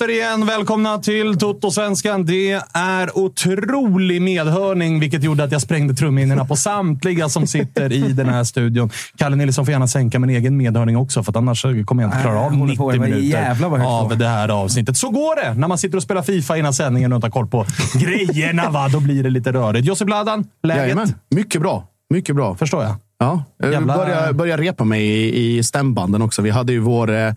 Återigen välkomna till Toto-svenskan. Det är otrolig medhörning, vilket gjorde att jag sprängde trumhinnorna på samtliga som sitter i den här studion. Kalle Nilsson får gärna sänka min egen medhörning också, för att annars kommer jag inte klara av Nej, håller 90 på. Det var minuter av det här avsnittet. Så går det när man sitter och spelar Fifa innan sändningen och inte har koll på grejerna. Va? Då blir det lite rörigt. Josip Bladan, läget? Jajamän. Mycket bra. Mycket bra. Förstår jag. Ja, jag Jävla- börjar, börjar repa mig i, i stämbanden också. Vi hade ju vår, eh,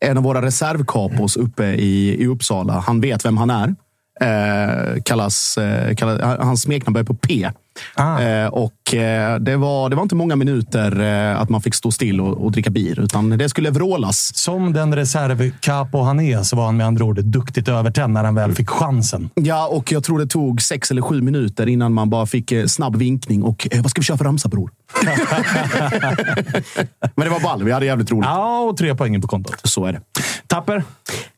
en av våra reservkapos uppe i, i Uppsala. Han vet vem han är. Eh, kallas, eh, kallas, hans smeknamn börjar på P. Ah. Eh, och eh, det, var, det var inte många minuter eh, att man fick stå still och, och dricka bier, utan det skulle vrålas. Som den reservkapo han är så var han med andra ord duktigt övertänd när han väl fick chansen. Ja, och jag tror det tog sex eller sju minuter innan man bara fick snabb vinkning. Och vad ska vi köra för ramsa, bror? Men det var ball. Vi hade jävligt roligt. Ja, och tre poäng på kontot. Så är det. Tapper?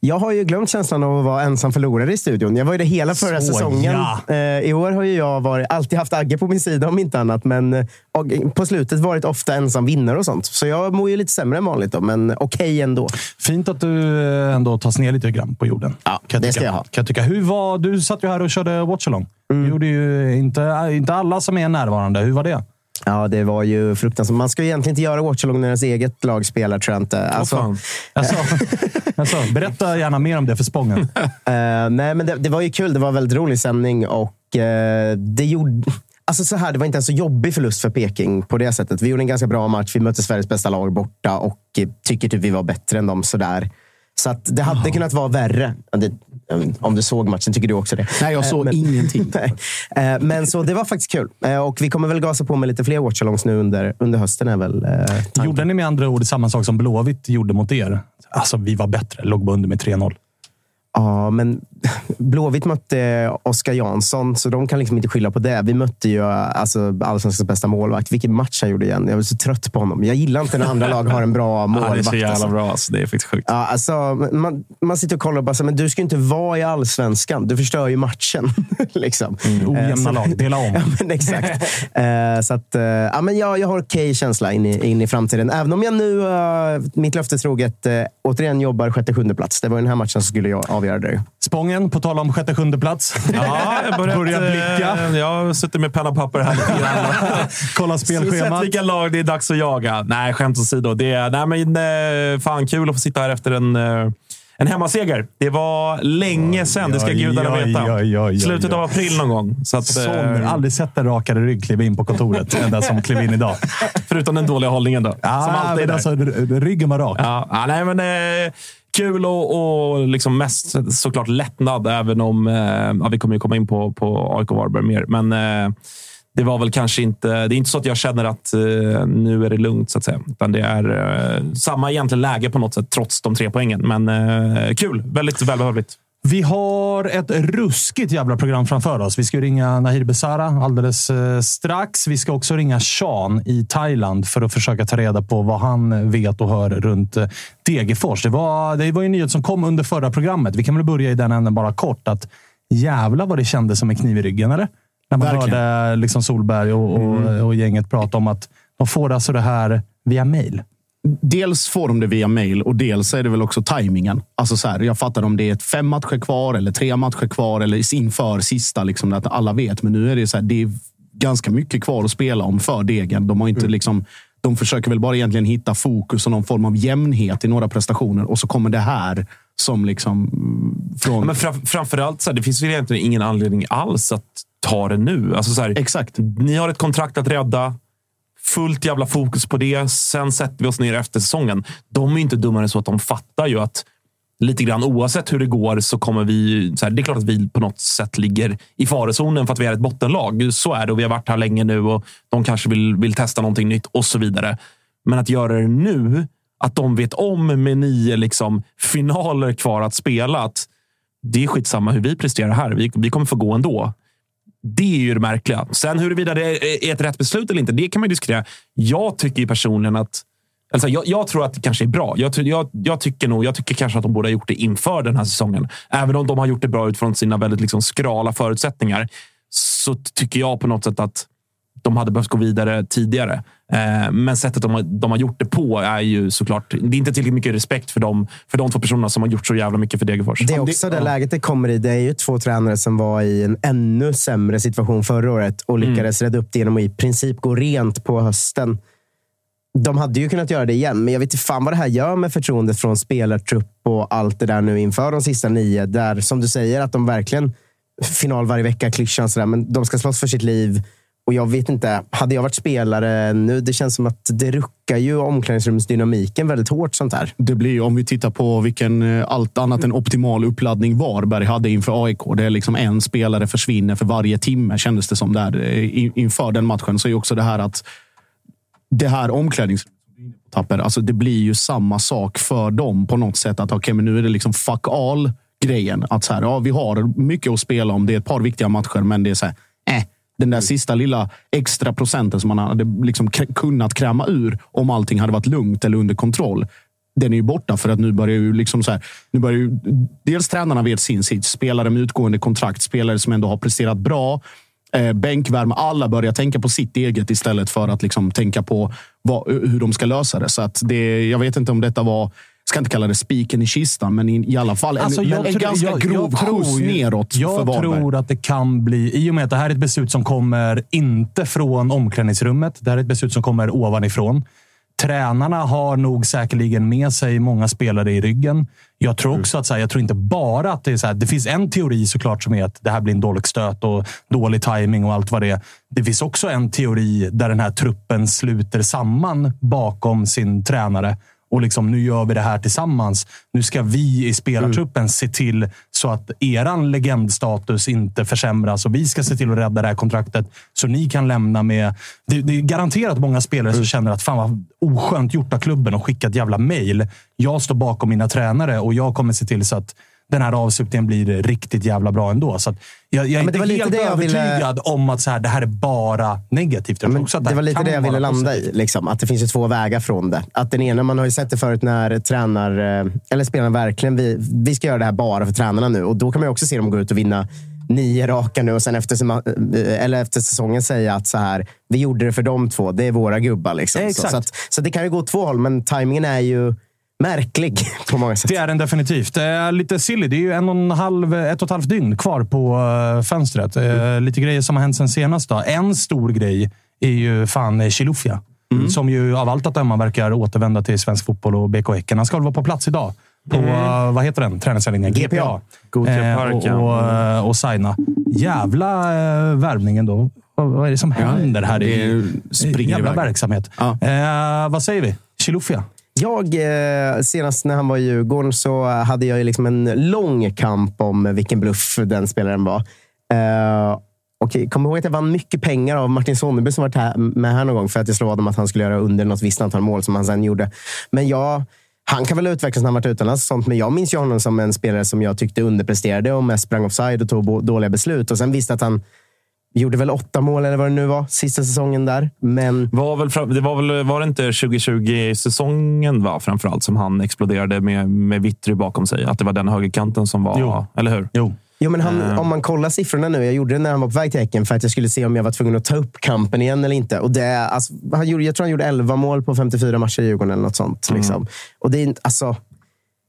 Jag har ju glömt känslan av att vara ensam förlorare i studion. Jag var ju det hela förra Så, säsongen. ja. I år har ju jag varit, alltid haft Agge på min sida om inte annat, men eh, på slutet varit ofta ensam vinnare och sånt. Så jag mår ju lite sämre än vanligt, då, men okej ändå. Fint att du eh, ändå tas ner lite grann på jorden. Ja, kan det tycka. ska jag ha. Kan jag tycka. Hur var, du satt ju här och körde watchalong. Mm. Du gjorde ju inte, inte alla som är närvarande. Hur var det? Ja, det var ju fruktansvärt. Man ska ju egentligen inte göra watchalong när ens eget lag spelar, tror jag inte. Alltså, Alltså, alltså, berätta gärna mer om det för Spången. Eh, nej, men det, det var ju kul. Det var en väldigt rolig sändning och eh, det gjorde... Alltså så här, det var inte en så jobbig förlust för Peking på det sättet. Vi gjorde en ganska bra match. Vi mötte Sveriges bästa lag borta och eh, tycker typ vi var bättre än dem. Sådär. Så att det hade kunnat vara värre. Om du såg matchen, tycker du också det? Nej, jag Eh, såg men- ingenting. Eh, Men så det var faktiskt kul. Och vi kommer väl gasa på med lite fler watchalongs nu under, under hösten. Är väl, tanken. Gjorde ni med andra ord samma sak som Blåvitt gjorde mot er? Alltså, vi var bättre. Låg under med 3-0. Ja, men Blåvitt mötte Oskar Jansson, så de kan liksom inte skylla på det. Vi mötte ju alltså, allsvenskans bästa målvakt. Vilken match han gjorde igen. Jag var så trött på honom. Jag gillar inte när andra lag har en bra målvakt. alltså. bra. Alltså, det är faktiskt sjukt. Ja, alltså, man, man sitter och kollar och bara, så men du ska ju inte vara i allsvenskan. Du förstör ju matchen. liksom. Eh, Ojämna så- lag. Dela om. Ja, men exakt. Eh, så att, eh, ja, men jag, jag har okej känsla in i, in i framtiden. Även om jag nu, mitt löfte troget, återigen jobbar sjätte, sjunde plats. Det var den här matchen som skulle jag avgöra det. Spången säsongen? På tal om sjätte, sjunde plats. Ja, jag börjat, Börjar blicka. eh, Jag har suttit med penna och papper här lite grann. Kolla Sett spelschemat. vilka lag det är dags att jaga. Nej, skämt åsido. Det är nej, men, eh, fan kul att få sitta här efter en, eh, en hemmaseger. Det var länge sedan, det ska gudarna veta. Slutet av april någon gång. Så att, Sån, eh, aldrig sett en rakare rygg kliva in på kontoret än den som klev in idag. förutom den dåliga hållningen då. som Ah, alltid är där. alltså, ryggen var rak. Ja, ja, nej, men, eh, kul och, och liksom mest såklart lättnad, även om eh, ja, vi kommer ju komma in på, på AIK Varberg mer. Men eh, det var väl kanske inte... Det är inte så att jag känner att eh, nu är det lugnt, så att säga. Utan det är eh, samma egentligen läge på något sätt, trots de tre poängen. Men eh, kul. Väldigt välbehövligt. Vi har ett ruskigt jävla program framför oss. Vi ska ringa Nahir Besara alldeles eh, strax. Vi ska också ringa Sean i Thailand för att försöka ta reda på vad han vet och hör runt eh, Degerfors. Det var, det var en nyhet som kom under förra programmet. Vi kan väl börja i den änden bara kort. Att jävla vad det kändes som en kniv i ryggen, eller? När man Verkligen. hörde liksom Solberg och, och, och gänget prata om att de får alltså det här via mail. Dels får de det via mail och dels är det väl också tajmingen. Alltså så här, jag fattar om det är ett fem matcher kvar eller tre matcher kvar eller inför sista, liksom, att alla vet. Men nu är det så här, det är ganska mycket kvar att spela om för Degen. De har inte liksom... De försöker väl bara egentligen hitta fokus och någon form av jämnhet i några prestationer och så kommer det här som liksom mm, från... Ja, men fram, framförallt, så här, det finns väl egentligen ingen anledning alls att ta det nu. Alltså, så här, Exakt. Ni har ett kontrakt att rädda. Fullt jävla fokus på det. Sen sätter vi oss ner efter säsongen. De är inte dummare än så att de fattar ju att lite grann oavsett hur det går så kommer vi... Så här, det är klart att vi på något sätt ligger i farozonen för att vi är ett bottenlag. Så är det och vi har varit här länge nu och de kanske vill, vill testa någonting nytt och så vidare. Men att göra det nu, att de vet om med nio liksom, finaler kvar att spela, att det är skitsamma hur vi presterar här. Vi, vi kommer få gå ändå. Det är ju det märkliga. Sen huruvida det är ett rätt beslut eller inte, det kan man ju diskutera. Jag tycker ju personligen att... Alltså jag, jag tror att det kanske är bra. Jag, jag, jag, tycker nog, jag tycker kanske att de borde ha gjort det inför den här säsongen. Även om de har gjort det bra utifrån sina väldigt liksom skrala förutsättningar så tycker jag på något sätt att de hade behövt gå vidare tidigare. Eh, men sättet de har, de har gjort det på är ju såklart... Det är inte tillräckligt mycket respekt för dem, för de två personerna som har gjort så jävla mycket för Degerfors. Det är också det läget det kommer i. Det är ju två tränare som var i en ännu sämre situation förra året och lyckades rädda upp det genom att i princip gå rent på hösten. De hade ju kunnat göra det igen, men jag vet inte fan vad det här gör med förtroendet från spelartrupp och allt det där nu inför de sista nio. Där, som du säger, att de verkligen final varje vecka, klyschan sådär, men de ska slåss för sitt liv. Och jag vet inte, hade jag varit spelare nu, det känns som att det ruckar ju omklädningsrumsdynamiken väldigt hårt sånt här. Det blir ju, om vi tittar på vilken eh, allt annat än optimal uppladdning Varberg hade inför AIK. Det är liksom en spelare försvinner för varje timme, kändes det som där eh, inför den matchen. Så är ju också det här att det här omklädningsrummet tapper, alltså det blir ju samma sak för dem på något sätt. Att okej, men nu är det liksom fuck all grejen. Att så här, ja, vi har mycket att spela om. Det är ett par viktiga matcher, men det är så här, den där sista lilla extra procenten som man hade liksom kunnat kräma ur om allting hade varit lugnt eller under kontroll. Den är ju borta för att nu börjar ju liksom så här, nu börjar ju, dels tränarna vet sin sits. Spelare med utgående kontrakt, spelare som ändå har presterat bra. Eh, bänkvärme. Alla börjar tänka på sitt eget istället för att liksom tänka på vad, hur de ska lösa det. Så att det, jag vet inte om detta var, ska inte kalla det spiken i kistan, men i, i alla fall en, Alltså, jag en tror- ganska jag- grov jag skjuts ju- neråt för Jag Varberg. tror att det kan bli, i och med att det här är ett beslut som kommer inte från omklädningsrummet. Det här är ett beslut som kommer ovanifrån. Tränarna har nog säkerligen med sig många spelare i ryggen. Jag tror också att, så här, jag tror inte bara att det är så här, det finns en teori såklart som är att det här blir en dålig stöt och dålig timing och allt vad det är. Det finns också en teori där den här truppen sluter samman bakom sin tränare och liksom, nu gör vi det här tillsammans. Nu ska vi i spelartruppen se till så att eran legendstatus inte försämras och vi ska se till att rädda det här kontraktet så ni kan lämna med... Det, det är garanterat många spelare som känner att fan vad oskönt gjort av klubben och skicka ett jävla mail. Jag står bakom mina tränare och jag kommer se till så att den här avslutningen blir riktigt jävla bra ändå. Så jag, jag är men det inte helt det jag ville- övertygad om att så här, det här är bara negativt. Att det här var lite det jag ville landa positivt. i. Liksom, att det finns ju två vägar från det. Att den ena, man har ju sett det förut när tränar, eh, eller spelarna verkligen, vi, vi ska göra det här bara för tränarna nu. Och då kan man också se dem gå ut och vinna nio raka nu och sen efter, eh, eller efter säsongen säga att så här, vi gjorde det för de två. Det är våra gubbar. Liksom. Ja, så, så, att, så det kan ju gå åt två håll, men tajmingen är ju märklig på många sätt. Det är den definitivt. Det är lite silly. Det är ju en och en halv, ett och ett halvt dygn kvar på uh, fönstret. Uh, lite grejer som har hänt sen senast. Då. En stor grej är ju fan Chilufya. Mm. Som ju av allt att döma verkar återvända till svensk fotboll och BK Häcken. Han ska väl vara på plats idag. På, mm. vad heter den träningsanläggningen? GPA. GPA. Och, och, och, signa. Jävla värvning då. Vad, vad är det som händer här i jävla iväg. verksamhet? Ja. Uh, vad säger vi? Chilufya? Jag, eh, senast när han var i Djurgården så hade jag liksom en lång kamp om vilken bluff den spelaren var. Eh, och kom ihåg att jag vann mycket pengar av Martin Sonneby som varit här, med här någon gång för att jag slog vad om att han skulle göra under något visst antal mål som han sen gjorde. Men jag, han kan väl utvecklas när han varit utomlands och sånt, men jag minns ju honom som en spelare som jag tyckte underpresterade och mest sprang offside och tog dåliga beslut. Och sen visste att han Gjorde väl åtta mål eller vad det nu var, sista säsongen där. Men... Var, väl, det var, väl, var det inte 2020-säsongen va, framförallt som han exploderade med, med Vittry bakom sig? Att det var den högerkanten som var... Jo. Eller hur? Jo. Jo, men han, uh. om man kollar siffrorna nu. Jag gjorde det när han var på väg till Häcken för att jag skulle se om jag var tvungen att ta upp kampen igen eller inte. Och det, alltså, han gjorde, jag tror han gjorde 11 mål på 54 matcher i Djurgården eller något sånt. Mm. Liksom. Och det är alltså,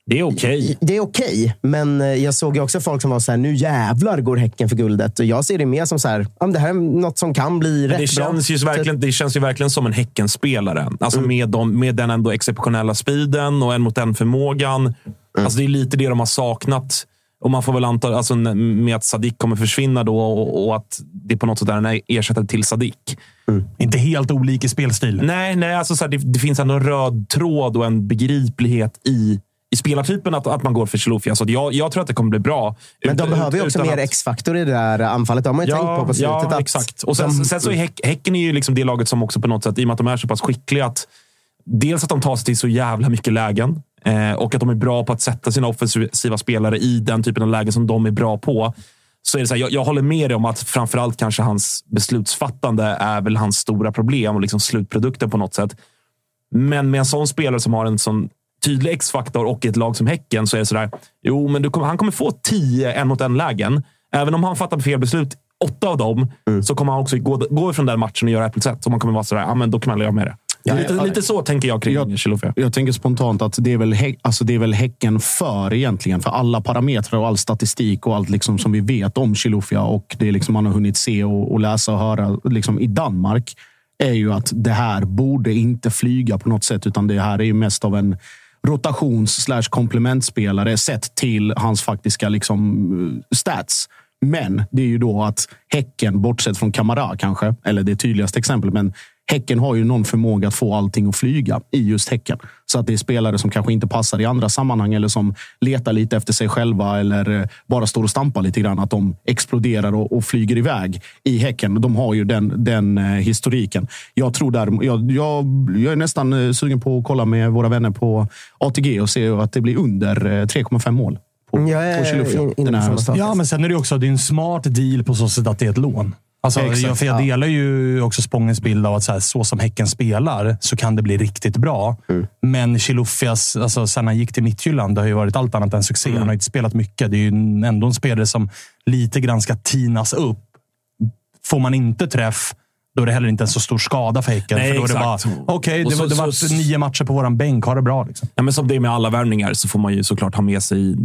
det är okej. Okay. Det är okej, okay, men eh, jag såg ju också folk som var så här, nu jävlar går Häcken för guldet. Och jag ser det mer som så här, det här är något som kan bli rätt det känns Ju verkligen, det känns ju verkligen som en Häckenspelare. Alltså mm. med, de, med den ändå exceptionella speeden och en mot en förmågan. Mm. Alltså det är lite det de har saknat. Och man får väl anta alltså, med att Sadik kommer försvinna då och, och att det på något sätt är en ersättare till Sadik. Mm. Inte helt olika spelstil. Nej, nej alltså, så här, det, det, finns ändå en röd tråd och en begriplighet i i spelartypen att, att man går för Chilufya. Så jag, jag tror att det kommer bli bra. Men de ut, behöver ju också mer X-faktor i det där anfallet. De har man ju ja, tänkt på på slutet. Ja, exakt. Och sen, de, sen så är häck, Häcken är ju liksom det laget som också på något sätt, i och med att de är så pass skickliga, att dels att de tar sig till så jävla mycket lägen eh, och att de är bra på att sätta sina offensiva spelare i den typen av lägen som de är bra på. Så är det så här, jag, jag, håller med dig om att framförallt kanske hans beslutsfattande är väl hans stora problem och liksom slutprodukten på något sätt. Men med en sån spelare som har en sån tydlig X-faktor och ett lag som Häcken så är det sådär. Jo, men kommer, han kommer få tio en mot en lägen. Även om han fattar fel beslut, åtta av dem, mm. så kommer han också gå, gå ifrån den matchen och göra ett ett. Så man kommer vara sådär, ja, men då kan man leva med det. Ja, lite, ja, lite, så tänker jag kring jag. Jag tänker spontant att det är, väl hä, alltså det är väl Häcken för egentligen. För alla parametrar och all statistik och allt liksom som vi vet om Chilufya och det liksom man har hunnit se och, och läsa och höra liksom i Danmark är ju att det här borde inte flyga på något sätt, utan det här är ju mest av en rotations slash komplementspelare sett till hans faktiska liksom, stats. Men det är ju då att Häcken, bortsett från Kamara kanske, eller det tydligaste exemplet, men Häcken har ju någon förmåga att få allting att flyga i just Häcken. Så att det är spelare som kanske inte passar i andra sammanhang eller som letar lite efter sig själva eller eh, bara står och stampar lite grann. Att de exploderar och, och flyger iväg i Häcken. De har ju den, den eh, historiken. Jag tror där, jag, jag, jag är nästan eh, sugen på att kolla med våra vänner på ATG och se att det blir under 3,5 mål. På, jag är på Ja, men sen är det också det är en smart deal på så sätt att det är ett lån. Alltså, Exakt, jag, för jag delar ju också Spångens bild av att så, här, så som Häcken spelar så kan det bli riktigt bra. Mm. Men Chilufyas, alltså, sen han gick till Midtjylland, det har ju varit allt annat än succé. Mm. Han har inte spelat mycket. Det är ju ändå en spelare som lite grann ska tinas upp. Får man inte träff, då är det heller inte en så stor skada för Häcken. Nej, för då är det bara, okej, okay, det, det var nio matcher på våran bänk. Ha det bra. Liksom. Ja, men som det är med alla värvningar så får man ju såklart ha med sig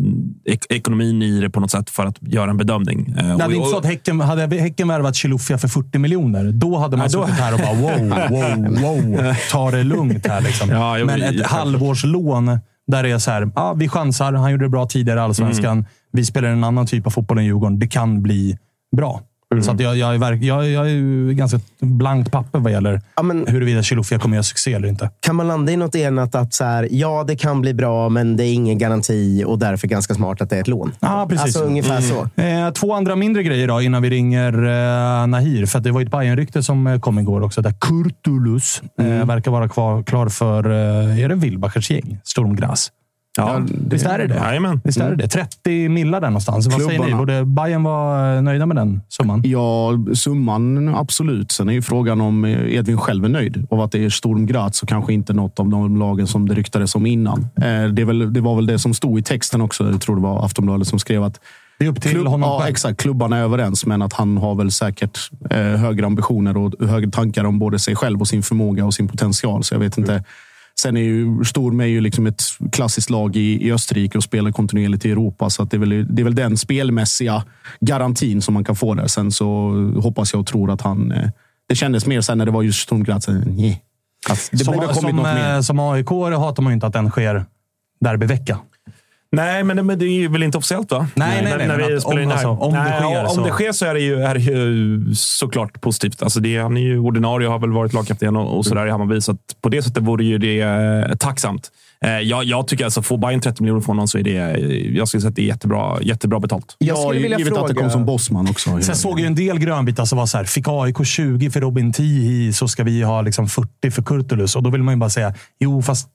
ek ekonomin i det på något sätt för att göra en bedömning. Eh, det är inte så att häcken, hade Häcken värvat Chilufya för 40 miljoner, då hade man Nej, suttit här och bara wow, wow, wow. Ta det lugnt här. Liksom. Ja, jag, men ett jag, halvårslån där det är så här, ja, vi chansar. Han gjorde det bra tidigare i Allsvenskan. Mm. Vi spelar en annan typ av fotboll än Djurgården. Det kan bli bra. Mm. Så att jag, jag, är, jag, jag är ganska blankt papper vad gäller ja, men, huruvida Chilufya kommer göra succé eller inte. Kan man landa i något enat att så här, ja, det kan bli bra, men det är ingen garanti och därför ganska smart att det är ett lån? Ja, precis. Alltså ungefär mm. så. Eh, två andra mindre grejer då, innan vi ringer eh, Nahir. För det var ett Bayern-rykte som eh, kom igår också. Där Kurtulus eh, mm. verkar vara kvar, klar för, eh, är det Wilbachers gäng? Stormgras. Ja, det, visst är det det? Jajamän. Visst är det det? 30 millar där någonstans. Klubbarna. Vad säger ni? Borde Bayern vara nöjda med den summan? Ja, summan absolut. Sen är ju frågan om Edvin själv är nöjd. Och att det är Sturm Graz och kanske inte något av de lagen som det ryktades om innan. Eh, det, väl, det, var väl det som stod i texten också. Jag tror det var Aftonbladet som skrev att det är upp till Klubb, honom ja, exakt. Klubbarna är överens, men att han har väl säkert eh, högre ambitioner och högre tankar om både sig själv och sin förmåga och sin potential. Så jag vet inte. Sen är ju Storm är ju liksom ett klassiskt lag i, i Österrike och spelar kontinuerligt i Europa. Så att det, är väl, det är väl den spelmässiga garantin som man kan få där. Sen så hoppas jag och tror att han... eh, Det kändes mer sen när det var just Storm Graz. Det som, som, eh, som AIK hatar man ju inte att den sker derbyvecka. Nej, men det, men det är väl inte officiellt va? Nej, nej, när, nej, när men vi spelar om- in det här. alltså, om det nej, sker om så- det sker så är det ju, är det ju såklart positivt. Alltså det, han är ju ordinarie och har väl varit lagkapten och, och sådär i Hammarby. Så att på det sättet vore ju det eh, tacksamt. Eh, jag, jag tycker alltså, får Bayern 30 miljoner från honom så är det, jag skulle säga att det är jättebra, jättebra betalt. Jag Ja, skulle vilja givet att det fråga- kom som bossman också. Sen jag såg ju en del grönbitar som var så här, fick AIK 20 för Robin Tihi så ska vi ha liksom 40 för Kurtulus. Och då vill man ju bara säga, jo fast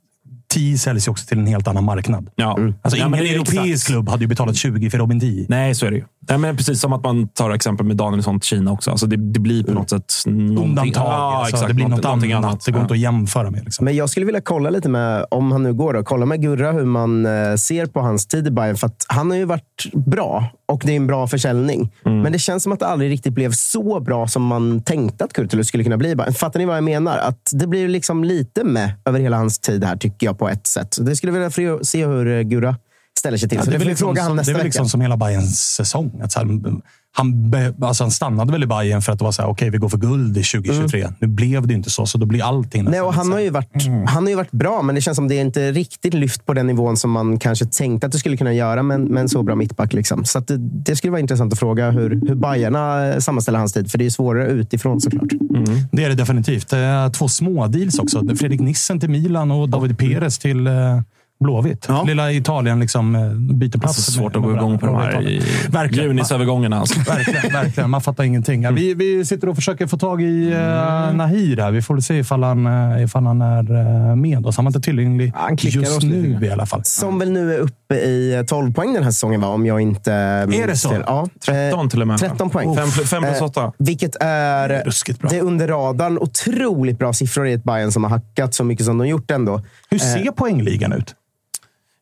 Tihi säljs ju också till en helt annan marknad. Ja. Alltså, ja, ingen men det är europeisk exakt. klubb hade ju betalat 20 för Robin Tihi. Nej, så är det ju. Nej, men precis som att man tar exempel med Danielsson till Kina också. Alltså det, det blir på något sätt Undantag. Ja, alltså, exakt. det blir något Någonting annat. Det går Ja. inte att jämföra med. Liksom. Men jag skulle vilja kolla lite med, om han nu går, då, kolla med Gurra hur man eh, ser på hans tid i Bayern. För att han har ju varit bra och det är en bra försäljning. Mm. Men det känns som att det aldrig riktigt blev så bra som man tänkte att Kurtulus skulle kunna bli. Fattar ni vad jag menar? Att det blir liksom lite med över hela hans tid här, tycker jag på ett sätt. Så Det skulle jag vilja se hur eh, Gurra ställer sig till. Ja, så det är väl liksom, fråga han som- det nästa är väl vecka. liksom som hela Bayerns säsong. Att så här, han, be, alltså han stannade väl i Bayern för att det var så här, okej, vi går för guld i 2023. Nu blev det inte så, så då blir allting Mm. Nej, och han, har ju varit, han har ju varit bra, men det känns som det är inte riktigt lyft på den nivån som man kanske tänkte att det skulle kunna göra med, en så bra mittback. Liksom. Så det, det skulle vara intressant att fråga hur, hur Bajarna eh, sammanställer hans tid, för det är ju svårare utifrån såklart. Det är det definitivt. Är två små deals också. Fredrik Nissen till Milan och David Perez till eh, Blåvitt. Ja. Lilla Italien liksom, eh, byter plats. Alltså, svårt med- att gå med igång på de här i Verkligen. junisövergångarna. Alltså. Verkligen, verkligen. Man fattar ingenting. Ja, Vi, vi sitter och försöker få tag i uh, Nahir. Här. Vi får väl se ifall han, eh, ifall han är med oss. Han var inte tillgänglig Han just nu i alla fall. Som väl nu är uppe i 12 poäng den här säsongen, va? om jag inte minns det så? fel. Ja. 13 till och med. 13 poäng. Fem, fem plus Eh, åtta. Vilket är, Ruskigt bra. det är under radarn. Otroligt bra siffror i ett Bayern som har hackat så mycket som de gjort ändå. Hur ser poängligan ut?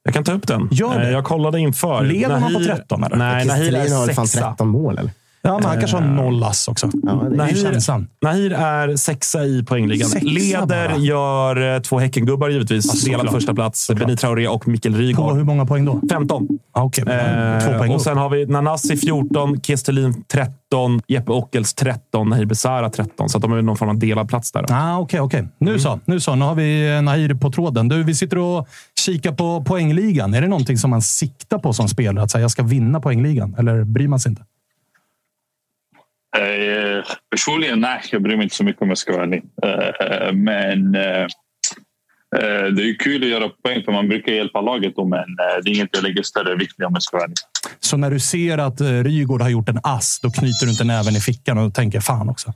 Jag kan ta upp den. Gör det. Eh, Jag kollade inför. Leder man på Nahir- 13, eller? Nej, Nahir har är sexa. 13 mål, eller? Ja, men han kanske har noll ass också. Ja, Nahir, känslan. Nahir är sexa i poängligan. Sexa Leder bara. gör eh, två Häckengubbar givetvis. Ja, såklart. Delad första plats. Benny Traoré och Mikkel På Rygaard. hur många poäng då? 15. Ah, Okej, Eh, två poäng och sen har vi Nanasi 14, Kestelin 13, Jeppe Ockels 13, Nahir Besara 13. Så att de har någon form av delad plats där. Ah, Okej, okej. Nu Mm. så. Nu så. Nu har vi eh, Nahir på tråden. Du, vi sitter och kikar på poängligan. Är det någonting som man siktar på som spelare? Att säga jag ska vinna poängligan? Eller bryr man sig inte? Eh, personligen, nej. Jag bryr mig inte så mycket om jag ska vara ärlig. Eh, men eh, eh, det är ju kul att göra poäng för man brukar hjälpa laget då, men eh, det är inget jag lägger större vikt vid om jag ska vara ärlig. Så när du ser att eh, Rygaard har gjort en ass, då knyter du inte näven i fickan och tänker fan också.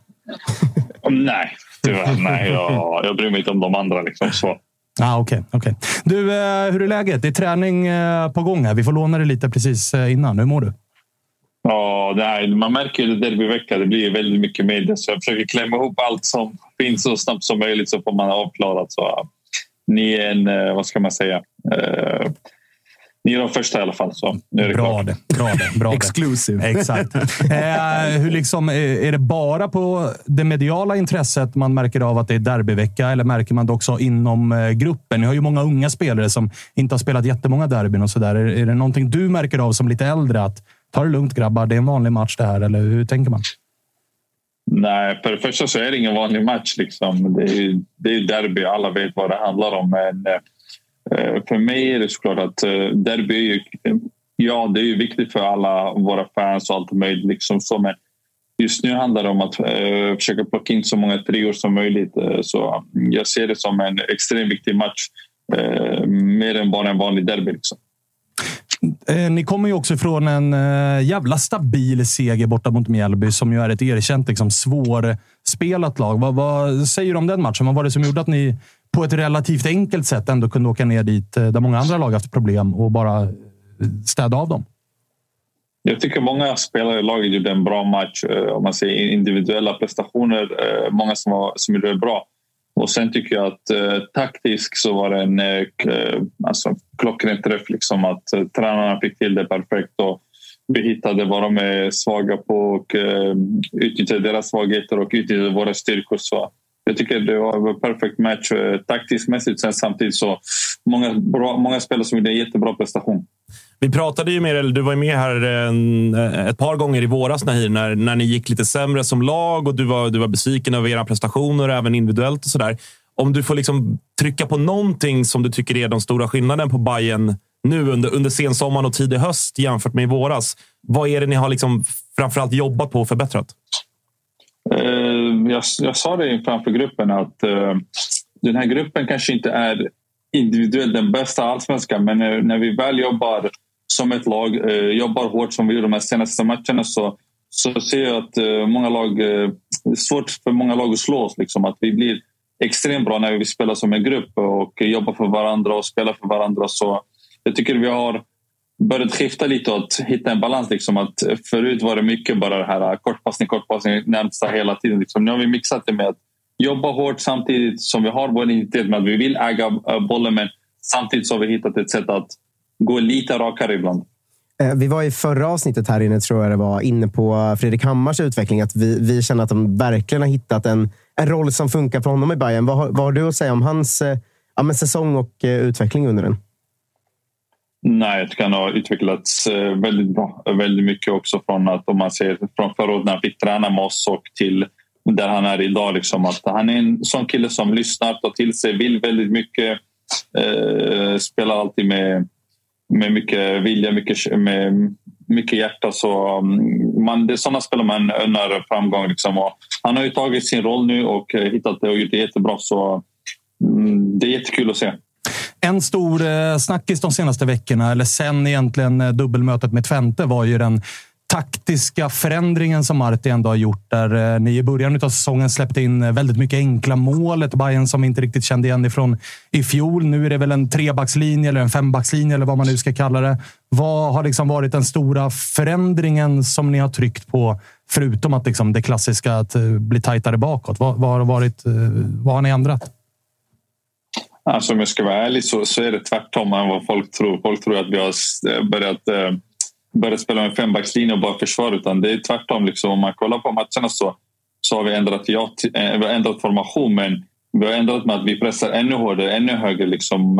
Nej, tyvärr. Nej, jag, jag bryr mig inte om de andra. Liksom, så. Ah, Okej, okej. Du, eh, hur är läget? Det är träning eh, på gång här. Vi får låna dig lite precis eh, innan. Hur mår du? Ja, nej, man märker ju det derbyvecka. Det blir väldigt mycket media så jag försöker klämma ihop allt som finns så snabbt som möjligt så får man avklarat. Så, ni är en, eh, vad ska man säga, eh, ni är de första i alla fall. Så nu är det Bra klart. det. Bra det. Bra det. Exclusive. Exakt. Eh, hur liksom, eh, är det bara på det mediala intresset man märker av att det är derbyvecka eller märker man det också inom eh, gruppen? Ni har ju många unga spelare som inte har spelat jättemånga derbyn och sådär. Är, är det någonting du märker av som lite äldre? Att ta det lugnt grabbar, det är en vanlig match det här. Eller hur tänker man? Nej, för det första så är det ingen vanlig match. Liksom. Det, är, ju- det är derby, alla vet vad det handlar om. Men eh, Eh, för mig är det såklart att eh, derby är ju, ja, det är ju viktigt för alla våra fans och allt möjligt. Liksom så, men just nu handlar det om att eh, försöka plocka in så många treor som möjligt. Så mm, jag ser det som en extremt viktig match. Mer än bara en vanlig derby. Liksom. Ni kommer ju också från en jävla stabil seger borta mot Mjällby som ju är ett erkänt liksom, svårspelat lag. Vad, vad säger du om den matchen? Vad var det som gjorde att ni på ett relativt enkelt sätt ändå kunde åka ner dit eh, där många andra lag haft problem och bara eh, städa av dem? Jag tycker många spelare i laget gjorde en bra match. Eh, om man ser individuella prestationer. Många som, var, som gjorde det bra. Och sen tycker jag att eh, taktiskt så var det en eh, eh, alltså, klockren träff. Liksom, att eh, tränarna fick till det perfekt. Och vi hittade vad de är svaga på och eh, utnyttjade deras svagheter och utnyttjade våra styrkor. Så jag tycker det var en perfekt match eh, taktiskt mässigt. Sen samtidigt så många, bra, många spelare som gjorde en jättebra prestation. Vi pratade ju med eller du var med här eh, en, eh, ett par gånger i våras Nahir, när, när ni gick lite sämre som lag och du var, du var besviken över era prestationer, även individuellt och sådär. Om du får liksom trycka på någonting som du tycker är den stora skillnaden på Bayern nu under, under sensommaren och tidig höst jämfört med i våras. Vad är det ni har liksom framförallt jobbat på och förbättrat? Eh, jag, jag sa det framför gruppen att uh, den här gruppen kanske inte är individuellt den bästa allsvenskan men när, när vi väl jobbar som ett lag, uh, jobbar hårt som vi gjorde de här senaste matcherna så, så ser jag att många lag, det är svårt för många lag att slå oss. Liksom, att vi blir extremt bra när vi spelar som en grupp och jobbar för varandra och spelar för varandra. Så jag tycker vi har börjat skifta lite och hitta en balans. Liksom. Att förut var det mycket bara det här äh, kortpassning, kortpassning närmsta hela tiden. Liksom. Nu har vi mixat det med att jobba hårt samtidigt som vi har vår identitet med att vi vill äga äh, bollen men samtidigt så har vi hittat ett sätt att gå lite rakare ibland. Eh, vi var i förra avsnittet här inne, tror jag det var, inne på Fredrik Hammars utveckling. Att vi, vi känner att de verkligen har hittat en, en roll som funkar för honom i Bayern. Vad, vad har du att säga om hans eh, ja, säsong och eh, utveckling under den? Nej, jag tycker han har utvecklats eh, väldigt bra. Väldigt mycket också från att om man ser från förra året när han fick träna med oss och till där han är idag. Liksom, att han är en sån kille som lyssnar, tar till sig, vill väldigt mycket. Eh, spelar alltid med, med mycket vilja, mycket, med mycket hjärta. Så, mm, man, det är sådana spelare man önnar framgång. Liksom, och han har ju tagit sin roll nu och eh, hittat det och gjort det jättebra. Så, mm, det är jättekul att se. En stor eh, snackis de senaste veckorna, eller sen egentligen eh, dubbelmötet med Twente, var ju den taktiska förändringen som Marti ändå har gjort. Där eh, ni i början av säsongen släppte in eh, väldigt mycket enkla mål. Ett Bayern som vi inte riktigt kände igen ifrån i fjol. Nu är det väl en trebackslinje eller en fembackslinje eller vad man nu ska kalla det. Vad har liksom varit den stora förändringen som ni har tryckt på? Förutom att liksom det klassiska att bli tajtare bakåt. Vad, vad, har, varit, vad har ni ändrat? Alltså, om jag ska vara ärlig så, så är det tvärtom än vad folk tror. Folk tror att vi har eh, börjat, eh, börjat spela med fembackslinje och bara försvar. Utan det är tvärtom. Liksom. Om man kollar på matcherna så, så har vi ändrat, ja, eh, vi har ändrat formation. Men vi har ändrat med att vi pressar ännu hårdare, ännu högre. Liksom.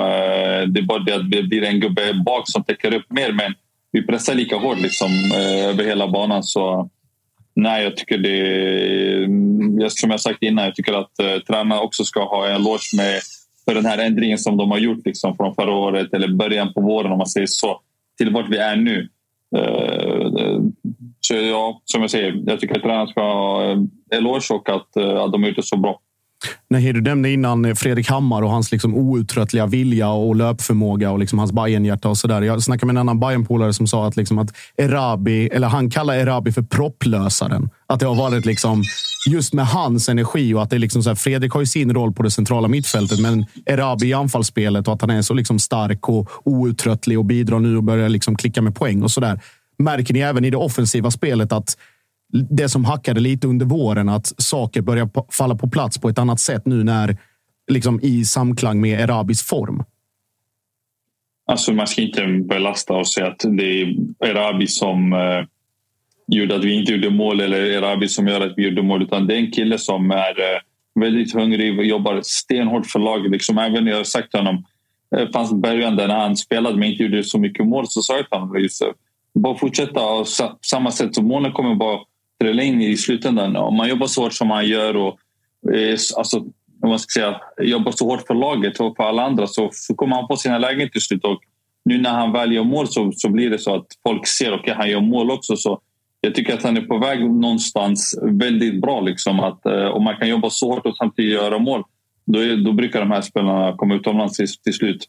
Det är bara det att det blir en gubbe bak som täcker upp mer. Men vi pressar lika hårt liksom, över hela banan. Så nej, jag tycker det... Mm, som jag sagt innan, jag tycker att tränarna också ska ha en loge med för den här ändringen som de har gjort liksom, från förra året eller början på våren om man säger så till vart vi är nu. Eh, eh, så ja, som jag säger, jag tycker att tränarna ska ha eh, eloge och att, att de har gjort det så bra. Nej, du nämnde innan eh, Fredrik Hammar och hans liksom outtröttliga vilja och löpförmåga och liksom hans Bajenhjärta. och sådär. Jag snackade med en annan Bayern-polare som sa att, liksom att Erabi, eller han kallar Erabi för propplösaren. Att det har varit liksom just med hans energi och att det är liksom så här, Fredrik har ju sin roll på det centrala mittfältet, men Erabi i anfallsspelet och att han är så liksom stark och outtröttlig och bidrar nu och börjar liksom klicka med poäng och sådär. Märker ni även i det offensiva spelet att det som hackade lite under våren, att saker börjar falla på plats på ett annat sätt nu när liksom i samklang med Erabis form? Alltså man ska inte belasta och säga att det är Erabi som eh, gjorde att vi inte gjorde mål eller Erabi som gör att vi gjorde mål. Utan det är en kille som är eh, väldigt hungrig och jobbar stenhårt för laget. Liksom, även jag har sagt till honom, det fanns början där när han spelade men inte gjorde så mycket mål så sa jag till honom bara fortsätta på samma sätt. Så målen kommer bara trilla in i slutändan. Om man jobbar så hårt som han gör och eh, alltså, om man ska säga, jobbar så hårt för laget och för alla andra så, så kommer han få sina lägen till slut. Och nu när han väl gör mål så, så blir det så att folk ser att okay, han gör mål också. Så jag tycker att han är på väg någonstans väldigt bra. Liksom, att, eh, om man kan jobba så hårt och samtidigt göra mål då, är, då brukar de här spelarna komma utomlands till, till slut.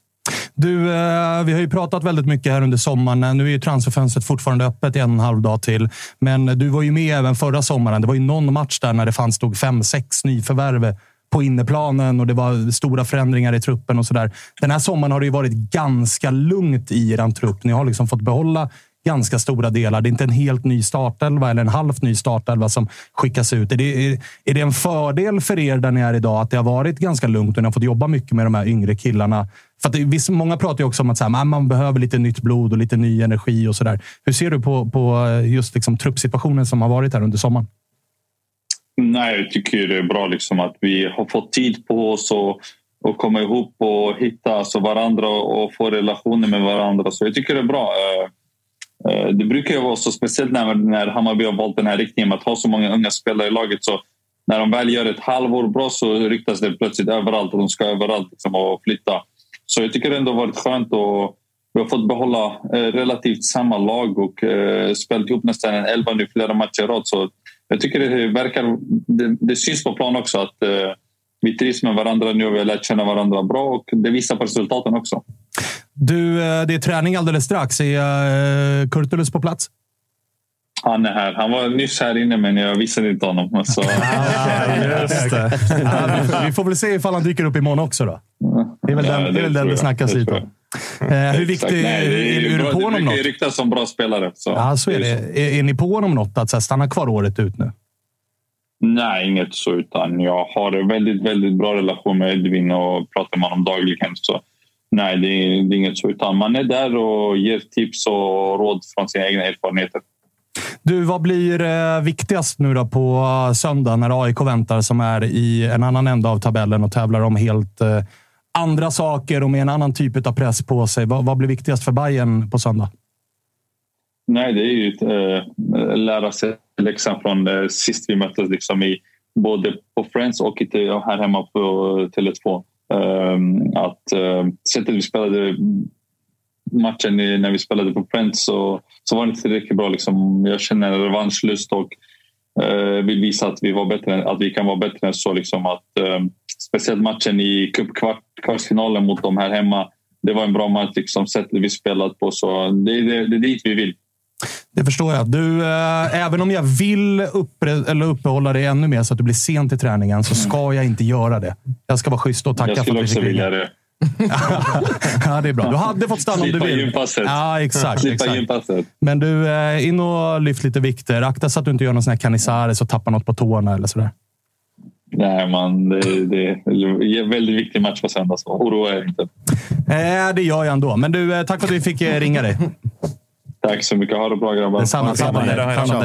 Du, eh, vi har ju pratat väldigt mycket här under sommaren. Nu är ju transferfönstret fortfarande öppet i en och en halv dag till. Men du var ju med även förra sommaren. Det var ju någon match där när det fanns stod fem, sex nyförvärv på inneplanen och det var stora förändringar i truppen och sådär. Den här sommaren har det ju varit ganska lugnt i er trupp. Ni har liksom fått behålla ganska stora delar. Det är inte en helt ny startelva eller en halvt ny startelva som skickas ut. Är det, är, är det en fördel för er där ni är idag att det har varit ganska lugnt och ni har fått jobba mycket med de här yngre killarna? För att det, många pratar ju också om att så här, ah, man behöver lite nytt blod och lite ny energi och sådär. Hur ser du på, på eh, just liksom, truppsituationen som har varit här under sommaren? Nej, jag tycker det är bra liksom att vi har fått tid på oss och, och komma ihop och hitta alltså varandra och få relationer med varandra. Så jag tycker det är bra. Eh, eh, det brukar ju vara så, speciellt när, när Hammarby har valt den här riktningen med att ha så många unga spelare i laget. Så när de väl gör ett halvår bra så ryktas det plötsligt överallt och de ska överallt liksom, och flytta. Så jag tycker det ändå har varit skönt och vi har fått behålla eh, relativt samma lag och eh, spelat ihop nästan en elva nu flera matcher i rad. Så jag tycker det verkar, det, det syns på plan också att eh, vi trivs med varandra nu och vi har lärt känna varandra bra och det visar på resultaten också. Du, det är träning alldeles strax. Är Kurtulus på plats? Han är här. Han var nyss här inne men jag visade inte honom. Så... Just det. Ja, vi, får, väl se ifall han dyker upp imorgon också. Då. Det är väl Ja, den det, är väl den det snackas Det lite om. Eh, hur viktig. Nej, det är, är, du på det honom något? ryktas som bra spelare. Så. Ja, så är det. Är, är ni på honom något? Att så här, stanna kvar året ut nu? Nej, inget så. Utan jag har en väldigt, väldigt bra relation med Edvin och pratar med honom dagligen. Så nej, det är, det är inget så. Utan man är där och ger tips och råd från sina egna erfarenheter. Du, vad blir eh, viktigast nu då på eh, söndag när AIK väntar som är i en annan ände av tabellen och tävlar om helt eh, andra saker och med en annan typ av press på sig? Vad, vad blir viktigast för Bayern på söndag? Nej, det är ju att äh, lära sig läxan från äh, sist vi möttes liksom i, både på Friends och i, här hemma på Tele2. Äh, att äh, sättet vi spelade matchen när vi spelade på Friends så, så var det inte tillräckligt bra. Liksom. Jag känner revanschlust och uh, vill visa att vi, var bättre, att vi kan vara bättre än så. Liksom. Att, uh, speciellt matchen i cupkvartsfinalen mot dem här hemma. Det var en bra match, liksom, sättet vi spelat på. Så det, det, det är dit vi vill. Det förstår jag. Du, eh, även om jag vill uppre, eller uppehålla dig ännu mer så att du blir sent i träningen så ska jag inte göra det. Jag ska vara schysst och tacka jag för skulle att vi också fick vilja ringa. det. ja, det är bra. Du hade fått stanna om du vill. gympasset. Ja, exakt. Slippa exakt. gympasset. Men du, eh, in och lyft lite vikter. Akta så att du inte gör någon sån här canizares och tappar något på tårna eller sådär. Nej, man, det, det är en väldigt viktig match på söndag, så oroa er inte. Eh, det gör jag ändå. Men du, eh, tack för att vi fick eh, ringa dig. Tack så mycket. Ha det bra grabbar. Detsamma. Ha det bra.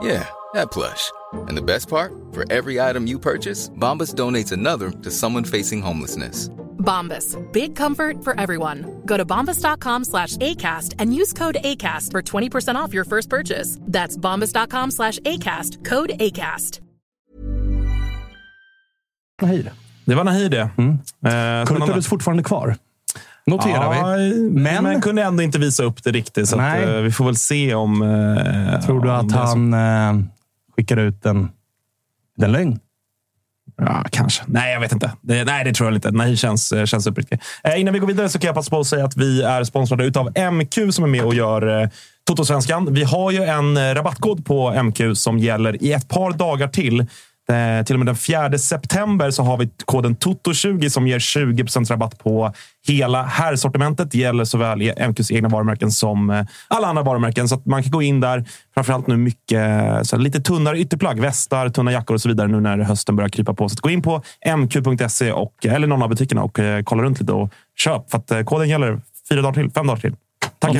Yeah, that plush. And the best part? For every item you purchase, Bombas donates another to someone facing homelessness. Bombas. Big comfort for everyone. Go to bombas.com slash ACAST and use code ACAST for 20% off your first purchase. That's bombas.com slash ACAST. Code ACAST. Nahir. Det var Nahir det. Mm. Eh. Kurtulus fortfarande kvar. Noterar ja, vi. Men... Men- kunde ändå inte visa upp det riktigt. Så att, eh, vi får väl se om... eh, Tror du om att är så. han eh, skickar ut en, en lögn? Ja, kanske. Nej, jag vet inte. Det, nej, det tror jag inte. Nej, känns, känns uppriktigt. Eh, innan vi går vidare så kan jag passa på att säga att vi är sponsrade av MQ som är med och gör eh, Toto-svenskan. Vi har ju en rabattkod på MQ som gäller i ett par dagar till. Eh, till och med den 4 september så har vi koden TOTO20 som ger 20% rabatt på hela herrsortimentet. Det gäller såväl MQs egna varumärken som eh, alla andra varumärken. Så att man kan gå in där. Framförallt nu mycket eh, så här, lite tunnare ytterplagg, västar, tunna jackor och så vidare nu när hösten börjar krypa på. Så att gå in på mq.se och, eller någon av butikerna och eh, kolla runt lite och köp. För att koden gäller fyra dagar till, fem dagar till. Tack.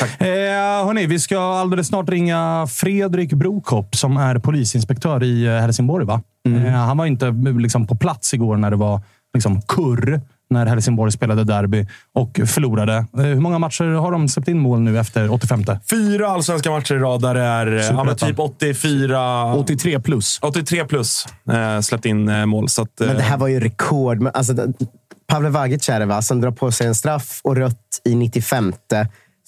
Tack. Eh, hörni, vi ska alldeles snart ringa Fredrik Brokopp som är polisinspektör i eh, Helsingborg. Va? Eh, han var inte eh, liksom, på plats igår när det var liksom, kurr när Helsingborg spelade derby och förlorade. Eh, hur många matcher har de släppt in mål nu efter 85? Fyra allsvenska matcher i rad där det är ja, men Superettan. typ 84... 83 plus. 83 plus eh, släppt in mål. Så att, eh, Men det här var ju rekord. Men Alltså, Pavle Vagic är det, va? Som drar på sig en straff och rött i 95.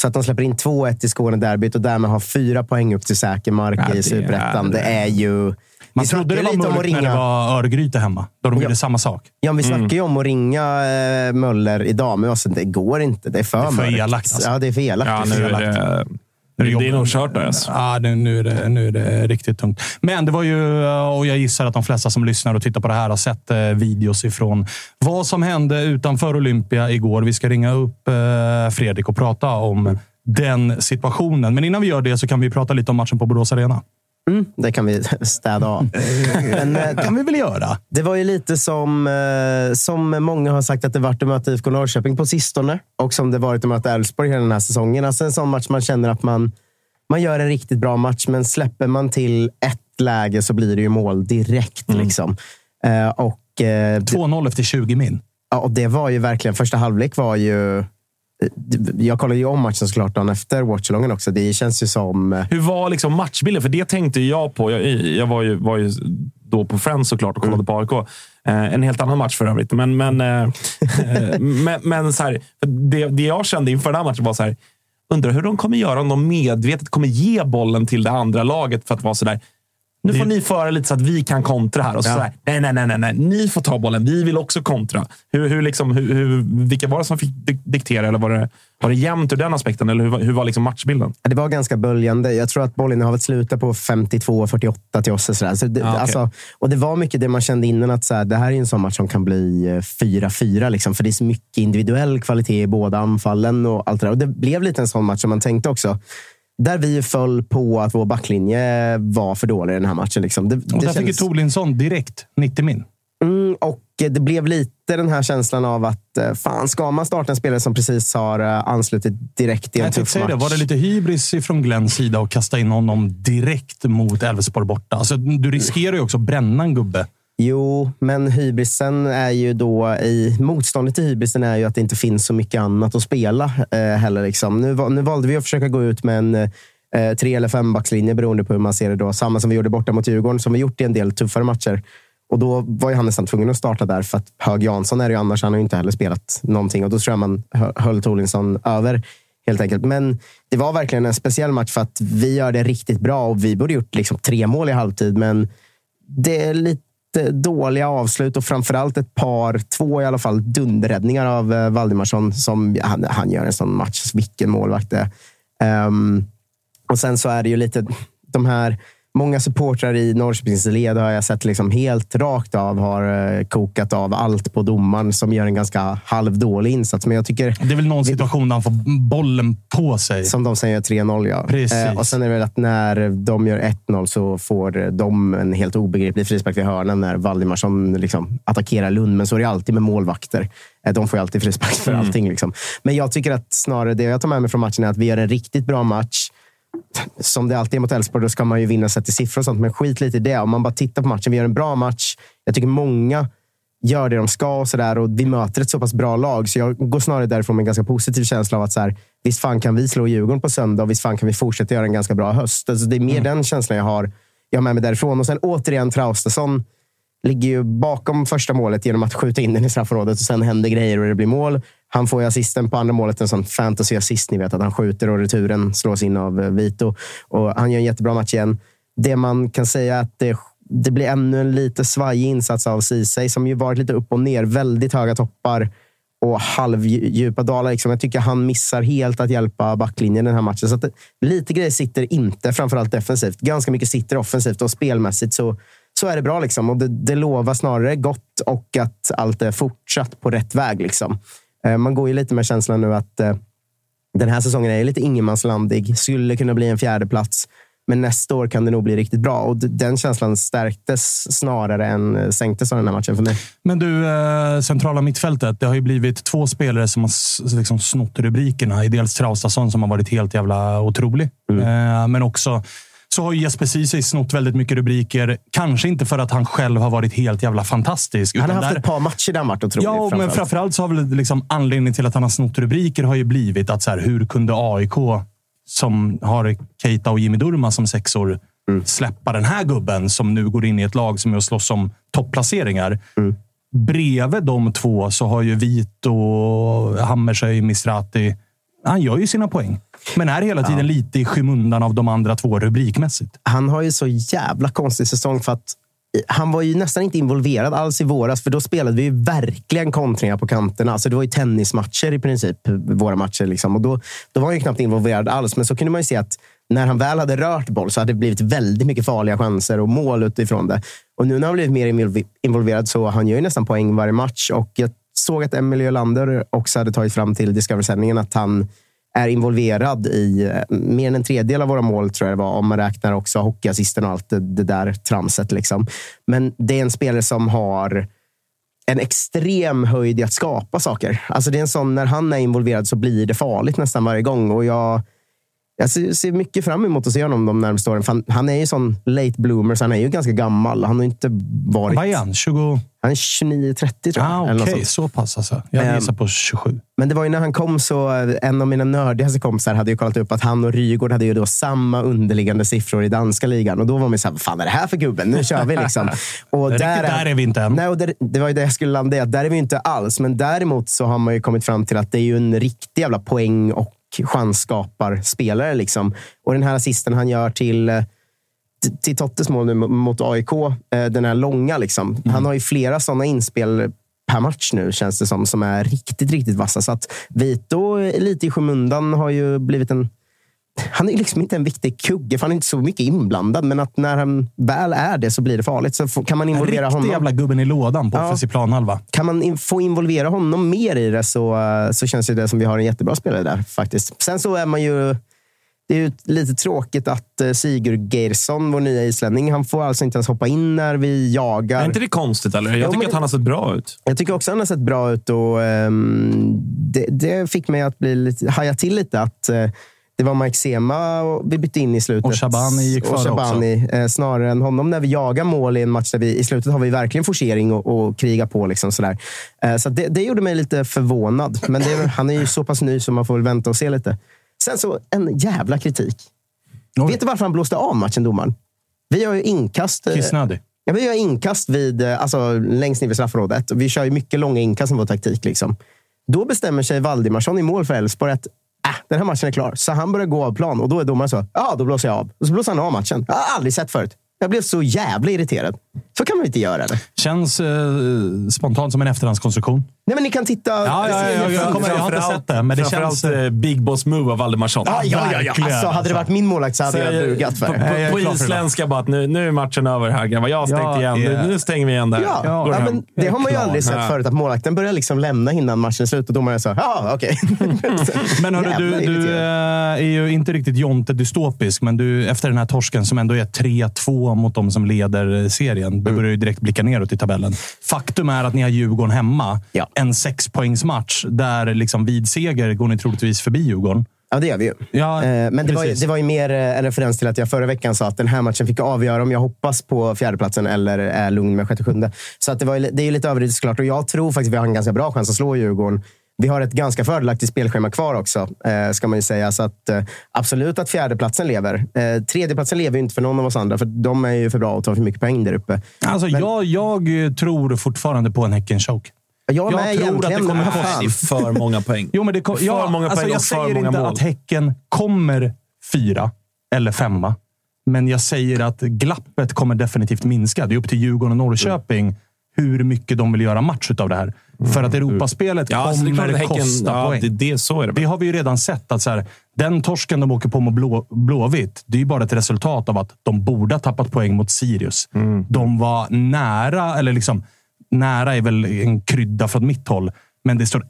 Så att de släpper in 2-1 i Skånederbyt och därmed har fyra poäng upp till säker mark Ja, i Superettan. är- Det är ju... Man vi trodde det var lite om att mörkt när det ringa- var Örgryte hemma. Då de Ja. gjorde samma sak. Ja, vi Mm. snackar ju om att ringa eh, Möller idag, men alltså, det går inte. Det är för, Det är för mörkt. elakt, alltså. Ja, det är för elakt. ja, nu är det, det, är nog kört där. Alltså. Ja, nu, är det, nu är det riktigt tungt. Men det var ju, och jag gissar att de flesta som lyssnar och tittar på det här har sett eh, videos ifrån vad som hände utanför Olympia igår. Vi ska ringa upp eh, Fredrik och prata om den situationen. Men innan vi gör det så kan vi prata lite om matchen på Borås Arena. Mm, det kan vi städa av. Men, eh, Det kan vi väl göra? Det var ju lite som, eh, som många har sagt att det varit att möta IFK Norrköping på sistone. Och som det varit att möta Elfsborg hela den här säsongen. Alltså en sån match man känner att man, man gör en riktigt bra match, men släpper man till ett läge så blir det ju mål direkt. Liksom. Eh, och, eh, 2-0 efter 20 min. Ja, och det var ju verkligen, första halvlek var ju... Jag kollade ju om matchen såklart dagen efter watchalongen också. Det känns ju som... eh, Hur var liksom matchbilden? För det tänkte jag på. Jag, jag var, ju, var ju då på Friends såklart och kollade på AIK. Eh, en helt annan match för övrigt. Men, men, eh, eh, men, men så här, det, det jag kände inför den här matchen var så här. Undrar hur de kommer göra om de medvetet kommer ge bollen till det andra laget för att vara så där. Nu får ni föra lite så att vi kan kontra här. Och så Ja. så här nej, nej, nej, nej, nej, ni får ta bollen. Vi vill också kontra. Hur, hur, liksom, hur, hur, vilka var det som fick dik- diktera? Eller var det, var det jämnt ur den aspekten? Eller hur, hur var liksom matchbilden? Det var ganska böljande. Jag tror att bollinnehavet slutade på 52-48 till oss. och Sådär. Så det, Ja, okej. alltså, och det var mycket det man kände innan, att så här, det här är en sån match som kan bli eh, 4-4. Liksom, för det är så mycket individuell kvalitet i båda anfallen. och allt det där. Och Det blev lite en sån match som man tänkte också. Där vi föll på att vår backlinje var för dålig i den här matchen. Liksom. Det, Och där fick ju kändes- Torlinsson direkt 90 min. Mm, och det blev lite den här känslan av att eh, fan, ska man starta en spelare som precis har eh, anslutit direkt i en Jag tuff match? det. Var det lite hybris från Glenns sida att kasta in honom direkt mot Elfsborg borta? Alltså, du riskerar ju också att bränna en gubbe. Jo, men hybrisen är ju då... I, motståndet till hybrisen är ju att det inte finns så mycket annat att spela eh, heller. Liksom. Nu, nu valde vi att försöka gå ut med en eh, tre eller fembackslinje beroende på hur man ser det. då. Samma som vi gjorde borta mot Djurgården, som vi gjort i en del tuffare matcher. Och Då var ju han nästan tvungen att starta där, för att Hög Jansson är det ju annars. Han har ju inte heller spelat någonting. Och Då tror jag man höll Torlinsson över, helt enkelt. Men det var verkligen en speciell match för att vi gör det riktigt bra. och Vi borde gjort liksom tre mål i halvtid, men det är lite dåliga avslut och framförallt ett par, två i alla fall, dunderräddningar av eh, Valdimarsson. Som, han, han gör en sån match. Vilken målvakt det är. Um, och sen så är det ju lite de här Många supportrar i Norrköpings led har jag sett liksom helt rakt av har eh, kokat av allt på domaren som gör en ganska halvdålig insats. Men jag tycker, Det är väl någon situation där han får bollen på sig. som de säger, 3-0. Ja. Precis. Eh, och sen är det väl att när de gör 1-0 så får de en helt obegriplig frispark vid hörnan när Valdimarsson liksom attackerar Lund. Men så är det alltid med målvakter. Eh, de får ju alltid frispark för Mm. allting. Liksom. Men jag tycker att snarare det jag tar med mig från matchen är att vi gör en riktigt bra match. Som det alltid är mot Elfsborg, då ska man ju vinna sett till siffror och sånt. Men skit lite i det. Om man bara tittar på matchen. Vi gör en bra match. Jag tycker många gör det de ska och, så där, och vi möter ett så pass bra lag. Så jag går snarare därifrån med en ganska positiv känsla av att så här, visst fan kan vi slå Djurgården på söndag och visst fan kan vi fortsätta göra en ganska bra höst. Alltså, det är mer den känslan jag har, jag har med mig därifrån. Och sen återigen Traustason ligger ju bakom första målet genom att skjuta in den i straffområdet och sen händer grejer och det blir mål. Han får ju assisten på andra målet, en sån fantasy-assist. Ni vet att han skjuter och returen slås in av eh, Vito. Och han gör en jättebra match igen. Det man kan säga är att det det blir ännu en lite svajig insats av Ceesay som ju varit lite upp och ner. Väldigt höga toppar och halvdjupa dalar. Liksom. Jag tycker han missar helt att hjälpa backlinjen den här matchen. Så att det, lite grejer sitter inte, framförallt defensivt. Ganska mycket sitter offensivt och spelmässigt så, så är det bra. Liksom. Och det, det lovar snarare gott och att allt är fortsatt på rätt väg. Liksom. Eh, man går ju lite med känslan nu att eh, den här säsongen är lite ingenmanslandig. Skulle kunna bli en fjärde plats. Men nästa år kan det nog bli riktigt bra. Och den känslan stärktes snarare än eh, sänktes av den här matchen för mig. Men du, centrala mittfältet. Det har ju blivit två spelare som har liksom snott rubrikerna. Dels Traustason som har varit helt jävla otrolig. Mm. Men också så har ju Jesper Ceesay snott väldigt mycket rubriker. Kanske inte för att han själv har varit helt jävla fantastisk. Han har haft där- ett par matcher där han varit otrolig. Ja, men framförallt. framförallt så har väl liksom anledningen till att han har snott rubriker har ju blivit att så här, hur kunde AIK, som har Keita och Jimmy Durma som sexor, Mm. släppa den här gubben som nu går in i ett lag som är och slåss om topplaceringar. Mm. Bredvid de två så har ju Vito, Hammershöj, Mistrati. Han gör ju sina poäng, men är hela tiden lite i skymundan av de andra två rubrikmässigt. han har ju så jävla konstig säsong för att han var ju nästan inte involverad alls i våras, för då spelade vi ju verkligen kontringar på kanterna. Alltså det var ju tennismatcher i princip, våra matcher. Liksom. Och då, då var han ju knappt involverad alls. Men så kunde man ju se att när han väl hade rört boll så hade det blivit väldigt mycket farliga chanser och mål utifrån det. Och nu när han blivit mer involv- involverad så han gör ju nästan poäng varje match. Och jag såg att Emilio Lander också hade tagit fram till Discovery-sändningen att han är involverad i eh, mer än en tredjedel av våra mål, tror jag det var, om man räknar också hockeyassisten och allt det, det där tramset. Liksom. Men det är en spelare som har en extrem höjd i att skapa saker. Alltså det är en sån, när han är involverad så blir det farligt nästan varje gång. Och jag, jag ser, ser mycket fram emot att se honom de närmaste åren. Han, han är ju sån late bloomer, så han är ju ganska gammal. Han har inte varit... Vad är han? 20... Han är 29-30 tror jag. Ah, Okej, sånt. så pass alltså. Jag Ehm, gissar på 27. Men det var ju när han kom så, eh, en av mina nördigaste kompisar hade ju kollat upp att han och Rygaard hade ju då samma underliggande siffror i danska ligan. Och då var man så här, vad fan är det här för gubben? Nu kör vi liksom. Och Riktigt där är vi inte än. Nej, och det, det var ju det jag skulle landa i, där är vi inte alls. Men däremot så har man ju kommit fram till att det är ju en riktig jävla poäng och chansskaparspelare. Liksom. Och den här assisten han gör till eh, till Tottes mål nu mot AIK, eh, den här långa. Liksom. Mm. Han har ju flera sådana inspel per match nu, känns det som, som är riktigt, riktigt vassa. Så att Vito, lite i skymundan, har ju blivit en... Han är liksom inte en viktig kugge, för han är inte så mycket inblandad. Men att när han väl är det så blir det farligt. Så kan man involvera riktig honom... jävla gubben i lådan på Ja. offensiv planhalva. Kan man in, få involvera honom mer i det så, eh, så känns det som vi har en jättebra spelare där. faktiskt. Sen så är man ju... Det är ju lite tråkigt att eh, Sigurd Geirsson, vår nya islänning, han får alltså inte ens hoppa in när vi jagar. Är inte det konstigt? eller? Jag Jo, tycker men- att han har sett bra ut. Jag tycker också att han har sett bra ut och ehm, det, det fick mig att bli lite, haja till lite. att eh, Det var Mike Sema och vi bytte in i slutet. Och Shabani gick Och före Shabani, eh, snarare än honom när vi jagar mål i en match där vi i slutet har vi verkligen forcering och, och kriga på. Liksom, sådär. Eh, så det, det gjorde mig lite förvånad. Men det, han är ju så pass ny så man får väl vänta och se lite. Sen så en jävla kritik. Oj. Vet du varför han blåste av matchen, domaren? Vi har ju inkast. eh, Kissnödig. Ja, vi gör inkast vid, eh, alltså, längst ner vid straffområdet. Och Vi kör ju mycket långa inkast som vår taktik. Liksom. Då bestämmer sig Valdimarsson i mål för Elfsborg att äh, den här matchen är klar. Så han börjar gå av plan och då är domaren så. Ja, då blåser jag av. Och så blåser han av matchen. Jag har aldrig sett förut. Jag blev så jävla irriterad. Så kan man inte göra det. Känns eh, spontant som en efterhandskonstruktion. Nej, men ni kan titta. Ja, ja, ja, jag, kommer, jag har inte sett det, men det känns... Eh, Big Boss Move av Valdemarsson. Ja, ja, ja, ja. Alltså, hade det alltså. varit min målvakt så hade Så jag bugat för på, det. på, på isländska bara att nu, nu är matchen över här grabbar. Jag har stängt Jag igen. Nu, är- nu stänger vi igen där. Ja, ja men det har man ju Klar. aldrig sett Ja. förut. Att målvakten börjar liksom lämna innan matchen är slut och domaren är så. Ja, okej. Men hörru, du, du eh, är ju inte riktigt Jonte dystopisk, men du, efter den här torsken som ändå är 3-2 mot de som leder eh, serien, Mm. du börjar ju direkt blicka neråt i tabellen. Faktum är att ni har Djurgården hemma. Ja. En sexpoängsmatch där liksom vid seger går ni troligtvis förbi Djurgården. Ja, det gör vi ju. Ja, Eh, Men det var, ju, det var ju mer en referens till att jag förra veckan sa att den här matchen fick avgöra om jag hoppas på fjärdeplatsen eller är lugn med sjätte sjunde. Så att det, var, det är ju lite överdrivet såklart. Och jag tror faktiskt att vi har en ganska bra chans att slå Djurgården. Vi har ett ganska fördelaktigt spelschema kvar också, eh, ska man ju säga. Så att, eh, absolut att fjärdeplatsen lever. Eh, tredjeplatsen lever ju inte för någon av oss andra, för de är ju för bra och tar för mycket poäng där uppe. Alltså, jag, jag eh, tror fortfarande på en Häcken-choke. Jag, Jag tror att det kommer men kosta. Det är för många poäng. Jo, men det kom, För ja, många alltså, poäng jag och för säger många inte mål. att Häcken kommer fyra eller femma. Men jag säger att glappet kommer definitivt minska. Det är upp till Djurgården och Norrköping hur mycket de vill göra match av det här. För att Europaspelet Ja, alltså, kommer att Häcken- kosta ja, poäng. det- det- så är det. Det har vi ju redan sett. att så här, Den torsken de åker på mot blå, Blåvitt, det är ju bara ett resultat av att de borde ha tappat poäng mot Sirius. Mm. De var nära, eller liksom nära är väl en krydda från mitt håll. Men det står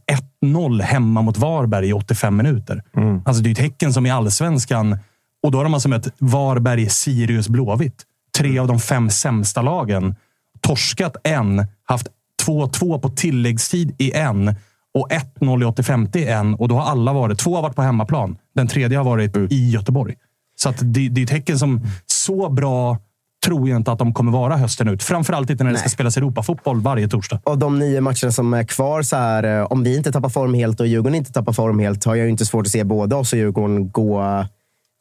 1-0 hemma mot Varberg i 85 minuter. Mm. Alltså det är ett Häcken som i allsvenskan, och då har de alltså mött Varberg, Sirius, Blåvitt. Tre av de fem sämsta lagen. Torskat en, haft 2-2 på tilläggstid i en och 1-0 i 85 i en. Och då har alla varit, två har varit på hemmaplan. Den tredje har varit i Göteborg. Så det, det är ett Häcken som så bra tror jag inte att de kommer vara hösten ut. Framförallt inte när det ska spelas Europafotboll varje torsdag. Och de nio matcherna som är kvar, så här, eh, om vi inte tappar form helt och Djurgården inte tappar form helt, har jag inte svårt att se både oss och Djurgården gå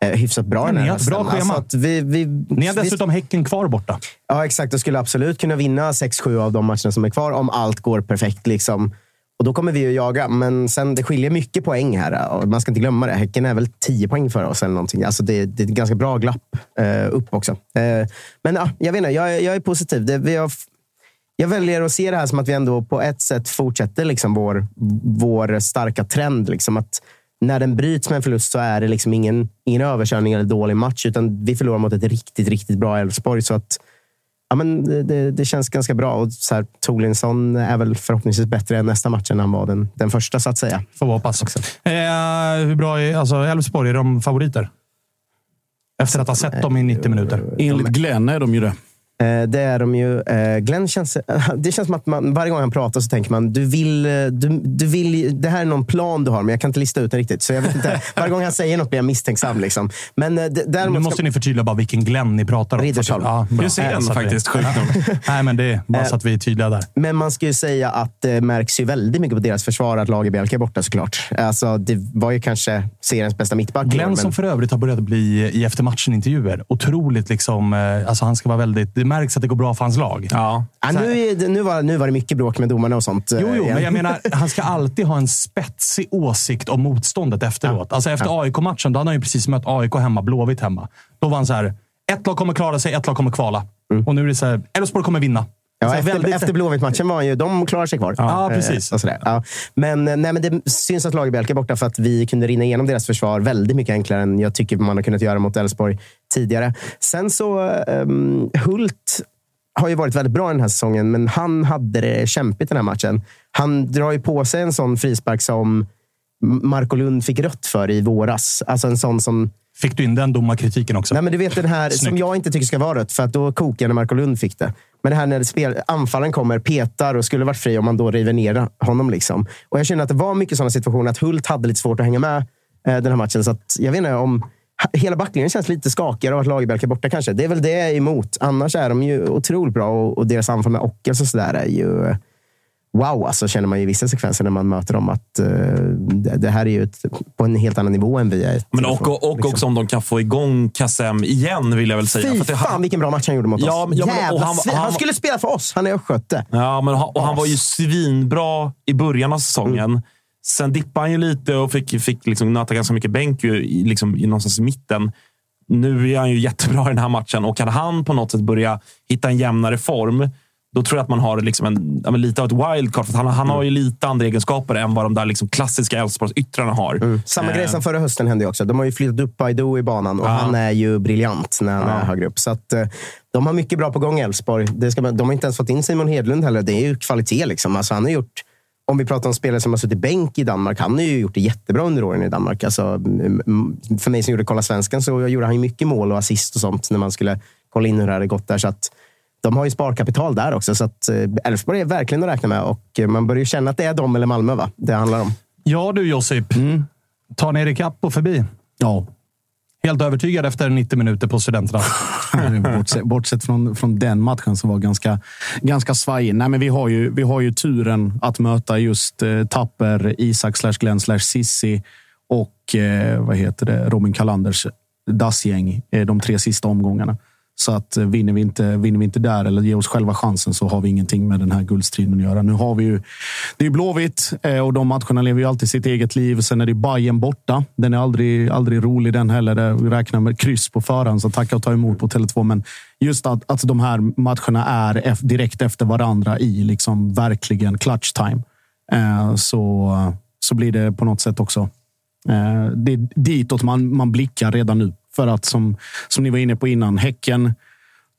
hyfsat bra Men den här bra schema. Alltså att vi, vi, Ni har vi- dessutom Häcken kvar borta. Ja, exakt. Och skulle absolut kunna vinna 6-7 av de matcherna som är kvar om allt går perfekt. Liksom. Och Då kommer vi ju jaga, men sen det skiljer mycket poäng här. Och man ska inte glömma det. Häcken är väl 10 poäng för oss. eller någonting. Alltså det, det är ett ganska bra glapp eh, upp också. Eh, men ja, jag vet inte, jag, jag är positiv. Det, vi har, jag väljer att se det här som att vi ändå på ett sätt fortsätter liksom vår, vår starka trend. Liksom att när den bryts med en förlust så är det liksom ingen, ingen överkörning eller dålig match, utan vi förlorar mot ett riktigt, riktigt bra Elfsborg. Så att Ja, men det, det, känns ganska bra. Och så här, Torlinsson är väl förhoppningsvis bättre än nästa match än han var den, den första, så att säga. Får vi hoppas. Eh, hur bra är alltså Elfsborg? Är de favoriter? Efter att ha sett dem i 90 minuter. Enligt Glenn är de ju det. Eh, Det är de ju. Eh, Glenn känns, det känns som att man, varje gång han pratar så tänker man, du vill, eh, du, du vill, det här är någon plan du har, men jag kan inte lista ut den riktigt. Så jag vet inte, varje gång han säger något blir jag misstänksam. Liksom. Men eh, d- Nu måste ska, ni förtydliga bara vilken Glenn ni pratar om. Riddersholm. Ja, bra. Att vi- faktiskt, sjukt nog. Nej, men det är bara så att vi är tydliga där. men man ska ju säga att det märks ju väldigt mycket på deras försvar att Lagerbielke är borta såklart. Alltså, det var ju kanske seriens bästa mittback. Glenn men- som för övrigt har börjat bli i efter matchen-intervjuer. Otroligt liksom... Alltså han ska vara väldigt... Märks att det går bra för hans lag. Ja. Ja, nu, är nu, var, nu var det mycket bråk med domarna och sånt. eh, Jo, jo, igen. men jag menar, han ska alltid ha en spetsig åsikt om motståndet efteråt. Alltså efter AIK-matchen, då hade han ju precis mött AIK hemma, Blåvitt hemma. Då var han så här, ett lag kommer klara sig, ett lag kommer kvala. Och nu är det så här, Elfsborg kommer vinna. Ja, efter, väldigt- efter Blåvitt-matchen var han ju, de klarar sig kvar. Ja, Eh, precis. och sådär. Ja. Men, eh, nej, men det syns att Lagerbielke är borta för att vi kunde rinna igenom deras försvar väldigt mycket enklare än jag tycker man har kunnat göra mot Elfsborg tidigare. Sen så, um, Hult har ju varit väldigt bra den här säsongen, men han hade det kämpigt den här matchen. Han drar ju på sig en sån frispark som Marco Lund fick rött för i våras. Alltså en sån som Fick du in den domarkritiken också? Nej, men du vet den här som Snyggt. jag inte tycker ska vara rött, för att då kokar jag när Marco Lund fick det. Men det här när det spel, anfallen kommer, petar och skulle varit fri om man då river ner honom. Liksom. Och jag känner att det var mycket sådana situationer att Hult hade lite svårt att hänga med eh, den här matchen. Så att, jag vet inte om... Hela backlinjen känns lite skakigare och att Lagerbielke är borta kanske. Det är väl det jag är emot. Annars är de ju otroligt bra och, och deras anfall med Ockels och sådär är ju... Wow, alltså känner man ju i vissa sekvenser när man möter dem att eh, det, det här är ju ett, på en helt annan nivå än vi är. Men och, och, och också om de kan få igång Kassem igen, vill jag väl säga. Fy det- fan vilken bra match han gjorde mot Ja, oss. ja, men- han- han, han- skulle spela för oss. Han är östgöte. Ja, men han, och han var ju svinbra i början av säsongen. Sen dippade han ju lite och fick, fick liksom nöta ganska mycket bänk ju, liksom, i någonstans i mitten. Nu är han ju jättebra i den här matchen och kan han på något sätt börja hitta en jämnare form, då tror jag att man har liksom en, ja, men lite av ett wildcard. För han, han har ju lite andra egenskaper än vad de där liksom klassiska Elfsborgsyttrarna har. Samma Eh, grej som förra hösten hände också. De har ju flyttat upp Baidu i banan och Ja. han är ju briljant när han Ja. är högre upp. Så att, eh, de har mycket bra på gång, Elfsborg. Ska man- De har inte ens fått in Simon Hedlund heller. Det är ju kvalitet. Liksom. Alltså, han har gjort, om vi pratar om spelare som har suttit bänk i Danmark, han har ju gjort det jättebra under åren i Danmark. Alltså, mm, mm, för mig som gjorde Kolla Svenskan så gjorde han ju mycket mål och assist och sånt när man skulle kolla in hur det hade gått där. Så att, de har ju sparkapital där också, så att eh, Elfsborg är verkligen att räkna med. Och eh, man börjar ju känna att det är de eller Malmö va? det handlar om. Ja du Josip. Tar ni er ikapp och förbi? Ja. Helt övertygad efter 90 minuter på studenterna. bortsett, bortsett från, från den matchen som var ganska, ganska svajig. Nej, men vi, har ju, vi har ju turen att möta just eh, Tapper, Isak slash Glenn slash Sissi och eh, vad heter det, Robin Kallanders dassgäng eh, de tre sista omgångarna. Så att eh, vinner vi, inte, vinner vi inte där eller ger oss själva chansen så har vi ingenting med den här guldstriden att göra. Nu har vi ju, det är Blåvitt eh, och de matcherna lever ju alltid sitt eget liv. Sen är det Bayern borta. Den är aldrig, aldrig rolig den heller. Vi räknar med kryss på förhand, så tacka och ta emot på Tele2. Men just att, att de här matcherna är direkt efter varandra i liksom verkligen clutch time. Eh, så, så blir det på något sätt också det är ditåt man, man blickar redan nu. För att som, som ni var inne på innan, Häcken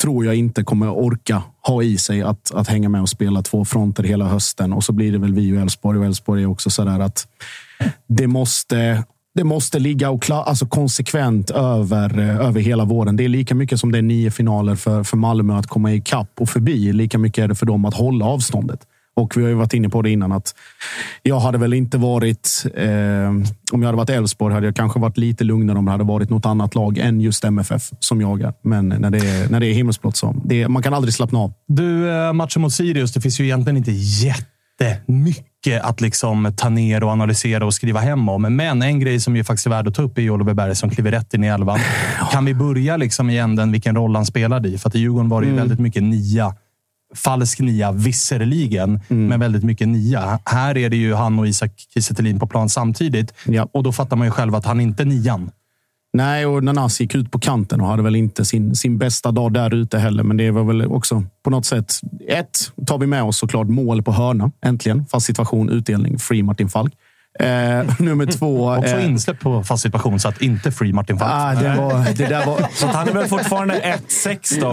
tror jag inte kommer orka ha i sig att, att hänga med och spela två fronter hela hösten. Och så blir det väl vi och Elfsborg. Och Elfsborg är också så där att det måste, det måste ligga och klar, alltså konsekvent över, eh, över hela våren. Det är lika mycket som det är nio finaler för, för Malmö att komma i kapp och förbi. Lika mycket är det för dem att hålla avståndet. Och vi har ju varit inne på det innan att jag hade väl inte varit... Eh, om jag hade varit Elfsborg hade jag kanske varit lite lugnare om det hade varit något annat lag än just MFF som jagar. Men när det är, när det är himmelsblått så det, man kan aldrig slappna av. Du, eh, matchen mot Sirius. Det finns ju egentligen inte jättemycket att liksom ta ner och analysera och skriva hem om. Men en grej som ju faktiskt är värd att ta upp är Oliver Berg som kliver rätt in i elvan. Kan vi börja liksom i änden vilken roll han spelade i? För att i Djurgården var det ju mm. väldigt mycket nia falsk nia visserligen, mm. men väldigt mycket nia. Här är det ju han och Isak Kiese på plan samtidigt. Ja. Och då fattar man ju själv att han inte är nian. Nej, och Nanasi gick ut på kanten och hade väl inte sin, sin bästa dag där ute heller. Men det var väl också på något sätt. Ett, tar vi med oss såklart mål på hörna. Äntligen. Fast situation, utdelning, free Martin Falk. Eh, nummer två. Också eh, insläppt på fast situation, så att inte free Martin Falk. Ah, det var, det där var... så han är väl fortfarande 1-6 då?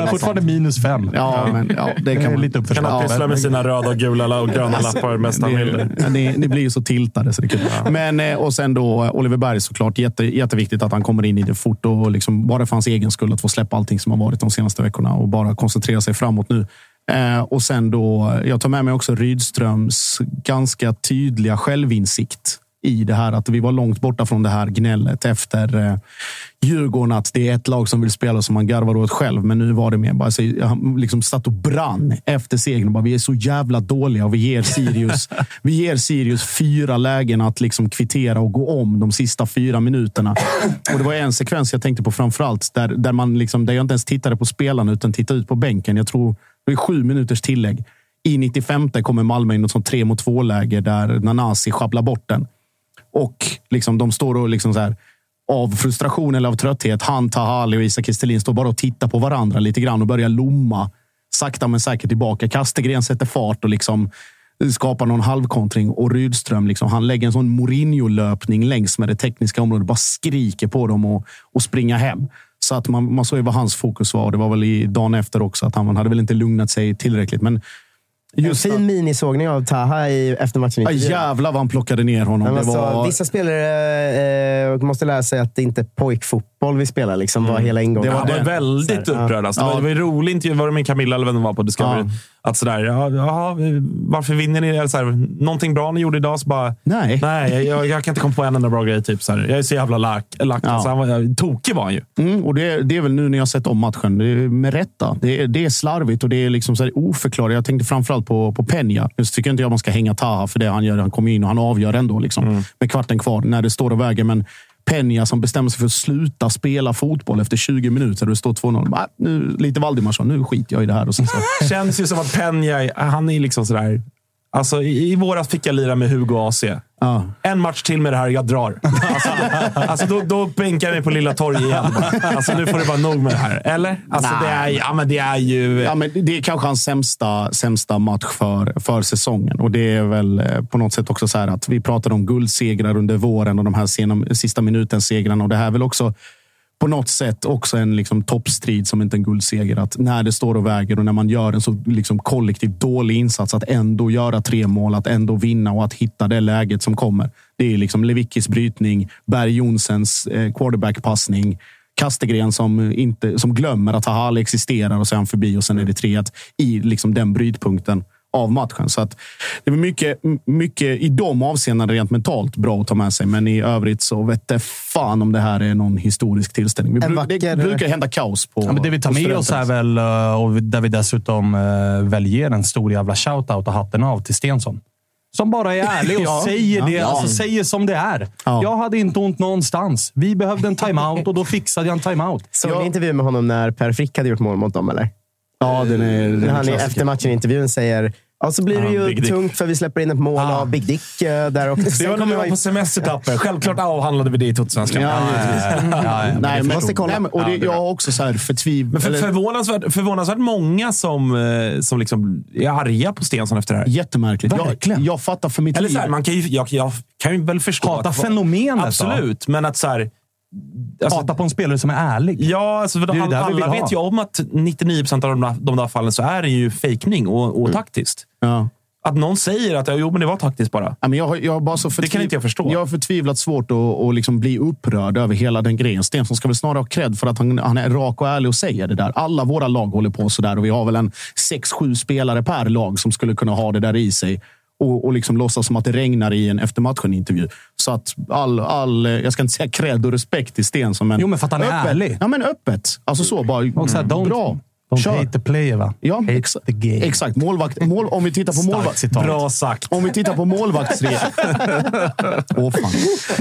Med fortfarande minus 5. Ja, men, ja, det kan man. Lite kan han pyssla med sina röda, och gula och gröna alltså, lappar mest han vill. Ni, ni blir ju så tiltade. Så det är kul. Ja. Men, eh, och sen då Oliver Berg såklart. Jätte, jätteviktigt att han kommer in i det fort och liksom, bara för hans egen skull att få släppa allting som har varit de senaste veckorna och bara koncentrera sig framåt nu. Eh, och sen då, jag tar med mig också Rydströms ganska tydliga självinsikt i det här att vi var långt borta från det här gnället efter eh, Djurgården. Att det är ett lag som vill spela som man garvar åt själv. Men nu var det mer bara så han liksom satt och brann efter segern. Bara, vi är så jävla dåliga och vi ger Sirius, vi ger Sirius fyra lägen att liksom kvittera och gå om de sista fyra minuterna. Och det var en sekvens jag tänkte på framför allt där, där, man liksom, där jag inte ens tittade på spelarna utan tittade ut på bänken. Jag tror det är sju minuters tillägg. I 95 kommer Malmö in i ett tre mot två läge där Nanasi sjabblar bort den. Och liksom, de står och liksom så här, av frustration eller av trötthet. Han, Tahali och Isak Kristelin står bara och tittar på varandra lite grann och börjar lomma sakta men säkert tillbaka. Kastegren sätter fart och liksom skapar någon halvkontring och Rydström liksom, han lägger en sån Mourinho-löpning längs med det tekniska området. Bara skriker på dem och, och springer hem. Så att man, man såg ju vad hans fokus var. Det var väl i dagen efter också att han hade väl inte lugnat sig tillräckligt. Men Just en fin minisågning av Taha i, efter matchen. Ja, jävlar vad han plockade ner honom. Alltså, var... Vissa spelare eh, måste lära sig att det inte är pojkfotboll vi spelar. Liksom, mm. var hela ingången. Det var, det var väldigt upprörd. Alltså. Ja. Det var en rolig intervju. Var det med Camilla eller vem det var på Discovery? Ja. Att sådär, ja, ja, varför vinner ni? Eller såhär, någonting bra ni gjorde idag? Så bara, nej, nej jag, jag kan inte komma på en enda bra grej. Typ, såhär. Jag är så jävla lack. lack ja. alltså, han var, tokig var han ju. Mm, och det, det är väl nu när jag sett om matchen. Det är med rätta. Det är, det är slarvigt och det är liksom oförklarligt. Jag tänkte framförallt på, på Peña. Nu tycker inte jag man ska hänga Taha för det han gör. Han kommer in och han avgör ändå liksom, mm. med kvarten kvar när det står och väger. Men Peña som bestämmer sig för att sluta spela fotboll efter 20 minuter och det står 2-0. Ah, nu, lite Valdimarsson, nu skiter jag i det här. Och så, så. Känns ju som att Peña, han är liksom sådär... Alltså, i, I våras fick jag lira med Hugo AC. Ja. En match till med det här, jag drar. Alltså, då, alltså, då, då bänkar jag mig på Lilla Torg igen. Alltså, nu får det vara nog med det här. Eller? Alltså, det, är, ja, men det är ju... Ja, men det är kanske hans sämsta, sämsta match för, för säsongen. Och Det är väl eh, på något sätt också så att vi pratade om guldsegrar under våren och de här sena, sista minuten-segrarna. Och det här är väl också på något sätt också en liksom toppstrid som inte en guldseger. Att när det står och väger och när man gör en så liksom kollektivt dålig insats, att ändå göra tre mål, att ändå vinna och att hitta det läget som kommer. Det är liksom Lewickis brytning, Berg Jonsens eh, quarterbackpassning, Kastegren som, inte, som glömmer att Hahal existerar och sen förbi och sen är det 3 i liksom den brytpunkten av matchen. Så att det var mycket, mycket i de avseendena rent mentalt bra att ta med sig. Men i övrigt så vet det fan om det här är någon historisk tillställning. Vi bruk, det brukar hända kaos på ja, men Det vi tar med oss är väl, eh, och där vi dessutom eh, väl ger en stor jävla shoutout och hatten av till Stensson. Som bara är ärlig och Ja. säger det. Ja. Alltså, säger som det är. Ja. Jag hade inte ont någonstans. Vi behövde en timeout och då fixade jag en timeout. Såg ni intervjun med honom när Per Frick hade gjort mål mot dem? Eller? Ja, den är, den När är han i klassiker. efter matchen-intervjun säger Ja, så blir det Ja, ju Big Dick. tungt för vi släpper in ett mål av Big Dick eh, där också. Det var när vi var på semestertapper. Självklart avhandlade vi det i Totosvenskan. Ja, givetvis. ja, Nej, men, måste kolla. nej, och det, Ja, jag har också så här förtviv... Men för, förvånansvärt, förvånansvärt många som, eh, som liksom är arga på Stensson efter det här. Jättemärkligt. Verkligen. Jag, jag fattar för mitt Eller liv. så här, man kan ju, jag, jag kan ju väl förstå... Hata att- fenomenet då? Absolut, men att så här... Alltså, Hata på en spelare som är ärlig. Ja, alltså, för ju alla, alla vet ju om att 99 procent av de där, de där fallen så är det ju fejkning och, Mm. och taktiskt. Ja. Att någon säger att jo, men det var taktiskt bara. Ja, men jag, har- jag har bara så Det kan inte jag förstå. Jag har förtvivlat svårt att, att liksom bli upprörd över hela den grejen. Stensson ska väl snarare ha cred för att han, han är rak och ärlig och säger det där. Alla våra lag håller på sådär och vi har väl en sex sju spelare per lag som skulle kunna ha det där i sig. Och, och liksom låtsas som att det regnar i en eftermatchen-intervju. Så att all, all, jag ska inte säga cred och respekt till Stensson, men... Jo, men för att han är öppet. ärlig. Ja, men öppet. Alltså så, bara... Och så här, don't, bra. Don't Kör. hate the player, va? Ja, hate exa- the game. exakt. Målvakt, mål, om vi tittar på målvakt... Bra sagt. Om vi tittar på målvaktsregeln. Åh fan.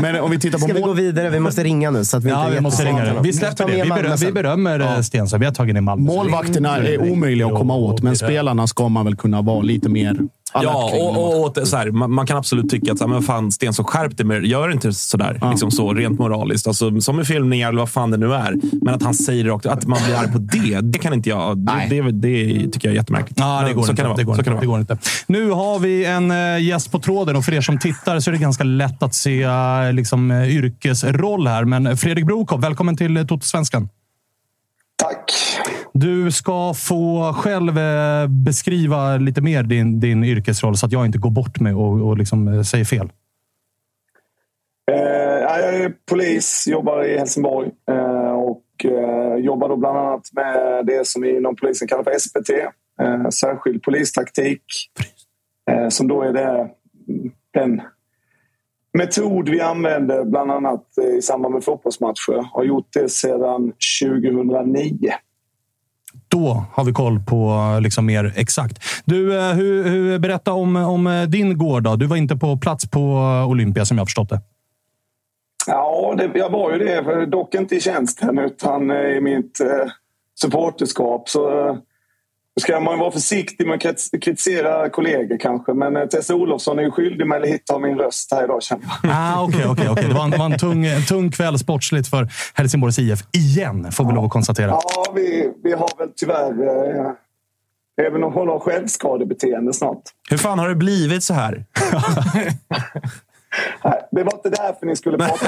Men om vi tittar på Ska vi gå vidare? Vi måste ringa nu. Så att vi Ja, inte vi måste ringa. Vi släpper det. med Vi, beröm, vi berömmer ja. Stensson. Vi har tagit ner Malmö. Målvakterna är omöjliga att komma åt, men spelarna ska man väl kunna vara lite mer Ja, och, och, och så här, man, man kan absolut tycka att så här, men fan, Stensson skärp dig, men gör inte sådär. Liksom så, rent moraliskt. Alltså, som i filmningar eller vad fan det nu är. Men att han säger rakt att man blir arg på det, det kan inte jag. Det, det, det tycker jag är jättemärkligt. Ja, det går, så inte. Kan det, det, går så kan inte. det går inte. Nu har vi en eh, gäst på tråden och för er som tittar så är det ganska lätt att se eh, liksom, eh, yrkesroll här. Men Fredrik Brokopp, välkommen till eh, Totosvenskan. Tack. Du ska få själv eh, beskriva lite mer din, din yrkesroll så att jag inte går bort mig och, och liksom, eh, säger fel. Eh, jag är polis, jobbar i Helsingborg eh, och eh, jobbar då bland annat med det som vi inom polisen kallar för SPT, eh, särskild polistaktik. Eh, som då är det, den metod vi använder bland annat i samband med fotbollsmatcher. Har gjort det sedan 2009. Då har vi koll på liksom mer exakt. Du, eh, hur, hur, berätta om, om eh, din gård. Då. Du var inte på plats på eh, Olympia som jag förstått det. Ja, det, jag var ju det. Dock inte i tjänsten utan i mitt eh, supporterskap. Så eh, ska man vara försiktig med att krit- kritisera kollegor kanske. Men eh, Tesse Olofsson är ju skyldig mig lite av min röst här idag känner jag. Ah, Okej. Det var en, det var en, tung, en tung kväll sportsligt för Helsingborgs IF. Igen, får vi lov att konstatera. Ja, vi, vi har väl tyvärr... Eh, även om hon har självskadebeteende snart. Hur fan har det blivit så här? Det var inte därför ni skulle prata.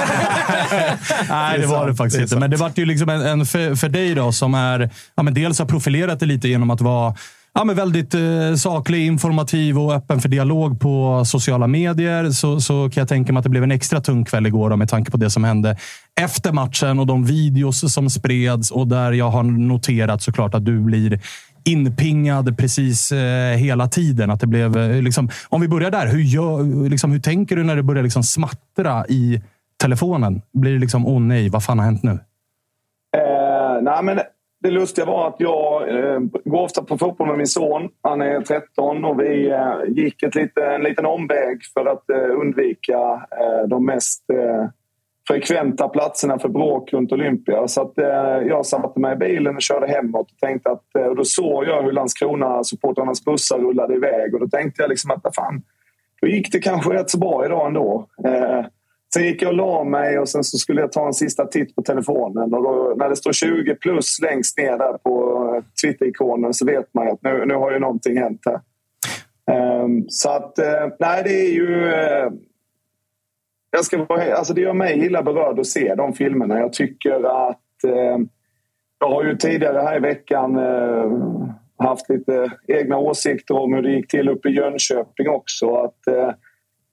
Nej, det var det faktiskt inte. Men det var ju liksom en, en för, för dig då som är, ja, men dels har profilerat dig lite genom att vara ja, men väldigt eh, saklig, informativ och öppen för dialog på sociala medier. Så, så kan jag tänka mig att det blev en extra tung kväll igår då, med tanke på det som hände efter matchen och de videos som spreds. Och där jag har noterat såklart att du blir inpingad precis eh, hela tiden. Att det blev, eh, liksom, om vi börjar där. Hur, gör, liksom, hur tänker du när det börjar liksom smattra i telefonen? Blir det liksom, åh nej, vad fan har hänt nu? Eh, nej, men det lustiga var att jag eh, går ofta på fotboll med min son. Han är 13 och vi eh, gick ett lite, en liten omväg för att eh, undvika eh, de mest eh, frekventa platserna för bråk runt Olympia. Så att, eh, jag satte mig i bilen och körde hemåt. Och, tänkte att, eh, och då såg jag hur Landskrona-supportrarnas bussar rullade iväg. Och då tänkte jag liksom att fan, då gick det kanske rätt så bra idag ändå. Eh, sen gick jag och la mig och sen så skulle jag ta en sista titt på telefonen. Och då, när det står 20 plus längst ner där på Twitter-ikonen så vet man ju att nu, nu har ju någonting hänt här. Eh, så att, eh, nej det är ju... Eh, jag ska vara, alltså det gör mig illa berörd att se de filmerna. Jag tycker att... Eh, jag har ju tidigare här i veckan eh, haft lite egna åsikter om hur det gick till uppe i Jönköping också. Att, eh,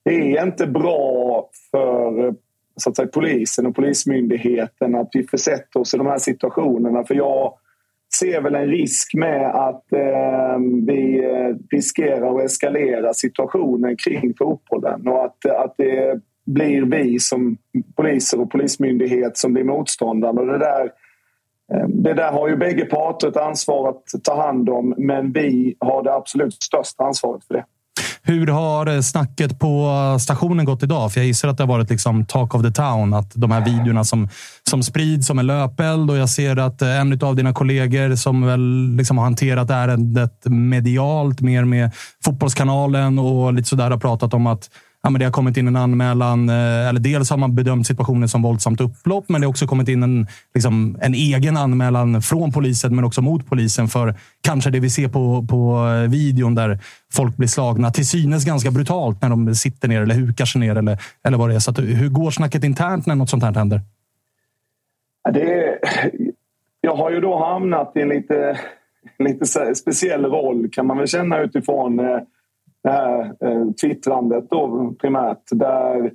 det är inte bra för så att säga, polisen och polismyndigheten att vi försätter oss i de här situationerna. För jag ser väl en risk med att eh, vi eh, riskerar att eskalera situationen kring fotbollen och att, att det blir vi som poliser och polismyndighet som blir motståndare. Och det, där, eh, det där har ju bägge parter ett ansvar att ta hand om men vi har det absolut största ansvaret för det. Hur har eh, snacket på stationen gått idag? För jag gissar att det har varit liksom talk of the town. Att de här videorna som, som sprids som en löpeld och jag ser att eh, en av dina kollegor som väl liksom har hanterat ärendet medialt mer med Fotbollskanalen och lite sådär har pratat om att ja, men det har kommit in en anmälan. Eh, eller dels har man bedömt situationen som våldsamt upplopp, men det har också kommit in en, liksom, en egen anmälan från polisen, men också mot polisen för kanske det vi ser på, på eh, videon där folk blir slagna till synes ganska brutalt när de sitter ner eller hukar sig ner eller, eller vad det är. Så att, hur går snacket internt när något sånt här händer? Det jag har ju då hamnat i en lite, lite speciell roll kan man väl känna utifrån eh, det här eh, twittrandet då primärt. Där,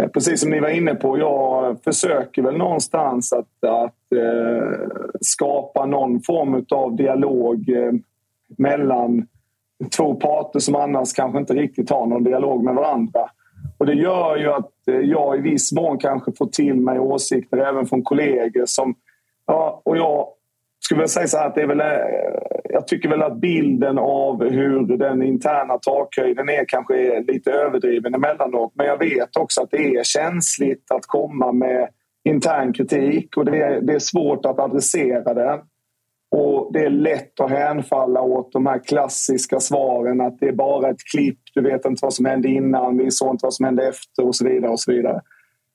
eh, precis som ni var inne på, jag försöker väl någonstans att, att eh, skapa någon form av dialog eh, mellan två parter som annars kanske inte riktigt har någon dialog med varandra. Och Det gör ju att eh, jag i viss mån kanske får till mig åsikter även från kollegor som... Ja, och jag skulle väl säga så här att det är väl eh, jag tycker väl att bilden av hur den interna takhöjden är kanske är lite överdriven emellanåt. Men jag vet också att det är känsligt att komma med intern kritik och det är, det är svårt att adressera den. Och Det är lätt att hänfalla åt de här klassiska svaren att det är bara ett klipp, du vet inte vad som hände innan, vi såg inte vad som hände efter och så vidare. och så vidare.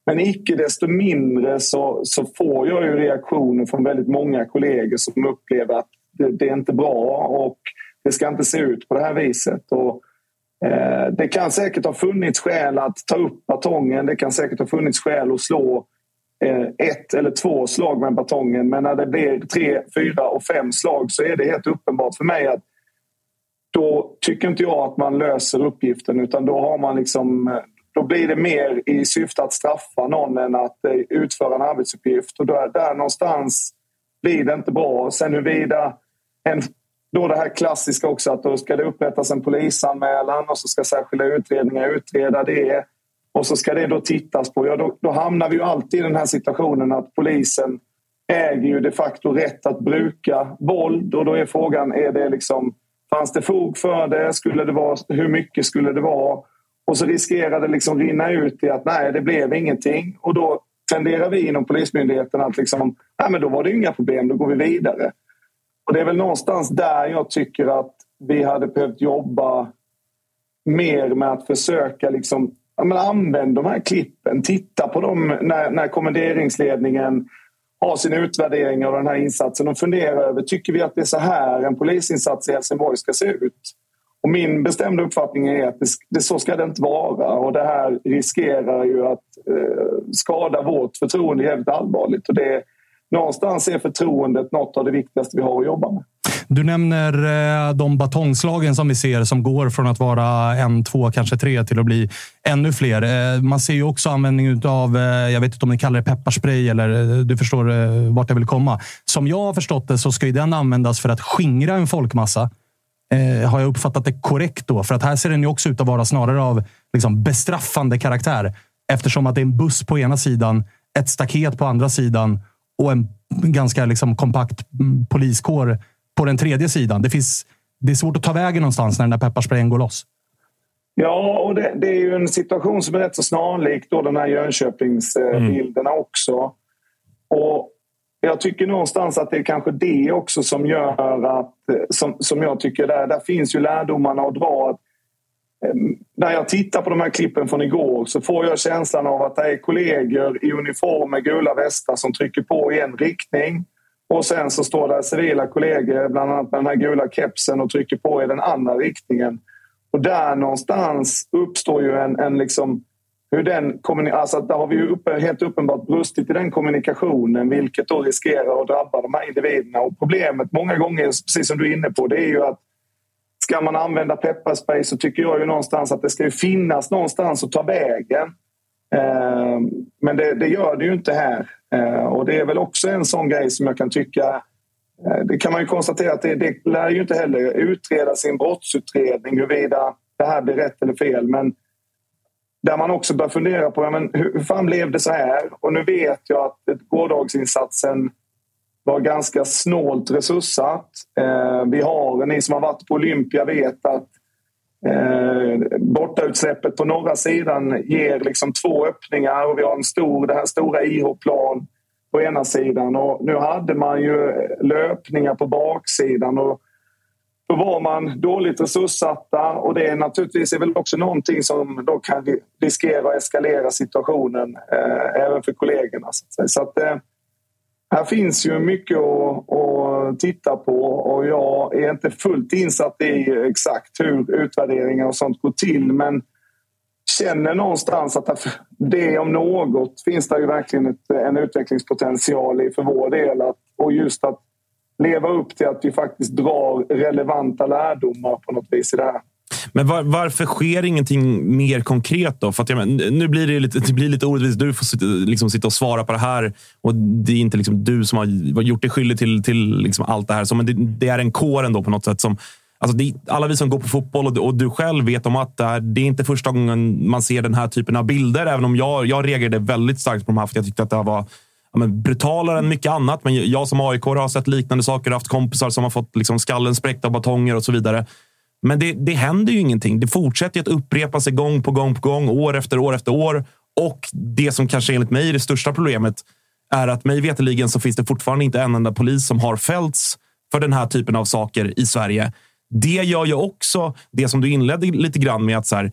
Men icke desto mindre så, så får jag ju reaktioner från väldigt många kollegor som upplever att det, det, är inte bra och det ska inte se ut på det här viset. Och, eh, det kan säkert ha funnits skäl att ta upp batongen. Det kan säkert ha funnits skäl att slå eh, ett eller två slag med batongen. Men när det blir tre, fyra och fem slag så är det helt uppenbart för mig att då tycker inte jag att man löser uppgiften utan då har man liksom eh, då blir det mer i syfte att straffa någon än att eh, utföra en arbetsuppgift. Och där, där någonstans blir det inte bra. Sen huruvida en, då det här klassiska också att då ska det upprättas en polisanmälan och så ska särskilda utredningar utreda det. Och så ska det då tittas på. Ja, då, då hamnar vi ju alltid i den här situationen att polisen äger ju de facto rätt att bruka våld och då är frågan, är det liksom, fanns det fog för det? Skulle det vara, hur mycket skulle det vara? Och så riskerar det liksom rinna ut i att nej, det blev ingenting. Och då tenderar vi inom Polismyndigheten att liksom, nej men då var det inga problem, då går vi vidare. Och det är väl någonstans där jag tycker att vi hade behövt jobba mer med att försöka liksom, ja, men använd de här klippen. Titta på dem när, när kommenderingsledningen har sin utvärdering av den här insatsen och fundera över, tycker vi att det är så här en polisinsats i Helsingborg ska se ut? Och min bestämda uppfattning är att det, det, så ska det inte vara och det här riskerar ju att eh, skada vårt förtroende jävligt allvarligt. Och det, någonstans är förtroendet något av det viktigaste vi har att jobba med. Du nämner eh, de batongslagen som vi ser som går från att vara en, två, kanske tre till att bli ännu fler. Eh, man ser ju också användning av, eh, jag vet inte om ni kallar det pepparspray eller du förstår vart jag vill komma. Som jag har förstått det så ska ju den användas för att skingra en folkmassa har jag uppfattat det korrekt då? För att här ser den ju också ut att vara snarare av liksom, bestraffande karaktär. Eftersom att det är en buss på ena sidan, ett staket på andra sidan och en ganska liksom kompakt poliskår på den tredje sidan. Det, finns, det är svårt att ta vägen någonstans när den där pepparsprayen går loss. Ja, och det, det, är ju en situation som är rätt så snarlik då den här Jönköpingsbilderna mm. också. Och jag tycker någonstans att det är kanske det också som gör att, eh, som, som jag tycker, där, där finns ju lärdomarna att dra. Att ehm, när jag tittar på de här klippen från igår så får jag känslan av att det är kollegor i uniform med gula västar som trycker på i en riktning. Och sen så står det civila kollegor, bland annat med den här gula kepsen och trycker på i den andra riktningen. Och där någonstans uppstår ju en, en liksom hur den alltså där har vi ju uppe, helt uppenbart brustit i den kommunikationen vilket då riskerar att drabba de här individerna. Och problemet många gånger, precis som du är inne på, det är ju att Ska man använda pepparspray så tycker jag ju någonstans att det ska finnas någonstans att ta vägen. Eh, men det, det, gör det ju inte här. Eh, och det är väl också en sån grej som jag kan tycka eh, det kan man ju konstatera att det, det lär ju inte heller utreda sin brottsutredning huruvida det här blir rätt eller fel. Men där man också bör fundera på ja, men hur, hur fan blev det så här? Och nu vet jag att gårdagsinsatsen var ganska snålt resurssatt. Eh, vi har, ni som har varit på Olympia vet att Eh, bortautsläppet på norra sidan ger liksom två öppningar och vi har en stor, det här stora IH-plan på ena sidan. Och nu hade man ju löpningar på baksidan. Och då var man dåligt resurssatta och det är naturligtvis är väl också någonting som då kan riskera att eskalera situationen eh, även för kollegorna. Så att, så att eh, här finns ju mycket att, att, titta på och jag är inte fullt insatt i exakt hur utvärderingar och sånt går till men känner någonstans att det om något finns det ju verkligen ett, en utvecklingspotential i för vår del. Att, och just att leva upp till att vi faktiskt drar relevanta lärdomar på något vis i det här. Men var, varför sker ingenting mer konkret då? För att, men, nu blir det, lite, det blir lite orättvist. Du får sitta, liksom, sitta och svara på det här och det är inte liksom, du som har gjort dig skyldig till, till liksom, allt det här. Så, men det, det, är en kår ändå på något sätt. Som, alltså, det, alla vi som går på fotboll och, och, du själv vet om att det är, det är inte första gången man ser den här typen av bilder. Även om jag, jag reagerade väldigt starkt på de här för jag tyckte att det var men, brutalare än mycket annat. Men jag som AIK har sett liknande saker. Haft kompisar som har fått liksom, skallen spräckt av batonger och så vidare. Men det, det händer ju ingenting. Det fortsätter att upprepa sig gång på gång på gång, år efter år efter år. Och det som kanske enligt mig är det största problemet är att mig veterligen så finns det fortfarande inte en enda polis som har fällts för den här typen av saker i Sverige. Det gör ju också det som du inledde lite grann med att så här,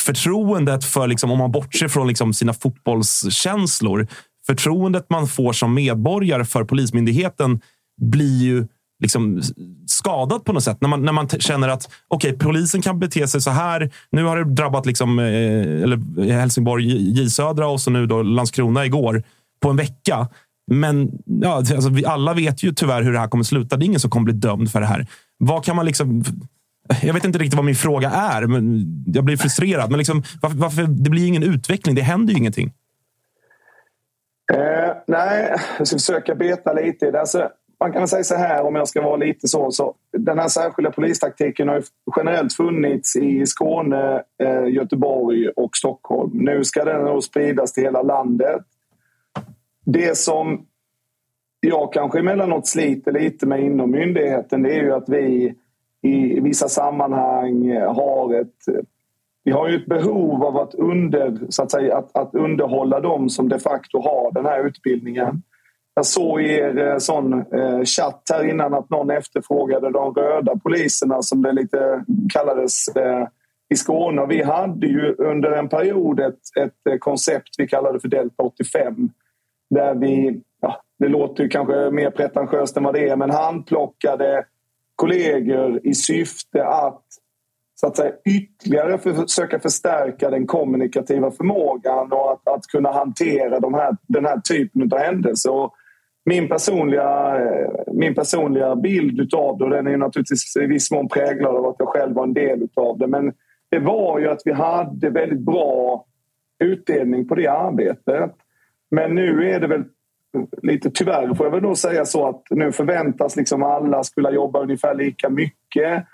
förtroendet för, liksom, om man bortser från liksom, sina fotbollskänslor, förtroendet man får som medborgare för Polismyndigheten blir ju liksom skadat på något sätt. När man, när man känner att okay, polisen kan bete sig så här. Nu har det drabbat liksom, eh, eller eh, Helsingborg, J Södra och så nu då Landskrona igår på en vecka. Men ja, alltså, vi alla vet ju tyvärr hur det här kommer sluta. Det är ingen som kommer bli dömd för det här. Vad kan man liksom... Jag vet inte riktigt vad min fråga är. Men jag blir frustrerad. Men liksom, varför, varför, det blir ingen utveckling. Det händer ju ingenting. Eh, nej, jag ska försöka beta lite i det. Alltså, man kan säga så här, om jag ska vara lite så. så den här särskilda polistaktiken har generellt funnits i Skåne, eh, Göteborg och Stockholm. Nu ska den nog spridas till hela landet. Det som jag kanske emellanåt sliter lite med inom myndigheten det är ju att vi i vissa sammanhang har ett vi har ju ett behov av att, under, så att, säga, att, att underhålla dem som de facto har den här utbildningen. Jag såg i er eh, sån eh, chatt här innan att någon efterfrågade de röda poliserna som det lite kallades eh, i Skåne. Vi hade ju under en period ett, ett eh, koncept vi kallade för Delta 85 där vi, ja, det låter ju kanske mer pretentiöst än vad det är, men handplockade kollegor i syfte att så att säga, ytterligare försöka förstärka den kommunikativa förmågan och att, att kunna hantera de här, den här typen av händelser. Och min, personliga, eh, min personliga bild av det, och den är naturligtvis i viss mån präglad av att jag själv var en del av det, men det var ju att vi hade väldigt bra utdelning på det arbetet. Men nu är det väl lite tyvärr får jag väl då säga så att nu förväntas liksom alla skulle jobba ungefär lika mycket.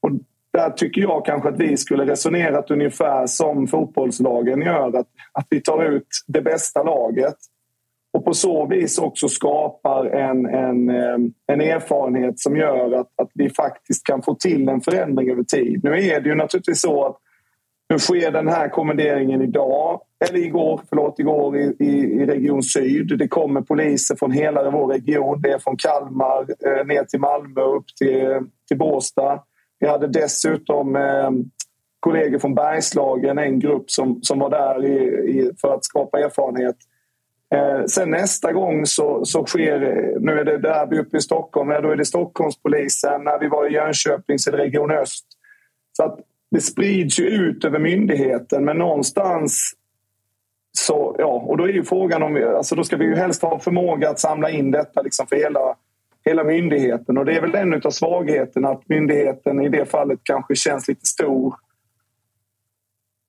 Och där tycker jag kanske att vi skulle resonerat ungefär som fotbollslagen gör. Att, att vi tar ut det bästa laget och på så vis också skapar en, en, eh, en erfarenhet som gör att, att vi faktiskt kan få till en förändring över tid. Nu är det ju naturligtvis så att nu sker den här kommenderingen idag, eller igår, förlåt, igår i, i, i Region Syd. Det kommer poliser från hela vår region. Det är från Kalmar eh, ner till Malmö upp till, till Båstad. Vi hade dessutom eh, kollegor från Bergslagen, en grupp som, som var där i, i, för att skapa erfarenhet. Eh, sen nästa gång så, så sker, nu är det derby uppe i Stockholm, då är det Stockholmspolisen. När vi var i Jönköping så är det Region Öst. Så att det sprids ju ut över myndigheten men någonstans så, ja, och då är ju frågan om, alltså då ska vi ju helst ha förmåga att samla in detta liksom för hela hela myndigheten. Och det är väl en av svagheterna att myndigheten i det fallet kanske känns lite stor.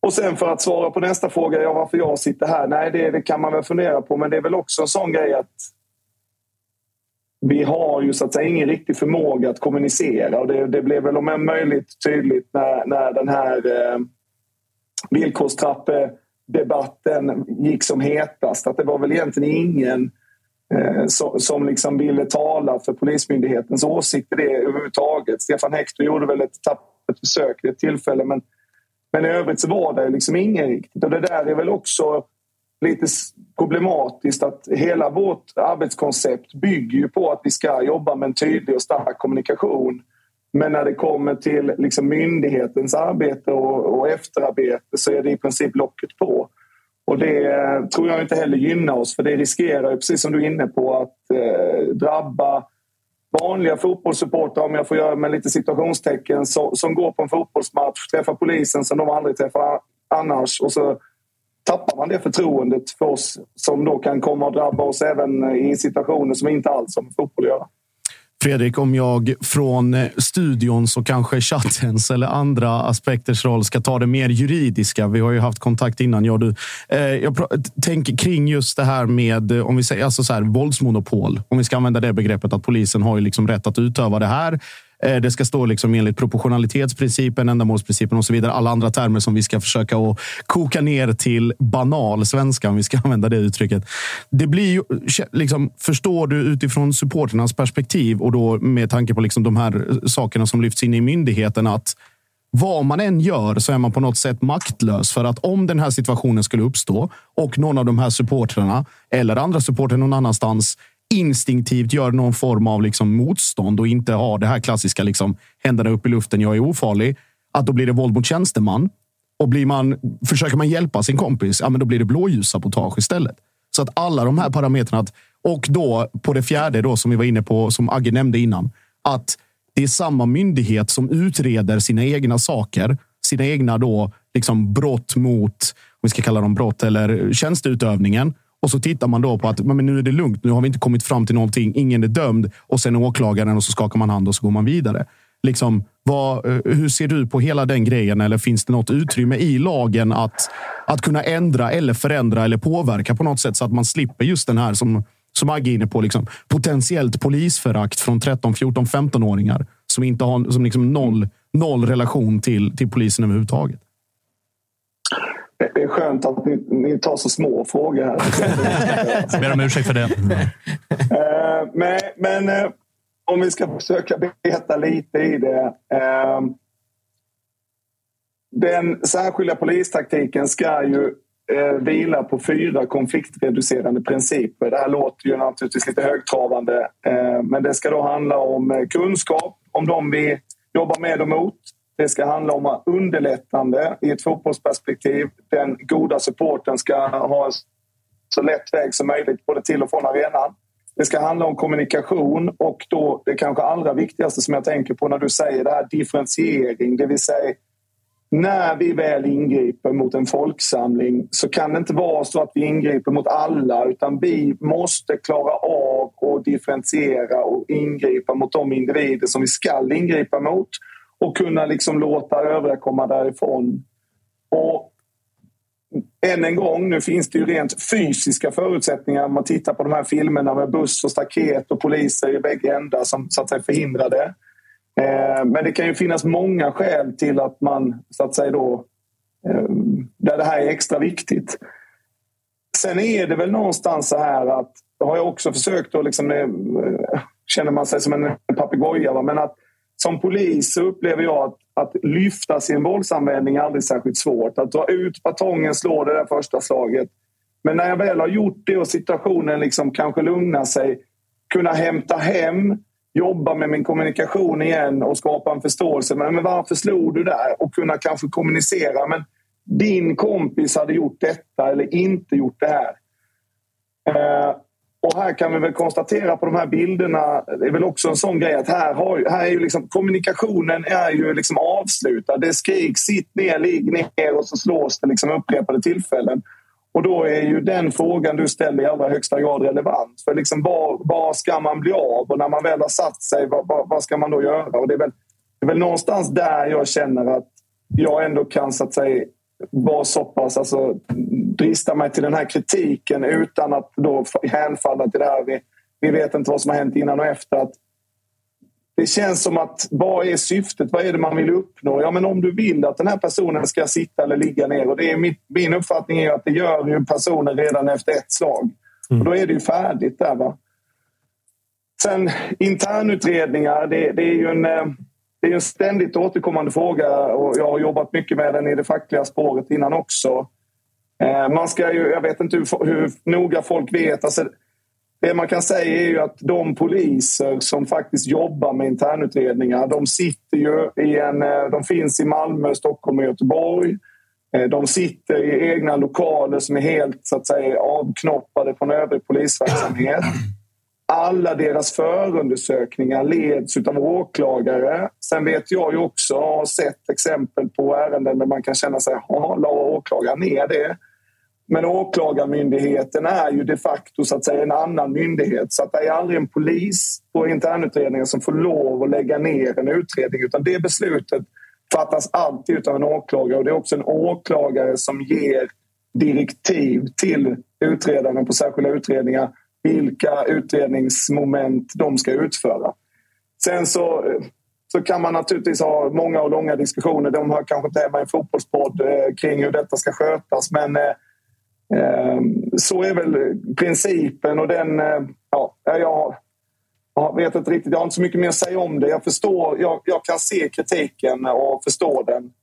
Och sen för att svara på nästa fråga, ja, varför jag sitter här. Nej, det, det kan man väl fundera på, men det är väl också en sån grej att vi har ju så att säga ingen riktig förmåga att kommunicera och det, det blev väl om möjligt tydligt när, när den här eh, villkorstrappedebatten gick som hetast att det var väl egentligen ingen Eh, som liksom ville tala för Polismyndighetens åsikter det överhuvudtaget. Stefan Hector gjorde väl ett tappert försök vid ett tillfälle. Men, men i övrigt så var det liksom ingen riktigt. Och det där är väl också lite problematiskt att hela vårt arbetskoncept bygger ju på att vi ska jobba med en tydlig och stark kommunikation. Men när det kommer till liksom myndighetens arbete och, och efterarbete så är det i princip locket på. Och det tror jag inte heller gynnar oss för det riskerar, precis som du är inne på, att eh, drabba vanliga fotbollssupportrar, om jag får göra med lite situationstecken, så, som går på en fotbollsmatch, träffar polisen som de aldrig träffar annars och så tappar man det förtroendet för oss som då kan komma att drabba oss även i situationer som inte alls har med fotboll att göra. Fredrik, om jag från eh, studion studions och kanske chattens eller andra aspekters roll ska ta det mer juridiska. Vi har ju haft kontakt innan, jag och du. Eh, jag tänker kring just det här med eh, om vi säger alltså så här, våldsmonopol. Om vi ska använda det begreppet att polisen har ju liksom rätt att utöva det här. Eh, det ska stå liksom enligt proportionalitetsprincipen, ändamålsprincipen och så vidare. Alla andra termer som vi ska försöka att koka ner till banal svenska, om vi ska använda det uttrycket. Det blir ju, liksom, förstår du utifrån supporternas perspektiv och då med tanke på liksom de här sakerna som lyfts in i myndigheten att vad man än gör så är man på något sätt maktlös. För att om den här situationen skulle uppstå och någon av de här supportrarna eller andra supportrar någon annanstans instinktivt gör någon form av liksom motstånd och inte har det här klassiska liksom, händerna upp i luften, jag är ofarlig. Att då blir det våld mot tjänsteman. Och blir man, försöker man hjälpa sin kompis, ja, men då blir det blåljussabotage istället. Så att alla de här parametrarna, och då på det fjärde då, som vi var inne på, som Agge nämnde innan, att det är samma myndighet som utreder sina egna saker, sina egna då, liksom brott mot, om vi ska kalla dem brott, eller tjänsteutövningen. Och så tittar man då på att men nu är det lugnt. Nu har vi inte kommit fram till någonting. Ingen är dömd. Och sen åklagaren och så skakar man hand och så går man vidare. Liksom, vad, eh, hur ser du på hela den grejen? Eller finns det något utrymme i lagen att, att kunna ändra eller förändra eller påverka på något sätt så att man slipper just den här som, som Agge är inne på, liksom, potentiellt polisförakt från 13, 14, 15-åringar som inte har som liksom noll, noll relation till, till polisen överhuvudtaget? Det är skönt att ni, ni tar så små frågor här. Jag ber om ursäkt för det. Eh, men, men eh, om vi ska försöka beta lite i det. Eh, den särskilda polistaktiken ska ju vila på fyra konfliktreducerande principer. Det här låter ju naturligtvis lite högtravande, men det ska då handla om kunskap om de vi jobbar med och mot. Det ska handla om underlättande i ett fotbollsperspektiv. Den goda supporten ska ha en så lätt väg som möjligt både till och från arenan. Det ska handla om kommunikation och då det kanske allra viktigaste som jag tänker på när du säger det här differentiering, det vill säga när vi väl ingriper mot en folksamling så kan det inte vara så att vi ingriper mot alla utan vi måste klara av att differentiera och ingripa mot de individer som vi ska ingripa mot och kunna liksom låta övriga komma därifrån. Och än en gång, nu finns det ju rent fysiska förutsättningar om man tittar på de här filmerna med buss och staket och poliser i bägge ändar som så att säga förhindrar det. Eh, men det kan ju finnas många skäl till att man så att säga då eh, där det här är extra viktigt. Sen är det väl någonstans så här att, det har jag också försökt att liksom, eh, känner man sig som en papegoja, men att som polis så upplever jag att, att lyfta sin våldsanvändning är aldrig särskilt svårt. Att dra ut batongen, slå det där första slaget. Men när jag väl har gjort det och situationen liksom kanske lugnar sig, kunna hämta hem, jobba med min kommunikation igen och skapa en förståelse. Men, men varför slog du där? Och kunna kanske kommunicera. Men din kompis hade gjort detta eller inte gjort det här. Eh, och här kan vi väl konstatera på de här bilderna, det är väl också en sån grej att här, har, här är ju liksom, kommunikationen är ju liksom avslutad. Det skriks sitt ner, ligg ner och så slås det liksom upprepade tillfällen. Och då är ju den frågan du ställer i allra högsta grad relevant. För liksom var, var ska man bli av? Och när man väl har satt sig, vad, vad, vad ska man då göra? Och det är, väl, det är väl någonstans där jag känner att jag ändå kan så att säga vara så pass, alltså, drista mig till den här kritiken utan att då hänfalla till det här. Vi, vi vet inte vad som har hänt innan och efter. Att det känns som att vad är syftet? Vad är det man vill uppnå? Ja, men om du vill att den här personen ska sitta eller ligga ner och det är mitt, min uppfattning är att det gör ju personen redan efter ett slag. Mm. Och då är det ju färdigt där. Va? Sen internutredningar, det, det är ju en... Det är en ständigt återkommande fråga och jag har jobbat mycket med den i det fackliga spåret innan också. Eh, man ska ju, jag vet inte hur, hur noga folk vet. Alltså, det man kan säga är ju att de poliser som faktiskt jobbar med internutredningar, de sitter ju i en... Eh, de finns i Malmö, Stockholm och Göteborg. Eh, de sitter i egna lokaler som är helt så att säga, avknoppade från övrig polisverksamhet. Alla deras förundersökningar leds av åklagare. Sen vet jag ju också, och har sett exempel på ärenden där man kan känna sig, ja, la åklagaren ner det? Men Åklagarmyndigheten är ju de facto så att säga, en annan myndighet. Så att det är aldrig en polis på internutredningen som får lov att lägga ner en utredning. Utan det beslutet fattas alltid av en åklagare. Och det är också en åklagare som ger direktiv till utredarna på särskilda utredningar vilka utredningsmoment de ska utföra. Sen så, så kan man naturligtvis ha många och långa diskussioner. De hör kanske inte hemma i en fotbollspodd eh, kring hur detta ska skötas. Men eh, eh så är väl principen och den... Eh, ja, jag, jag vet inte riktigt. Jag har inte så mycket mer att säga om det. Jag, förstår, jag, jag kan se kritiken och förstå den.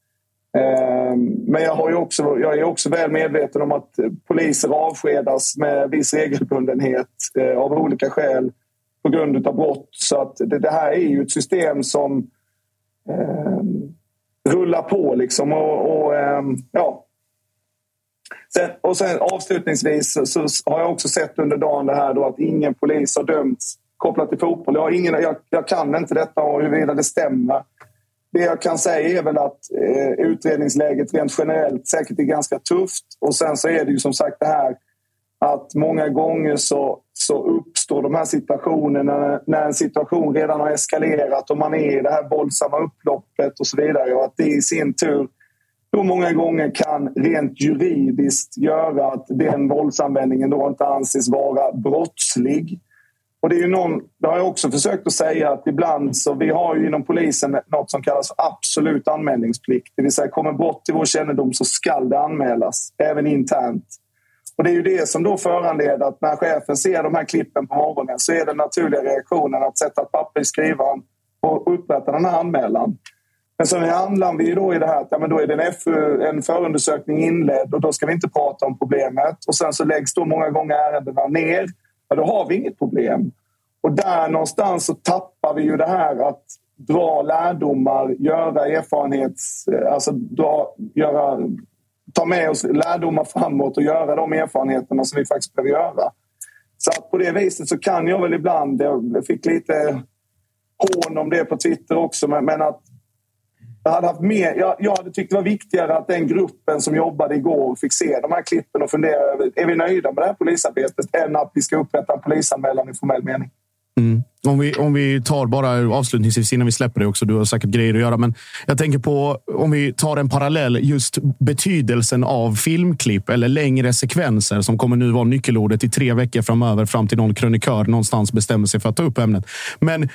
Ehm, men jag, har ju också, jag är också väl medveten om att poliser avskedas med viss regelbundenhet eh, av olika skäl på grund av brott. Så att det, det här är ju ett system som eh, rullar på. Liksom och, och eh, ja. Sen, och sen avslutningsvis så, så, har jag också sett under dagen det här då att ingen polis har dömts kopplat till fotboll. Jag, ingen, jag, jag kan inte detta och huruvida det stämmer. Det jag kan säga är väl att eh, utredningsläget rent generellt säkert är ganska tufft. Och sen så är det ju som sagt det här att många gånger så, så uppstår de här situationerna när en situation redan har eskalerat och man är i det här våldsamma upploppet och så vidare. Och att det i sin tur då många gånger kan rent juridiskt göra att den våldsanvändningen då inte anses vara brottslig. Och det, är ju någon, det har jag också försökt att säga att ibland så vi har ju inom polisen något som kallas absolut anmälningsplikt. Det vill säga kommer brott till vår kännedom så skall det anmälas, även internt. Och det är ju det som då föranleder att när chefen ser de här klippen på morgonen så är den naturliga reaktionen att sätta ett papper i skrivaren och upprätta den här anmälan. Men sen handlar vi då i det här att ja, men då är det en, FU, en förundersökning inledd och då ska vi inte prata om problemet. Och sen så läggs då många gånger ärendena ner ja, då har vi inget problem. Och där någonstans så tappar vi ju det här att dra lärdomar, göra erfarenhets... Eh, alltså dra, göra, ta med oss lärdomar framåt och göra de erfarenheterna som vi faktiskt behöver göra. Så att på det viset så kan jag väl ibland... Jag fick lite hån om det på Twitter också, men, men att jag hade, haft mer, jag, jag hade tyckt det var viktigare att den gruppen som jobbade igår fick se de här klippen och fundera över är vi nöjda med det här polisarbetet än att vi ska upprätta en polisanmälan i formell mening. Mm. Om, vi, om vi tar bara avslutningsvis innan vi släpper det också. Du har säkert grejer att göra, men jag tänker på om vi tar en parallell. Just betydelsen av filmklipp eller längre sekvenser som kommer nu vara nyckelordet i tre veckor framöver fram till någon krönikör någonstans bestämmer sig för att ta upp ämnet. Men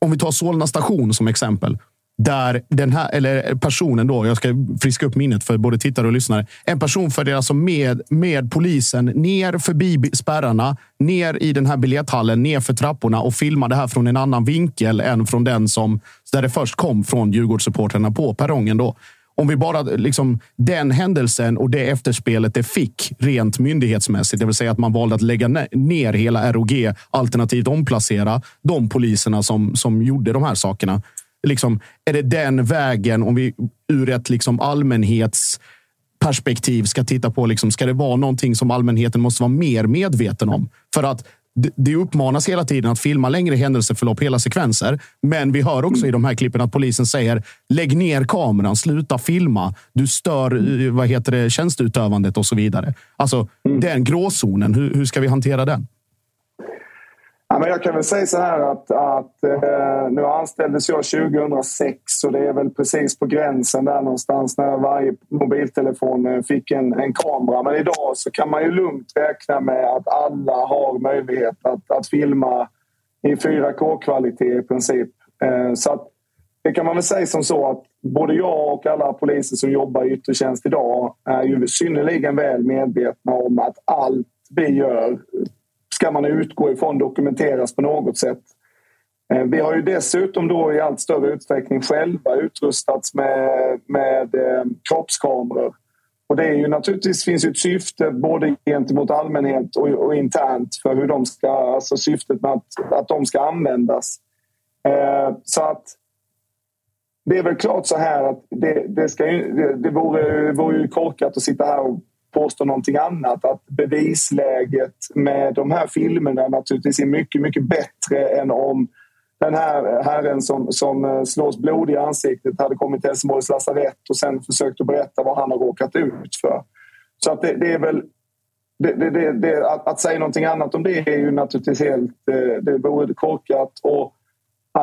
om vi tar Solna station som exempel där den här eller personen då, jag ska friska upp minnet för både tittare och lyssnare. En person följer alltså med, med polisen ner förbi spärrarna, ner i den här biljetthallen, ner för trapporna och filmar det här från en annan vinkel än från den som där det först kom från Djurgårdssupportrarna på perrongen. Då. Om vi bara liksom den händelsen och det efterspelet det fick rent myndighetsmässigt, det vill säga att man valde att lägga ner hela ROG alternativt omplacera de poliserna som, som gjorde de här sakerna liksom, är det den vägen, om vi ur ett liksom allmänhetsperspektiv ska titta på, liksom, ska det vara någonting som allmänheten måste vara mer medveten om? För att det uppmanas hela tiden att filma längre händelseförlopp, hela sekvenser. Men vi hör också i de här klippen att polisen säger lägg ner kameran, sluta filma. Du stör eh, vad heter det, tjänsteutövandet och så vidare. Alltså den gråzonen, hur, hur ska vi hantera den? Ja, men jag kan väl säga så här att, att eh, nu anställdes jag 2006 och det är väl precis på gränsen där någonstans när varje mobiltelefon eh, fick en, en kamera. Men idag så kan man ju lugnt räkna med att alla har möjlighet att, att filma i 4K-kvalitet i princip. Eh, så att, det kan man väl säga som så att både jag och alla poliser som jobbar i yttre tjänst idag är ju synnerligen väl medvetna om att allt vi gör ska man utgå ifrån dokumenteras på något sätt. Eh, vi har ju dessutom då i allt större utsträckning själva utrustats med, med eh, kroppskameror. Och det är ju naturligtvis finns ju ett syfte både gentemot allmänhet och, och internt för hur de ska, alltså syftet med att, att de ska användas. Eh, så att det är väl klart så här att det, det, ska, det, det, vore, det vore ju korkat att sitta här och påstå någonting annat. Att bevisläget med de här filmerna naturligtvis är mycket, mycket bättre än om den här herren som, som eh, slås blod i ansiktet hade kommit till Helsingborgs lasarett och sen försökt att berätta vad han har råkat ut för. Så att det, det är väl... Det, det, det, att, att, säga någonting annat om det är ju naturligtvis helt... Eh, det vore korkat. Och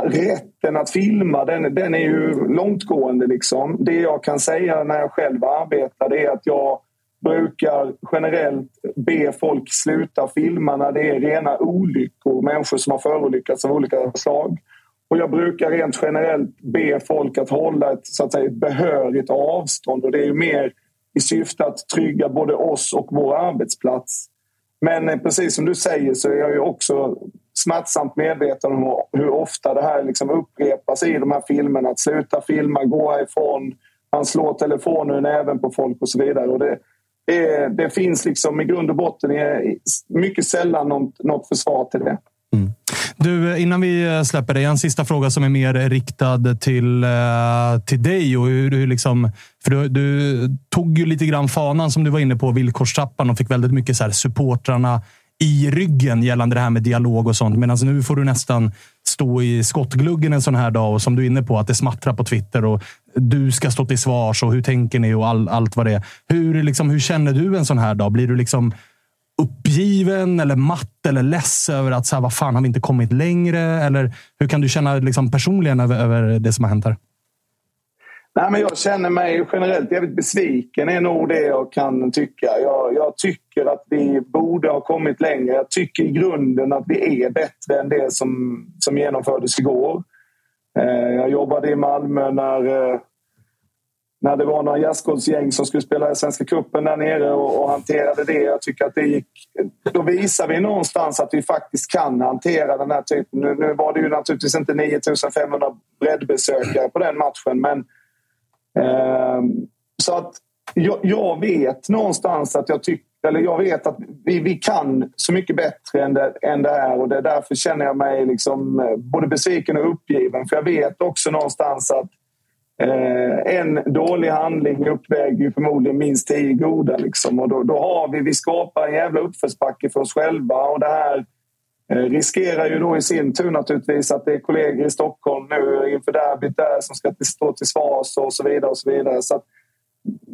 rätten att filma den, den är ju långtgående. Liksom. Det jag kan säga när jag själv arbetar det är att jag brukar generellt be folk sluta filma när det är rena olyckor, människor som har förolyckats av olika slag. Och jag brukar rent generellt be folk att hålla ett, så att säga, ett behörigt avstånd och det är mer i syfte att trygga både oss och vår arbetsplats. Men eh, precis som du säger så är jag ju också smärtsamt medveten om hur ofta det här liksom upprepas i de här filmerna. Att sluta filma, gå härifrån, han slår telefonen även på folk och så vidare. Och det, det, det, finns liksom i grund och botten mycket sällan något, något försvar till det. Mm. Du, innan vi eh, släpper dig, en sista fråga som är mer riktad till, eh, till dig. Och hur, hur liksom, för du, du, tog ju lite grann fanan som du var inne på, villkorstrappan och fick väldigt mycket så här supportrarna i ryggen gällande det här med dialog och sånt. Medan nu får du nästan stå i skottgluggen en sån här dag och som du är inne på, att det smattrar på Twitter och du ska stå till svars och hur tänker ni och all, allt vad det är. Hur, liksom, hur känner du en sån här dag? Blir du liksom uppgiven eller matt eller less över att så här, vad fan har vi inte kommit längre? Eller hur kan du känna liksom, personligen över, över det som har hänt här? Nej, men jag känner mig generellt jävligt besviken är nog det jag kan tycka. Jag, jag, tycker att vi borde ha kommit längre. Jag tycker i grunden att vi är bättre än det som, som genomfördes igår. Eh, jag jobbade i Malmö när, eh, när det var några gästgårdsgäng som skulle spela i Svenska cupen där nere och, och, hanterade det. Jag tycker att det gick... Då visar vi någonstans att vi faktiskt kan hantera den här typen. Nu, nu var det ju naturligtvis inte 9500 breddbesökare på den matchen men eh, så att jag, jag, vet någonstans att jag tycker eller jag vet att vi, vi kan så mycket bättre än det, än det här och det är därför känner jag mig liksom eh, både besviken och uppgiven. För jag vet också någonstans att eh, en dålig handling uppväger förmodligen minst tio goda. Liksom. Och då, då har vi, vi skapar en jävla uppförsbacke för oss själva och det här eh, riskerar ju då i sin tur naturligtvis att det är kollegor i Stockholm nu inför derbyt där som ska stå till svars och så vidare. och så vidare. Så att,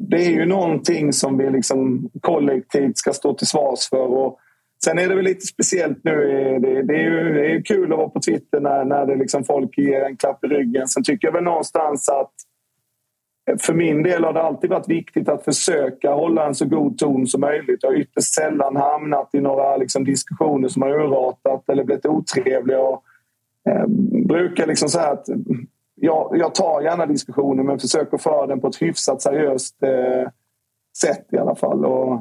det är ju någonting som vi liksom kollektivt ska stå till svars för. Och sen är det väl lite speciellt nu. Eh, det, det är ju det är kul att vara på Twitter när, när det liksom folk ger en klapp i ryggen. Sen tycker jag väl någonstans att för min del har det alltid varit viktigt att försöka hålla en så god ton som möjligt. Jag har ytterst sällan hamnat i några liksom, diskussioner som har urartat eller blivit otrevliga. Och, eh, brukar liksom säga att jag, jag tar gärna diskussionen men försöker föra den på ett hyfsat seriöst eh, sätt i alla fall. Och,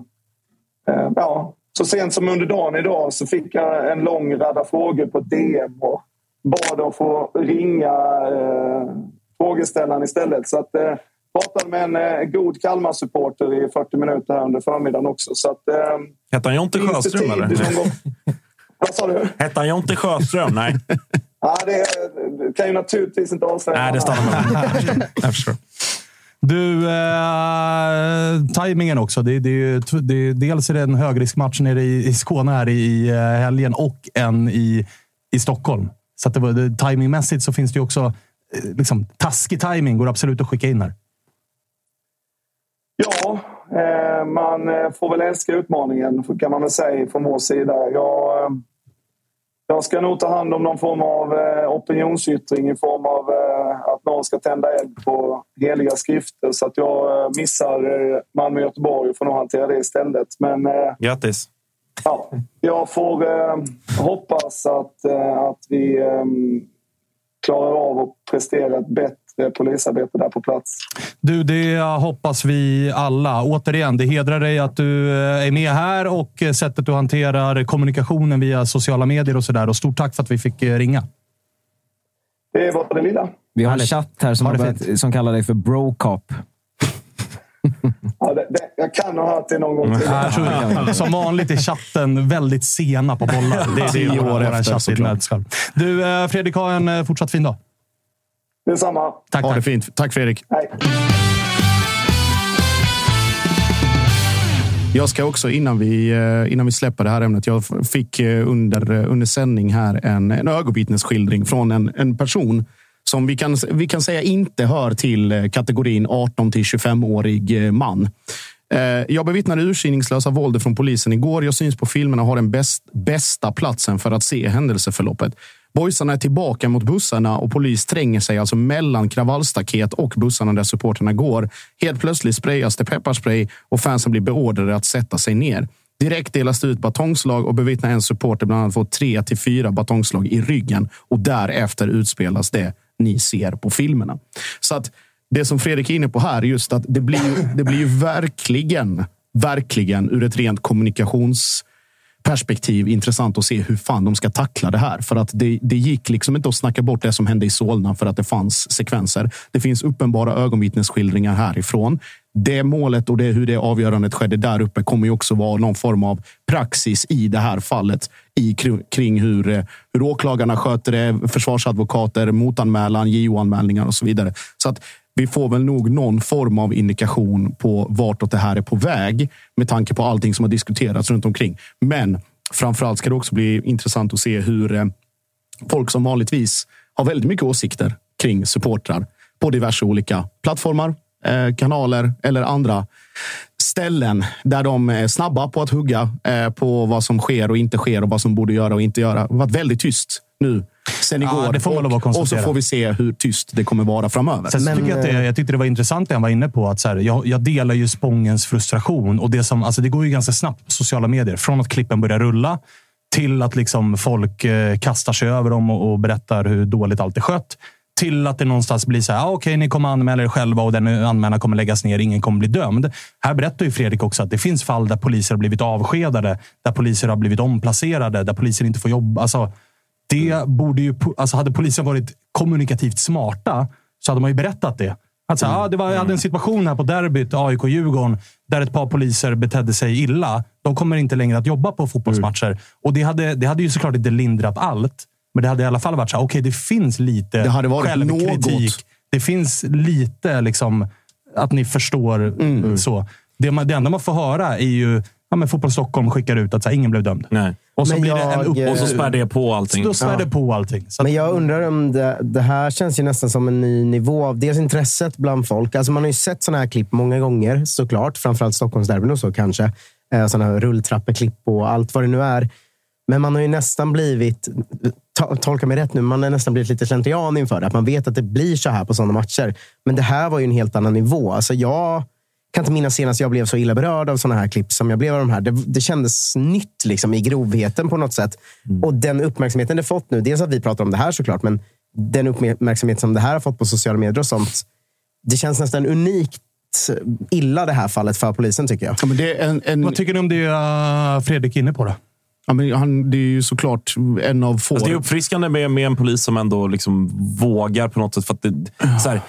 eh, ja, så sent som under dagen idag så fick jag en lång radda frågor på DM och bad att få ringa eh, frågeställaren istället. Så att, eh, pratade med en eh, god Kalmar-supporter i 40 minuter här under förmiddagen också. Så att, eh, Hette han Jonte Sjöström eller? Vad sa du? Hette han Jonte Sjöström? Nej. Ja, det, kan ju naturligtvis inte avslöja. Nej, det stannar med. Jag förstår. Du, eh, tajmingen också. Det, det, det, dels är det en högriskmatch nere i, i Skåne här i, eh, helgen och en i, i Stockholm. Så att det var, det, timingmässigt så finns det ju också eh, liksom, taskig timing. Går absolut att skicka in här. Ja, eh, man eh, får väl älska utmaningen kan man väl säga från vår sida. Jag, jag ska nog ta hand om någon form av eh, opinionsyttring i form av eh, att någon ska tända eld på heliga skrifter så att jag eh, missar Malmö och Göteborg och får nog hantera det istället. Men, Grattis! Ja, jag får hoppas att, att vi klarar av att prestera ett bättre polisarbete där på plats. Du, det hoppas vi alla. Återigen, det hedrar dig att du eh, är med här och eh, sättet du hanterar kommunikationen via sociala medier och så där. Och stort tack för att vi fick eh, ringa. Det var det lilla. Vi har en chatt här som, börjat, som kallar dig för brocop. Ja, det, det, jag kan ha hört det någon gång till. Jag tror, som vanligt är chatten väldigt sena på bollar. Det är Tio år efter, chatt i ett såklart. nötskal. Du, Fredrik, ha en fortsatt fin dag. Detsamma. Tack, Ha det tack. fint. Tack Fredrik. Hej. Jag ska också, innan vi, eh, innan vi släpper det här ämnet, jag fick eh, under, eh, under sändning här en, en ögonvittnesskildring från en, en person som vi kan, vi kan säga inte hör till kategorin 18 till 25-årig eh, man. Jag bevittnade urskillningslösa våldet från polisen igår. Jag syns på filmerna och har den bäst, bästa platsen för att se händelseförloppet. Boysarna är tillbaka mot bussarna och polis tränger sig alltså mellan kravallstaket och bussarna där supporterna går. Helt plötsligt sprayas det pepparspray och fansen blir beordrade att sätta sig ner. Direkt delas det ut batongslag och bevittnar en supporter bland annat få tre till fyra batongslag i ryggen och därefter utspelas det ni ser på filmerna. Så att det som Fredrik är inne på här, just att det blir, det blir ju verkligen, verkligen ur ett rent kommunikations perspektiv intressant att se hur fan de ska tackla det här. För att det, det gick liksom inte att snacka bort det som hände i Solna för att det fanns sekvenser. Det finns uppenbara ögonvittnesskildringar härifrån. Det målet och det, hur det avgörandet skedde där uppe kommer ju också vara någon form av praxis i det här fallet i, kring- hur, eh, hur åklagarna sköter det, försvarsadvokater, motanmälan, JO-anmälningar och så vidare. Så att vi får väl nog någon form av indikation på vartåt det här är på väg med tanke på allting som har diskuterats runt omkring. Men framförallt ska det också bli intressant att se hur eh, folk som vanligtvis har väldigt mycket åsikter kring supportrar på diverse olika plattformar, eh, kanaler eller andra ställen där de är snabba på att hugga eh, på vad som sker och inte sker och vad som borde göra och inte göra. Det har varit väldigt tyst nu sen Ja, igår. det får man och, och så får vi se hur tyst det kommer vara framöver. Sen så tycker jag, att det, jag tyckte det var intressant det han var inne på. Att så här, jag, jag delar ju Spångens frustration. Och det, som, alltså det går ju ganska snabbt på sociala medier. Från att klippen börjar rulla till att liksom folk eh, kastar sig över dem och, och berättar hur dåligt allt är skött. Till att det någonstans blir så här, ah, okej, ni kommer anmäla er själva och den anmälan kommer läggas ner. Ingen kommer bli dömd. Här berättar ju Fredrik också att det finns fall där poliser har blivit avskedade, där poliser har blivit omplacerade, där poliser inte får jobba. Alltså, det borde ju, alltså hade polisen varit kommunikativt smarta så hade man ju berättat det. Att här, ah, det var, jag hade en situation här på derbyt AIK-Djurgården där ett par poliser betedde sig illa. De kommer inte längre att jobba på fotbollsmatcher. Och det hade, det hade ju såklart inte lindrat allt. Men det hade i alla fall varit så okej, det finns lite Det hade varit självkritik. något. Det finns lite liksom att ni förstår så. Det, man, det enda man får höra är ju ja, men Fotboll Stockholm skickar ut att så här, ingen blev dömd. Nej. Och så Men blir det en jag, upp... eh, Och så spär det på allting. Då spär Ja. det på allting. Så att, Men jag undrar om det, det här känns ju nästan som en ny nivå av dels intresset bland folk. Alltså man har ju sett såna här klipp många gånger såklart. Framförallt Stockholmsderbyn och så kanske. Eh, Såna här rulltrappeklipp och allt vad det nu är. Men man har ju nästan blivit, to- tolka mig rätt nu, man har nästan blivit lite slentrian inför det. Att man vet att det blir så här på sådana matcher. Men det här var ju en helt annan nivå. Alltså jag kan inte minnas senast jag blev så illa berörd av sådana här klipp som jag blev av de här. Det, det kändes nytt liksom, i grovheten på något sätt. Och den uppmärksamheten det fått nu, dels att vi pratar om det här såklart, men den uppmärksamhet som det här har fått på sociala medier och sånt. Det känns nästan unikt illa det här fallet för polisen tycker jag. Ja, men det är en, en, Vad tycker ni om det uh, Fredrik är inne på? Då? ja, men han, det är ju såklart en av få. Alltså det är uppfriskande med, med en polis som ändå liksom vågar på något sätt. För att det, så här,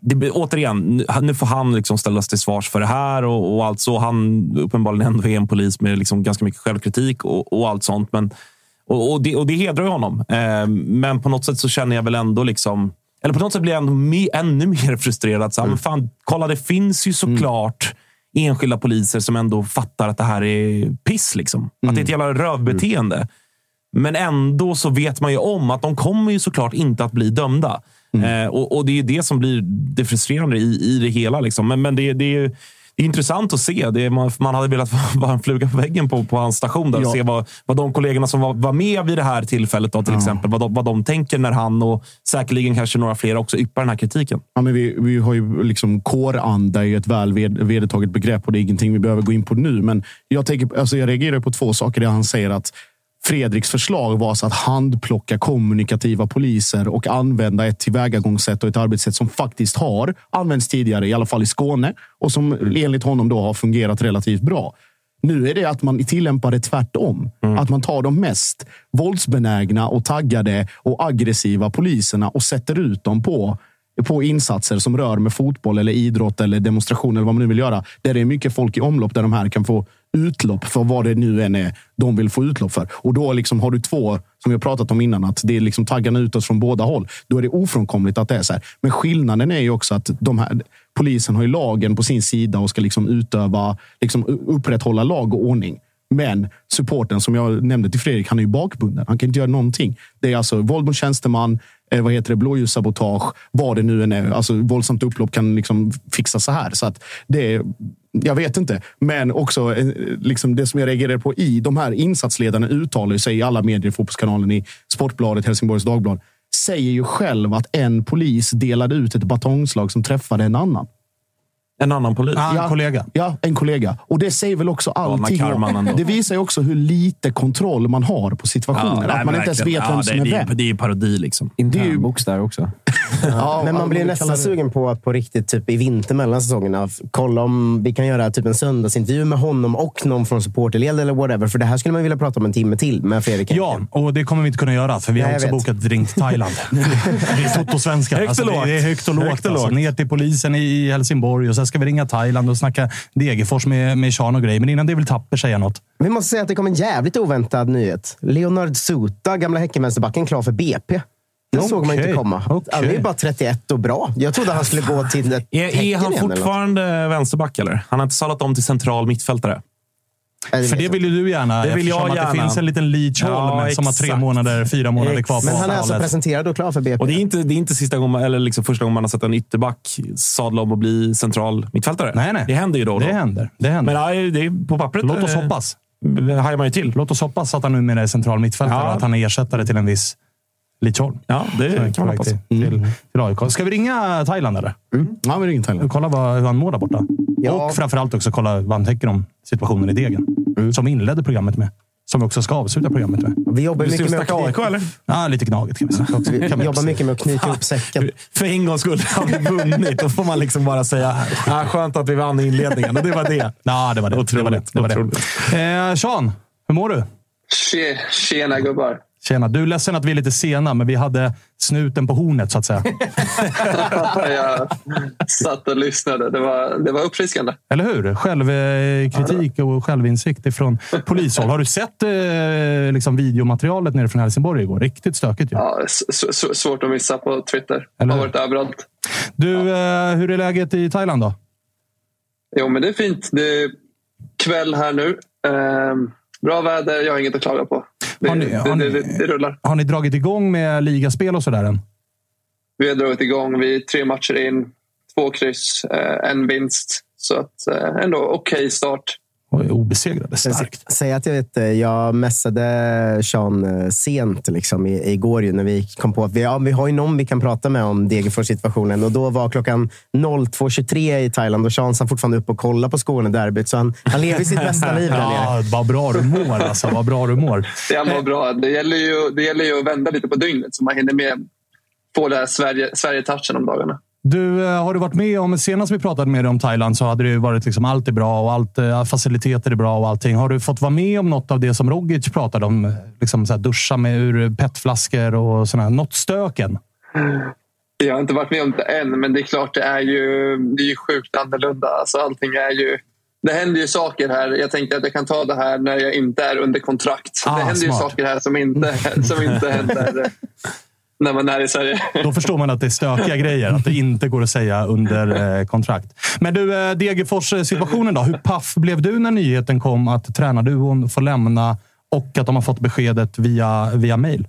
det, återigen, nu- får han liksom ställas till svars för det här och, och allt så. Han uppenbarligen ändå är en polis med liksom ganska mycket självkritik och, och allt sånt. Men, och, och, det, och det hedrar ju honom. Eh, men på något sätt så känner jag väl ändå liksom... Eller på något sätt blir jag ändå me, ännu mer frustrerad. Så, här, men fan, kolla, det finns ju såklart enskilda poliser som ändå fattar att det här är piss. Liksom. Att det är ett jävla rövbeteende. Men ändå så vet man ju om att de kommer ju såklart inte att bli dömda. Eh, och, och Det är det som blir det frustrerande i, i det hela. Liksom. Men, men det, det är ju det är intressant att se. Det är, man, man hade velat vara en fluga på väggen på, på hans station. Där, och Ja. se vad, vad de kollegorna som var, var med vid det här tillfället, då, till exempel, vad de, vad de tänker när han och säkerligen kanske några fler också yppar den här kritiken. Ja, men vi, vi har ju liksom kåranda är ett väl ved, vedertaget begrepp och det är ingenting vi behöver gå in på nu. Men jag, tänker, alltså jag reagerar på två saker. Det han säger att Fredriks förslag var så att handplocka kommunikativa poliser och använda ett tillvägagångssätt och ett arbetssätt som faktiskt har använts tidigare, i alla fall i Skåne och som enligt honom då har fungerat relativt bra. Nu är det att man tillämpar det tvärtom. Att man tar de mest våldsbenägna och taggade och aggressiva poliserna och sätter ut dem på på insatser som rör med fotboll eller idrott eller demonstration eller vad man nu vill göra. Där det är mycket folk i omlopp där de här kan få utlopp för vad det nu än är de vill få utlopp för. Och då liksom har du två, som vi har pratat om innan, att det är liksom taggarna utåt från båda håll. Då är det ofrånkomligt att det är så här. Men skillnaden är ju också att de här, polisen har ju lagen på sin sida och ska liksom utöva, liksom upprätthålla lag och ordning. Men supporten som jag nämnde till Fredrik, han är ju bakbunden. Han kan inte göra någonting. Det är alltså våld mot tjänsteman, eh, vad heter det, blåljussabotage, vad det nu än är. Alltså våldsamt upplopp kan liksom fixa så här. Så att det är, jag vet inte. Men också eh, liksom det som jag reagerar på i de här insatsledarna uttalar sig i alla medier, Fotbollskanalen, i Sportbladet, Helsingborgs Dagblad. Säger ju själv att en polis delade ut ett batongslag som träffade en annan. En annan polis? Ah, en kollega. Ja, en kollega. Och det säger väl också allting. ändå. det visar ju också hur lite kontroll man har på situationen. nej, att man inte ens vet vem Ja, som det, är det, är- vem. Det är ju parodi liksom. Internbox där också. Ja, Men man ja, blir vi nästan sugen på att på riktigt typ i vinter mellan säsongerna kolla om vi kan göra typ en söndagsintervju med honom och någon från supporterled eller whatever. För det här skulle man vilja prata om en timme till med Fredrik Ja, och det kommer vi inte kunna göra för vi har Nej, också vet. bokat drink till Thailand. det är Toto-svenska. Högt och Alltså, det, lågt. det är högt och lågt. Högt och alltså. lågt. Ner till polisen i Helsingborg och sen ska vi ringa Thailand och snacka Degerfors med, med Sean och grejer. Men innan det vill Tapper säga något. Vi måste säga att det kom en jävligt oväntad nyhet. Leonard Suta, gamla Häckenvänsterbacken, klar för BP. Det såg man inte komma. okej. Han är bara 31 och bra. Jag trodde han skulle gå till ett Är, är han fortfarande vänsterback eller? Han har inte sadlat om till central mittfältare. Nej, För det jag. vill ju du gärna. Det vill jag Att det gärna. finns en liten Leach Ja, Holm som har tre exakt. månader, fyra månader kvar på Men han är alltså presenterad och klar för BP. Och det är inte, det är inte sista gången, eller liksom första gången man har sett en ytterback sadla om och bli central mittfältare. Nej, nej. Det händer ju då och då. Det händer. Det händer. Men ja, det är på pappret. Låt oss eh, hoppas. hajar man ju till. Låt oss hoppas att han numera är central mittfältare Ja. och att han är ersättare till en viss Leach Holm. Ja, det kan man hoppas. till, till, till AIK. Ska vi ringa Thailand eller? Ja, men det är inget Thailand. Kolla vad, hur han mår där borta. Ja. Och framförallt också kolla vad han tänker om situationen i Degen. Som vi inledde programmet med. Som vi också ska avsluta programmet med. Vi jobbar Du mycket med att knyta, eller? Ja, lite gnaget kan vi säga. också. Kan vi jobbar också. mycket med att knyta ihop säcken. För en gångs skull har vi vunnit. Då får man liksom bara säga ah, skönt att vi vann i inledningen. Och det var det. Ja, det var det. det, var det. det, var det. Eh, Sean, hur mår du? Tje, tjena gubbar. Tjena. Du är ledsen att vi är lite sena, men vi hade snuten på hornet så att säga. jag satt och lyssnade. Det var, det var uppfriskande. Eller hur? Självkritik och självinsikt ifrån polishåll. Har du sett eh, liksom videomaterialet nere från Helsingborg igår? Riktigt stökigt ju. Ja, svårt att missa på Twitter. Eller har varit överallt. Du, eh, hur är läget i Thailand då? Jo, men det är fint. Det är kväll här nu. Ehm, bra väder. Jag har inget att klaga på. Har ni- har ni- det, det, det rullar. Har ni dragit igång med ligaspel och sådär än? Vi har dragit igång. Vi är tre matcher in. Två kryss, eh, en vinst. Så att, eh, ändå okej start. Oj, Obesegrade. Starkt. Säg att jag, vet, eh, jag messade Sean eh, sent liksom, i, igår ju, när vi kom på att vi, ja, vi har ju någon vi kan prata med om Degerfors-situationen. Och då var klockan 02.23 i Thailand och Sean satt fortfarande upp och kollade på Skånederbyt. Så han, han lever sitt bästa liv där nere. Ja, vad bra du mår alltså. Vad bra du mår. Det var bra. Det gäller, ju, det gäller ju att vända lite på dygnet så man hinner med få här Sverige, Sverige-touchen om dagarna. Du, eh, har du varit med om, senast vi pratade med dig om Thailand så hade det ju varit liksom allt är bra och allt, eh, faciliteter är bra och allting. Har du fått vara med om något av det som Rogic pratade om? Liksom så duscha med ur petflaskor och sådär. Något stöken? Jag har inte varit med om det än, men det är klart det är ju, det är ju sjukt annorlunda. Alltså, allting är ju... Det händer ju saker här. Jag tänkte att jag kan ta det här när jag inte är under kontrakt. Ah, det händer smart. ju saker här som inte, som inte händer när man är i Sverige. Då förstår man att det är stökiga grejer. Att det inte går att säga under eh, kontrakt. Men du, eh, Degerfors-situationen då. Hur paff blev du när nyheten kom att tränarduon får lämna och att de har fått beskedet via, via mail?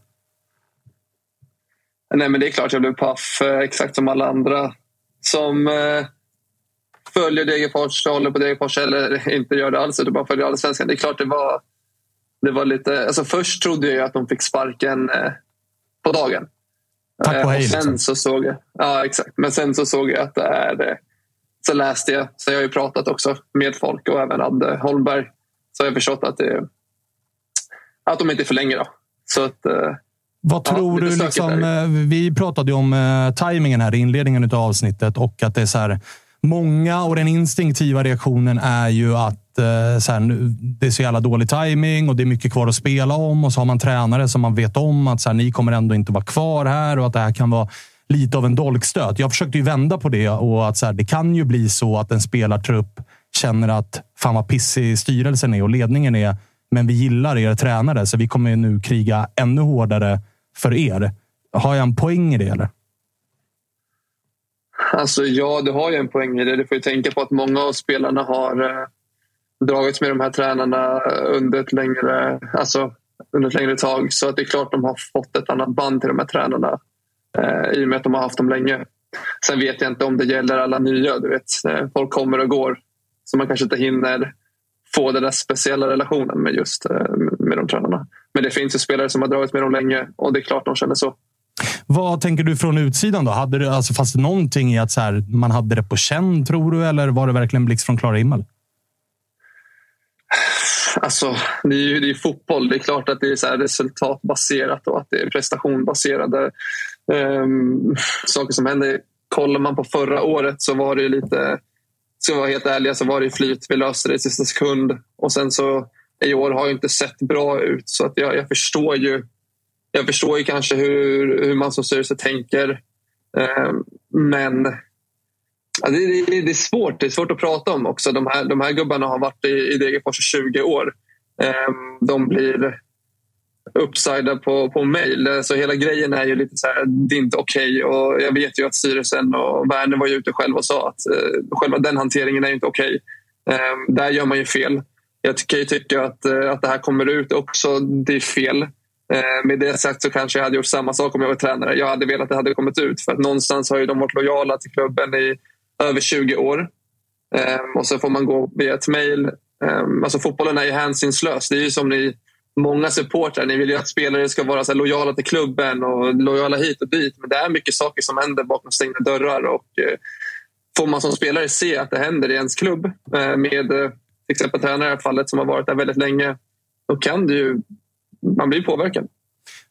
Nej, men det är klart jag blev paff, eh, exakt som alla andra som följer Degerfors, håller på Degerfors eller inte gör det alls, utan bara följer Allsvenskan. Det är klart det var, det var lite... Alltså först trodde jag att de fick sparken på dagen. Tack och Eh, hej, sen liksom. så såg jag, ja, exakt. Men sen så såg jag att det är... eh, Så läste jag, så jag har ju pratat också med folk och även Adde Holmberg. Så har jag förstått att, det, att de inte förlänger. Då. Så att, eh, Vad Ja, tror du? Liksom, eh, vi pratade ju om eh, tajmingen här i inledningen av avsnittet och att det är så här. Många och den instinktiva reaktionen är ju att eh, så här, nu, det är så jävla dålig timing och det är mycket kvar att spela om. Och så har man tränare som man vet om att så här, ni kommer ändå inte vara kvar här och att det här kan vara lite av en dolkstöt. Jag försökte ju vända på det och att så här, det kan ju bli så att en spelartrupp känner att fan vad pissig styrelsen är och ledningen är. Men vi gillar er tränare, så vi kommer nu kriga ännu hårdare för er. Har jag en poäng i det eller? Alltså ja, du har ju en poäng i det. Du får ju tänka på att många av spelarna har eh, dragits med de här tränarna under ett längre, alltså, under ett längre tag. Så att det är klart de har fått ett annat band till de här tränarna eh, i och med att de har haft dem länge. Sen vet jag inte om det gäller alla nya. Du vet, eh, folk kommer och går. Så man kanske inte hinner få den där speciella relationen med just eh, med de tränarna. Men det finns ju spelare som har dragits med dem länge och det är klart de känner så. Vad tänker du från utsidan? då? Hade det, alltså, fanns det någonting i att så här, man hade det på känn, tror du? Eller var det verkligen blixt från klar himmel? Alltså, det är ju det är fotboll. Det är klart att det är så resultatbaserat och att det är prestationbaserade um, ehm, saker som händer. Kollar man på förra året så var det lite, ska vara helt ärliga, så var det flyt. Vi löste det i sista sekund och sen så i år har ju inte sett bra ut så att jag, jag förstår ju jag förstår ju kanske hur, hur man som styrelse tänker. Eh, men Ja, det, det, det, är svårt. Det är svårt att prata om också. De här, de här gubbarna har varit i, i Degerfors i 20 år. Eh, de blir uppsida på, på mejl. Eh, så hela grejen är ju lite så här, det är inte okej. Okay. jag vet ju att styrelsen och Werner var ju ute själv och sa att eh, själva den hanteringen är inte okej. Okay. Eh, där gör man ju fel. Jag kan ju tycka att, att det här kommer ut också. Det är fel. Eh, med det sagt så kanske jag hade gjort samma sak om jag var tränare. Jag hade velat att det hade kommit ut. För att någonstans har ju de varit lojala till klubben i över 20 år. Ehm, och så får man gå via ett mejl. Ehm, alltså fotbollen är ju hänsynslös. Det är ju som ni, många supportrar. Ni vill ju att spelare ska vara så lojala till klubben och lojala hit och dit. Men det är mycket saker som händer bakom stängda dörrar. Och, eh, får man som spelare se att det händer i ens klubb eh, med till exempel tränare i det här fallet som har varit där väldigt länge. Då kan det ju, man blir påverkad.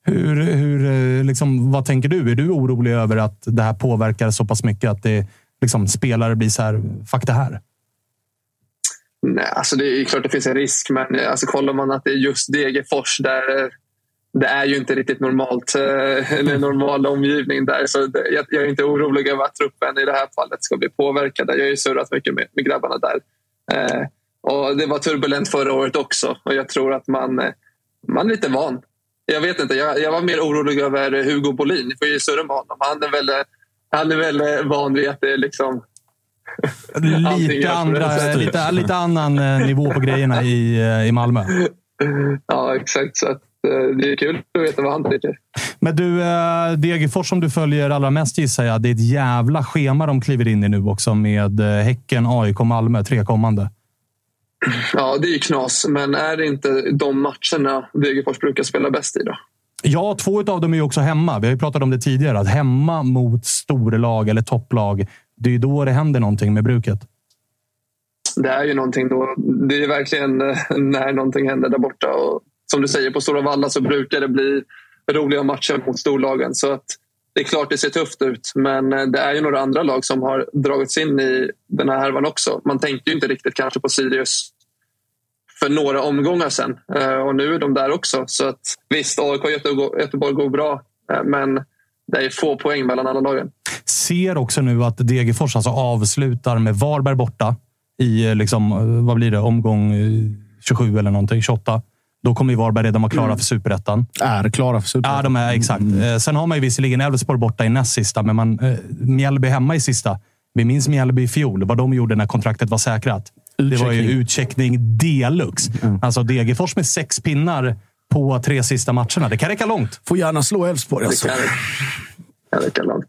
Hur, hur, liksom, vad tänker du? Är du orolig över att det här påverkar så pass mycket att det liksom, spelare blir så här, fuck det här? Nej, alltså det är klart det finns en risk, men alltså, kollar man att det är just Degerfors där det är ju inte riktigt normalt, eh, en normal omgivning där. Så jag, är inte orolig över att truppen i det här fallet ska bli påverkad. Jag har ju surrat mycket med, med grabbarna där. Eh, och Det var turbulent förra året också och jag tror att man, eh, man är lite van. Jag vet inte, jag, jag var mer orolig över Hugo Bolin. Ni får ju surra med honom. Han är väl han är väl eh, van vid att det är liksom... lite, andra, lite, lite annan eh, nivå på grejerna i, eh, i Malmö. Ja, exakt. Så att, det är kul att veta vad han tycker. Men du, Degerfors som du följer allra mest gissar jag. Det är ett jävla schema de kliver in i nu också med Häcken, AIK, Malmö. Tre kommande. Ja, det är ju knas. Men är det inte de matcherna Degerfors brukar spela bäst i då? Ja, två av dem är ju också hemma. Vi har ju pratat om det tidigare. Att hemma mot storlag eller topplag, det är ju då det händer någonting med bruket. Det är ju någonting då. Det är verkligen eh, när någonting händer där borta. Och som du säger, på Stora Valla så brukar det bli roliga matcher mot storlagen. Så att det är klart det ser tufft ut, men eh, det är ju några andra lag som har dragits in i den här härvan också. Man tänkte ju inte riktigt kanske på Sirius för några omgångar sen. Eh, och nu är de där också. Så att, visst, AIK och Göteborg går bra, eh, men det är få poäng mellan alla lagen. Ser också nu att Degerfors alltså avslutar med Varberg borta i liksom, vad blir det, omgång 27 eller någonting, 28. Då kommer ju Varberg redan vara klara mm. för superettan. Är klara för superettan. Ja, de är exakt. Mm. Sen har man ju visserligen Elfsborg borta i näst sista, men man, Mjällby hemma i sista. Vi minns Mjällby i fjol, vad de gjorde när kontraktet var säkrat. Det var ju utcheckning deluxe. Mm. Alltså Degerfors med sex pinnar på tre sista matcherna. Det kan räcka långt. Får gärna slå Elfsborg. Alltså. Det kan, räcka långt.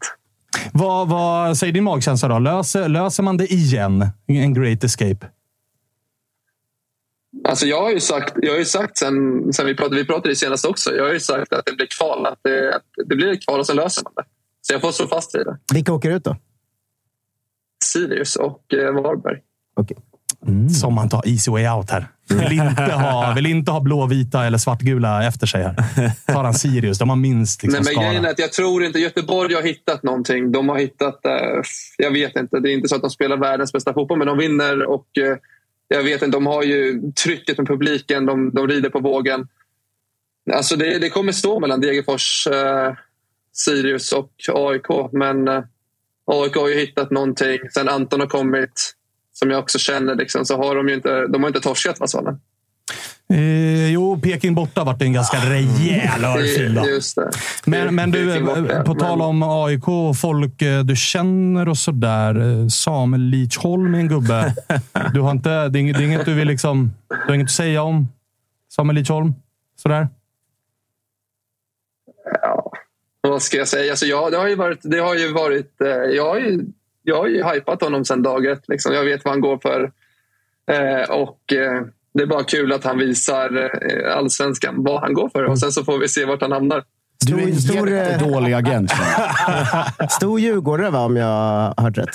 Vad, vad säger din magkänsla då? Löser, löser man det igen? En great escape? Alltså jag har ju sagt, jag har ju sagt sen, sen vi pratade, vi pratade det senast också. Jag har ju sagt att det blir kval. Att det, att det blir ett kval och sen löser man det. Så jag får stå fast vid det. Vilka åker ut då? Sirius och eh, Varberg. Okay. Som man tar easy way out här. Vill inte ha, vill inte ha blåvita eller svartgula efter sig här. Tar han Sirius, de har minst liksom, Nej, men skala. grejen är att jag tror inte Göteborg har hittat någonting. De har hittat... Eh, jag vet inte. Det är inte så att de spelar världens bästa fotboll, men de vinner. och eh, jag vet inte, de har ju trycket med publiken. De, de rider på vågen. Alltså det, det kommer stå mellan Degerfors, eh, Sirius och AIK. Men eh, AIK har ju hittat någonting. Sen Anton har kommit, som jag också känner, liksom, så har de ju inte, de har inte torskat Vasallen. Eh, jo, Peking borta vart en ganska rejäl örfil. Ah, Just det. Men, men du, eh, på tal om AIK och folk eh, du känner och sådär. eh, Samuel Lidsholm är en gubbe. Du har inte, det, är inget, du vill liksom... Du har inget att säga om Samuel Lidsholm? Sådär? Vad ska jag säga? Alltså, ja, det har ju varit... Det har ju varit jag, har ju, jag har ju hypat honom sedan dag ett. Liksom. Jag vet vad han går för. Eh, och eh, Det är bara kul att han visar eh, allsvenskan vad han går för. Och sen så får vi se vart han hamnar. Du är en Stor- jättedålig agent. Stor djurgårdare va, om jag har hört rätt.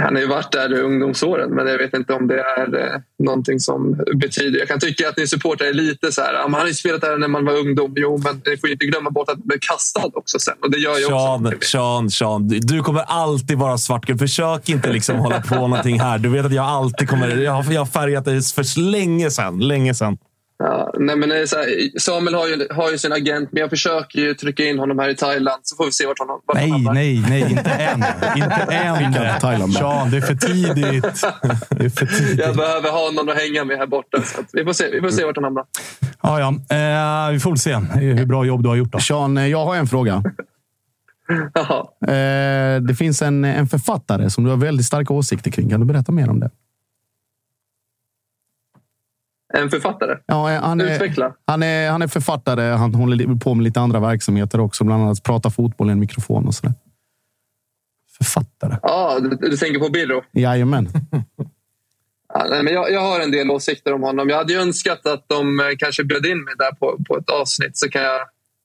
Han har ju varit där i ungdomsåren, men jag vet inte om det är eh, någonting som betyder... Jag kan tycka att ni supportrar är lite så här... Han har ju spelat där när man var ungdom. Jo, men ni får ju inte glömma bort att blev kastad också sen. Och det gör ju också... Sean, Sean, Sean. Du kommer alltid vara svartgul. Försök inte liksom hålla på någonting här. Du vet att jag alltid kommer... Jag har, jag har färgat dig för länge sedan. Länge sedan. Ja, nej, men så här, Samuel har ju, har ju sin agent, men jag försöker ju trycka in honom här i Thailand. Så får vi se vart han, vart han Nej, hamnar. nej, nej. Inte än. Inte än. Thailand. Sean, det är för tidigt. Det är för tidigt. Jag behöver ha någon att hänga med här borta. Så att vi, får se, vi får se vart han hamnar. Ja, ja. Eh, vi får se hur bra jobb du har gjort. Då. Sean, eh, jag har en fråga. Jaha. Eh, det finns en, en författare som du har väldigt starka åsikter kring. Kan du berätta mer om det? En författare. Ja, han, är, Utveckla. han, är, han är författare. Han håller på med lite andra verksamheter också. Bland annat prata fotboll i en mikrofon och sådär. Författare. Ja, du, du tänker på Birro? Jajamän. Ja, nej, men jag, jag har en del åsikter om honom. Jag hade ju önskat att de eh, kanske bjöd in mig där på, på ett avsnitt. Så kan jag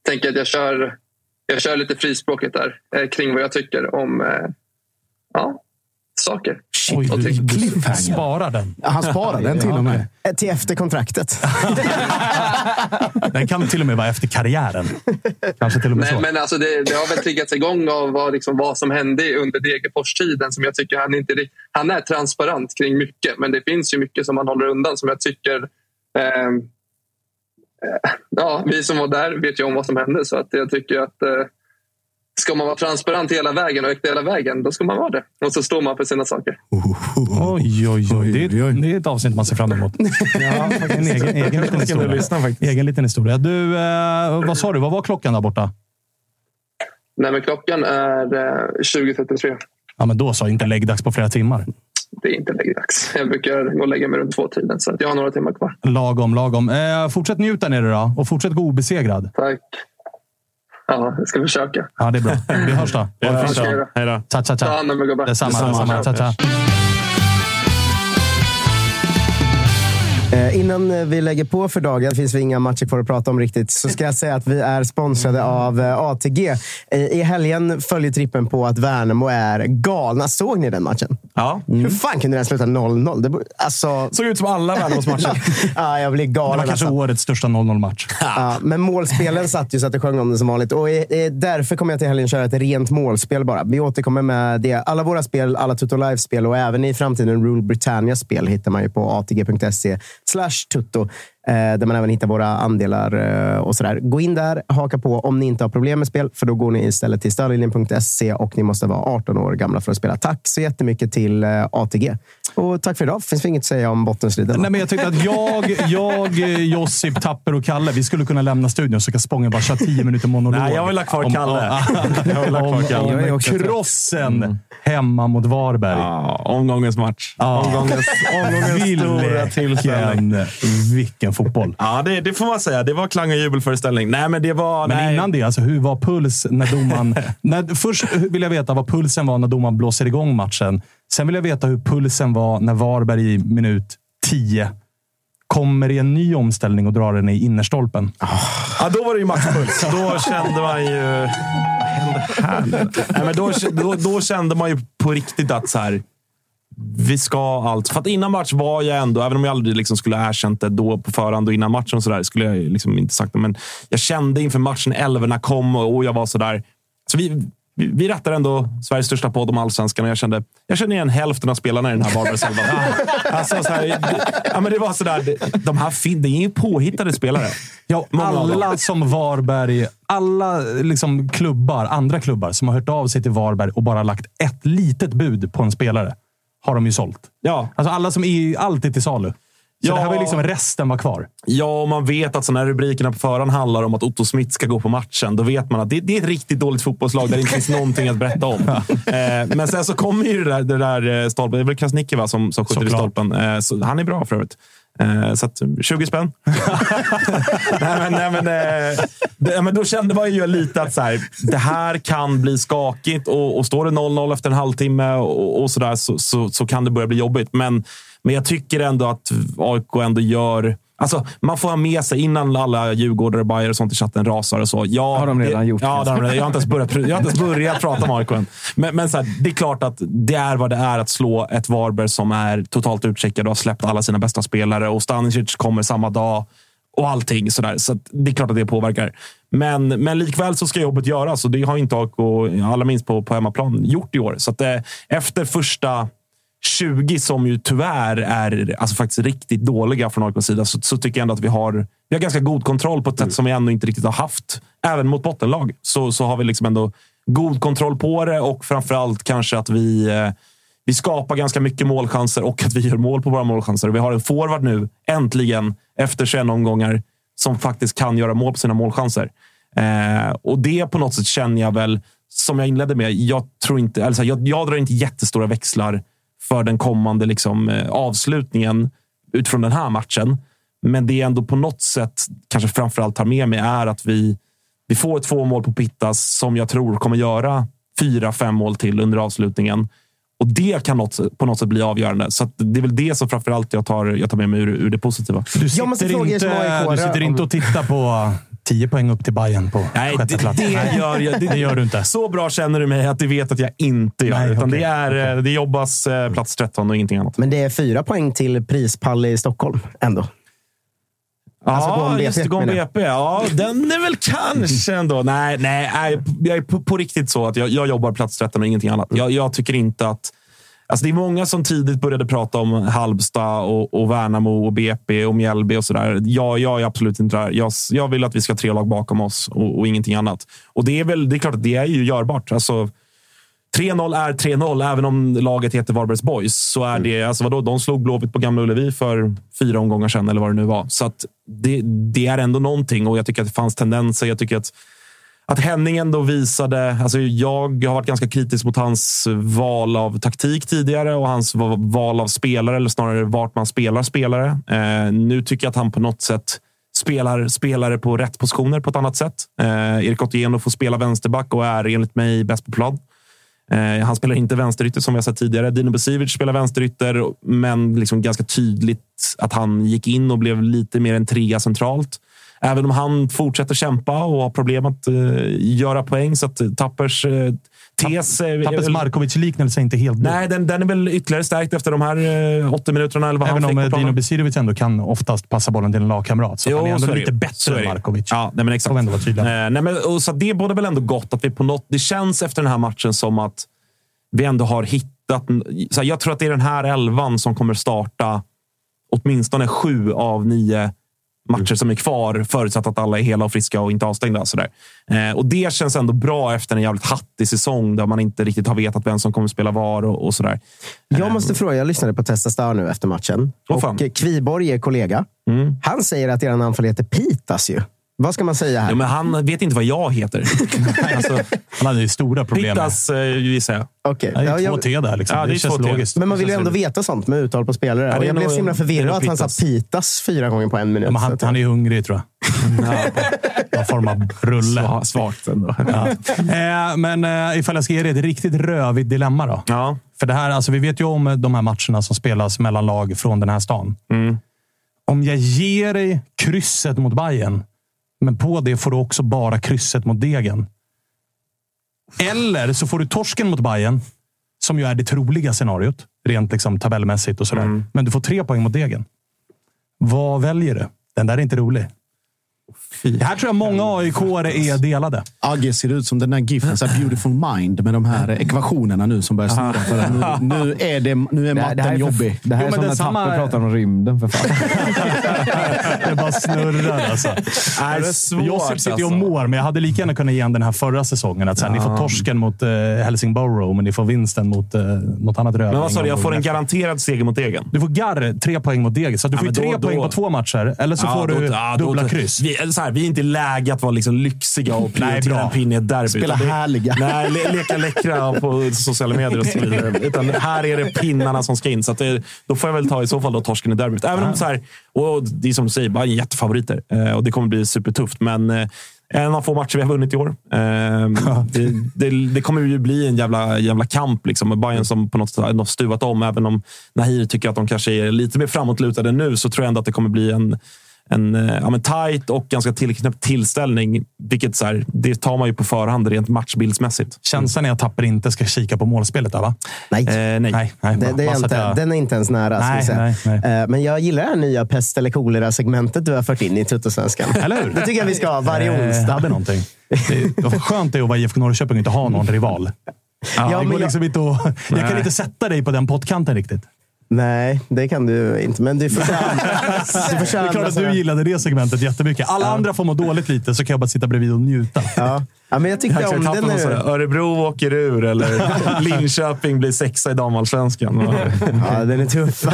tänka att jag kör, jag kör lite frispråkigt där eh, kring vad jag tycker om eh, ja, saker. Oj, och du, du sparar den. Han sparar den till och med. Eh, Till efter kontraktet. Den kan till och med vara efter karriären. Kanske till och med Nej, så. men alltså det, det har väl triggats igång av vad, liksom, vad som hände under Degerfors-tiden. Som jag tycker han, inte, han är transparent kring mycket, men det finns ju mycket som han håller undan som jag tycker... ehm, eh, ja, vi som var där vet ju om vad som hände, så att jag tycker att eh, ska man vara transparent hela vägen och äkta hela vägen, då ska man vara det. Och så står man för sina saker. Oj, oj, oj. Det är, det är ett avsnitt man ser fram emot. Ja, en egen, egen liten Ska du historia. lyssna. Egen liten historia. Du, eh, vad sa du? Vad var klockan där borta? Nej, men klockan är eh, 20.33. Ja, men då sa inte läggdags på flera timmar. Det är inte läggdags. Jag brukar gå och lägga mig runt två-tiden, så att jag har några timmar kvar. Lagom, lagom. Eh, fortsätt njuta nere då. Och fortsätt gå obesegrad. Tack. Ja, jag ska försöka. Ja, det är bra. Vi hörs då. Ja, fint. okej då. Hej då. Tja, tja, Ta tja. hand om er gubbar. Detsamma. Detsamma. detsamma. Tja, tja. Innan eh, vi lägger på för dagen, det finns väl inga matcher kvar att prata om riktigt, så ska jag säga att vi är sponsrade av eh, ATG. Eh, I helgen följer trippen på att Värnamo är galna. Såg ni den matchen? Ja. Hur fan kunde den sluta 0-0? Det, alltså, Såg ut som alla Värnamos matcher. ja, jag blir Det galen. var kanske alltså. årets största 0-0-match. Ja, men målspelen satt ju så att det sjöng om det som vanligt. Och eh, eh, därför kommer jag till helgen köra ett rent målspel bara. Vi återkommer med det. Alla våra spel, alla Tutto Live-spel och även i framtiden Rule Britannia-spel hittar man ju på atg.se slash tutto eh, Där man även hittar våra andelar eh, och sådär. Gå in där, haka på om ni inte har problem med spel. För då går ni istället till stödlinjen.se och ni måste vara 18 år gamla för att spela. Tack så jättemycket till eh, ATG. Och tack för idag. Finns det inget att säga om bottenstriden? va? Nej, men jag tyckte att jag, jag, Josip, Tapper och Kalle, vi skulle kunna lämna studion så kan Spången bara köra tio minuter monolog. Nej, jag vill ha kvar Kalle. Om, krossen hemma mot Varberg. Ja, omgångens match. Ja. Omgångens, omgångens stora tillställning. Vilken, vilken fotboll. Ja, det, det får man säga. Det var klang och jubelföreställning. Nej, men det var... Men nej. innan det, alltså, hur var puls när domaren... när, först vill jag veta vad pulsen var när domaren blåser igång matchen. Sen vill jag veta hur pulsen var när Varberg i minut 10 kommer i en ny omställning och drar den i innerstolpen. Ja, då var det ju matchpuls. Då kände man ju... Vad hände här? Nej, men då, då, då kände man ju på riktigt att så här, vi ska allt. För att innan match var jag ändå, även om jag aldrig liksom skulle ha erkänt det då på förhand och innan matchen, och så där, skulle jag liksom inte sagt det. Men jag kände inför matchen, elverna kom och, och jag var sådär. Så vi, vi, vi rättar ändå Sveriges största podd om allsvenskan och jag kände, jag kände igen hälften av spelarna i den här Varbergselvan. alltså, så här, det, ja, men det var sådär, de här fin, det är ju påhittade spelare. Ja, alla som Varberg, alla liksom klubbar, andra klubbar som har hört av sig till Varberg och bara lagt ett litet bud på en spelare har de ju sålt. Ja. Alltså alla som är alltid till salu. Så Ja. det här var ju liksom resten var kvar. Ja, och man vet att sådana här rubrikerna på förhand handlar om att Otto Smith ska gå på matchen. Då vet man att det, det är ett riktigt dåligt fotbollslag där det inte finns någonting att berätta om. eh, men sen så kommer ju det där, det där eh, stolpen. Det är väl Krasniqi va, som, som skjuter i stolpen. Eh, han är bra för övrigt. Eh, så att, 20 spänn. nej, men, nej, men, eh, det, men då kände man ju lite att så här, det här kan bli skakigt och, och står det 0-0 efter en halvtimme och, och så, där, så, så, så kan det börja bli jobbigt. Men, men jag tycker ändå att AIK ändå gör... Alltså, man får ha med sig innan alla djurgårdare och Bajare och sånt i chatten rasar och så. Ja, Har de redan det, gjort. Ja, det har de jag har inte börjat, jag har inte ens börjat prata om AIK än. Men, men så här, det är klart att det är vad det är att slå ett Varberg som är totalt utcheckade och har släppt alla sina bästa spelare. Och Stanisic kommer samma dag och allting. Så, där. så det är klart att det påverkar. Men, men likväl så ska jobbet göras och det har inte AIK, allra minst på, på hemmaplan, gjort i år. Så att, eh, efter första 20 som ju tyvärr är alltså faktiskt riktigt dåliga från AIKs sida, så, så tycker jag ändå att vi har, vi har ganska god kontroll på ett sätt som vi ännu inte riktigt har haft. Även mot bottenlag så, så har vi liksom ändå god kontroll på det och framförallt kanske att vi, eh, vi skapar ganska mycket målchanser och att vi gör mål på våra målchanser. Vi har en forward nu, äntligen, efter 21 omgångar, som faktiskt kan göra mål på sina målchanser. Eh, och det på något sätt känner jag väl, som jag inledde med, jag, tror inte, alltså jag, jag drar inte jättestora växlar för den kommande liksom, eh, avslutningen utifrån den här matchen. Men det är ändå på något sätt, kanske framförallt tar med mig, är att vi, vi får två mål på Pittas som jag tror kommer göra fyra, fem mål till under avslutningen. Och det kan något, på något sätt bli avgörande. Så att det är väl det som framförallt jag tar, jag tar med mig ur, ur det positiva. Du Jag måste sitter, fråga er inte, du sitter inte och tittar på 10 poäng upp till Bayern på Nej, sjätte det, plats. det, Nej. gör jag, det, Det gör du inte. Så bra känner du mig att du vet att jag inte gör. Nej, utan okej. det, är, eh, det jobbas eh, plats 13 och ingenting annat. Men det är fyra poäng till prispall i Stockholm ändå. Alltså, Ja, BP, just det. Gå om menar jag. BP. Ja, den är väl kanske ändå... Nej, nej, nej jag är på, på riktigt så att jag, jag jobbar plats 13 och ingenting annat. Jag, jag tycker inte att... Alltså det är många som tidigt började prata om Halmstad och, och Värnamo och BP och Mjällby och sådär. Jag, jag är absolut inte där. Jag, jag vill att vi ska ha tre lag bakom oss och, och ingenting annat. Och det är väl det är klart att det är ju görbart. Alltså, 3-0 är 3-0, även om laget heter Varbergs Boys. Så är det, alltså vadå, de slog Blåvitt på Gamla Ullevi för fyra omgångar sedan, eller vad det nu var. Så att det, det är ändå någonting och jag tycker att det fanns tendenser. Jag tycker att, att Henning ändå visade... Alltså jag har varit ganska kritisk mot hans val av taktik tidigare och hans val av spelare, eller snarare vart man spelar spelare. Eh, nu tycker jag att han på något sätt spelar spelare på rätt positioner på ett annat sätt. Eh, Erik Otieno får spela vänsterback och är enligt mig bäst på plan. Eh, han spelar inte vänsterytter som vi har sett tidigare. Dino Besivic spelar vänsterytter, men liksom ganska tydligt att han gick in och blev lite mer en trea centralt. Även om han fortsätter kämpa och har problem att eh, göra poäng. Så att Tappers eh, tes... väl- Markovic-liknelse är inte helt. Nej, den, den är väl ytterligare stärkt efter de här eh, 80 minuterna. Eller vad Även han om eh, Dino. Besirovic ändå kan oftast passa bollen till en lagkamrat. Så Jo, han är ändå så är det lite bättre än. Markovic. Ja, nej, men exakt. Ändå vara. Eh, nej, men, och så det borde väl ändå gott att vi på något... Det känns efter den här matchen som att vi ändå har hittat... Så här, jag tror att det är den här elvan som kommer starta åtminstone sju av nio matcher som är kvar, förutsatt att alla är hela och friska och inte avstängda. Så där. Eh, och det känns ändå bra efter en jävligt hattig säsong där man inte riktigt har vetat vem som kommer spela var och, och sådär. Jag måste fråga, jag lyssnade på Testa Star nu efter matchen. Fan. och eh, Kviborg är kollega. Mm. Han säger att er anfall heter Pitas ju. Vad ska man säga här? Ja, men han vet inte vad jag heter. alltså, Han hade ju stora problem. Pittas eh, gissar jag. Okej. Det är Ja, ju två jag- T där. Liksom. Ja, det det, känns logiskt. Men man vill ju ändå veta sånt med uttal på spelare. Ja, och är jag blev så himla förvirrad att han sa Pitas. Fyra gånger på en minut. Ja, han, han är hungrig, tror jag. Någon form av rulle. Sva- Svagt ändå. Ja. Eh, men eh, ifall jag ska ge dig ett riktigt rövigt dilemma då. Ja. För det här, alltså, vi vet ju om de här matcherna som spelas mellan lag från den här stan. Mm. Om jag ger dig krysset mot Bayern, men på det får du också bara krysset mot Degen. Eller så får du torsken mot Bayern, som ju är det troliga scenariot. rent liksom, tabellmässigt och sådär. Men du får tre poäng mot Degen. Vad väljer du? Den där är inte rolig. Här tror jag många aik är delade. Agge ser ut som den där giffen, så här beautiful mind, med de här ekvationerna nu som börjar snurra. För att nu, nu är, det, nu är Det här- matten det här är för- jobbig. Det här Jo, är som det när samma- Tapper pratar om rymden för fan. Det bara snurrar alltså. Nej, det är svårt, Josip sitter ju och alltså. mår, men jag hade lika gärna kunnat ge en den här förra säsongen. Att så här, Ni får torsken mot eh, Helsingborg, men ni får vinsten mot eh, något annat rövgäng. Men vad sa du? Jag får en garanterad seger mot Degen. Du får garr tre poäng mot Degen, så du Ja, får ju men tre då- poäng då- på två matcher. Eller så Ja, får då- du ja, då- dubbla kryss. Vi, så här, vi är inte i läge att vara liksom lyxiga och prioritera bra. en pinne i ett derby. Spela härliga. Nej, le, leka läckra på sociala medier och så vidare. Utan här är det pinnarna som ska in. Så det, då får jag väl ta i så fall då torsken i derbyt. Även om så här, och det är som du säger, bara jättefavoriter. Eh, och det kommer bli supertufft. Men eh, en av få matcher vi har vunnit i år. Eh, det, det, det kommer ju bli en jävla, jävla kamp. Liksom. Bayern som på något sätt har stuvat om. Även om Nahir tycker att de kanske är lite mer framåtlutade nu så tror jag ändå att det kommer bli en en eh, ja, men tight och ganska tillknäppt tillställning. Vilket så här, det tar man ju på förhand rent matchbildsmässigt. Känslan är att Tapper inte ska kika på målspelet, där, va? Nej. Eh, nej. Nej, nej Det, det är inte, jag- Den är inte ens nära. ska Nej, nej, nej. Eh, Men jag gillar det här nya pest eller kolera-segmentet du har fört in i Tuttosvenskan. Eller hur? Det tycker jag vi ska ha varje Eh, onsdag. hade någonting. Det, vad skönt det är att vara IFK Norrköping och inte ha någon rival. Ja, det men går jag- liksom inte att, jag kan inte sätta dig på den pottkanten riktigt. Nej, det kan du inte. Men du får köra, du Det är klart att du gillade det segmentet jättemycket. Alla andra får må dåligt lite, så kan jag bara sitta bredvid och njuta. Ja. ja, men jag tyckte om sån nu. Örebro åker ur eller Linköping blir sexa i damallsvenskan. Ja, den är tuff.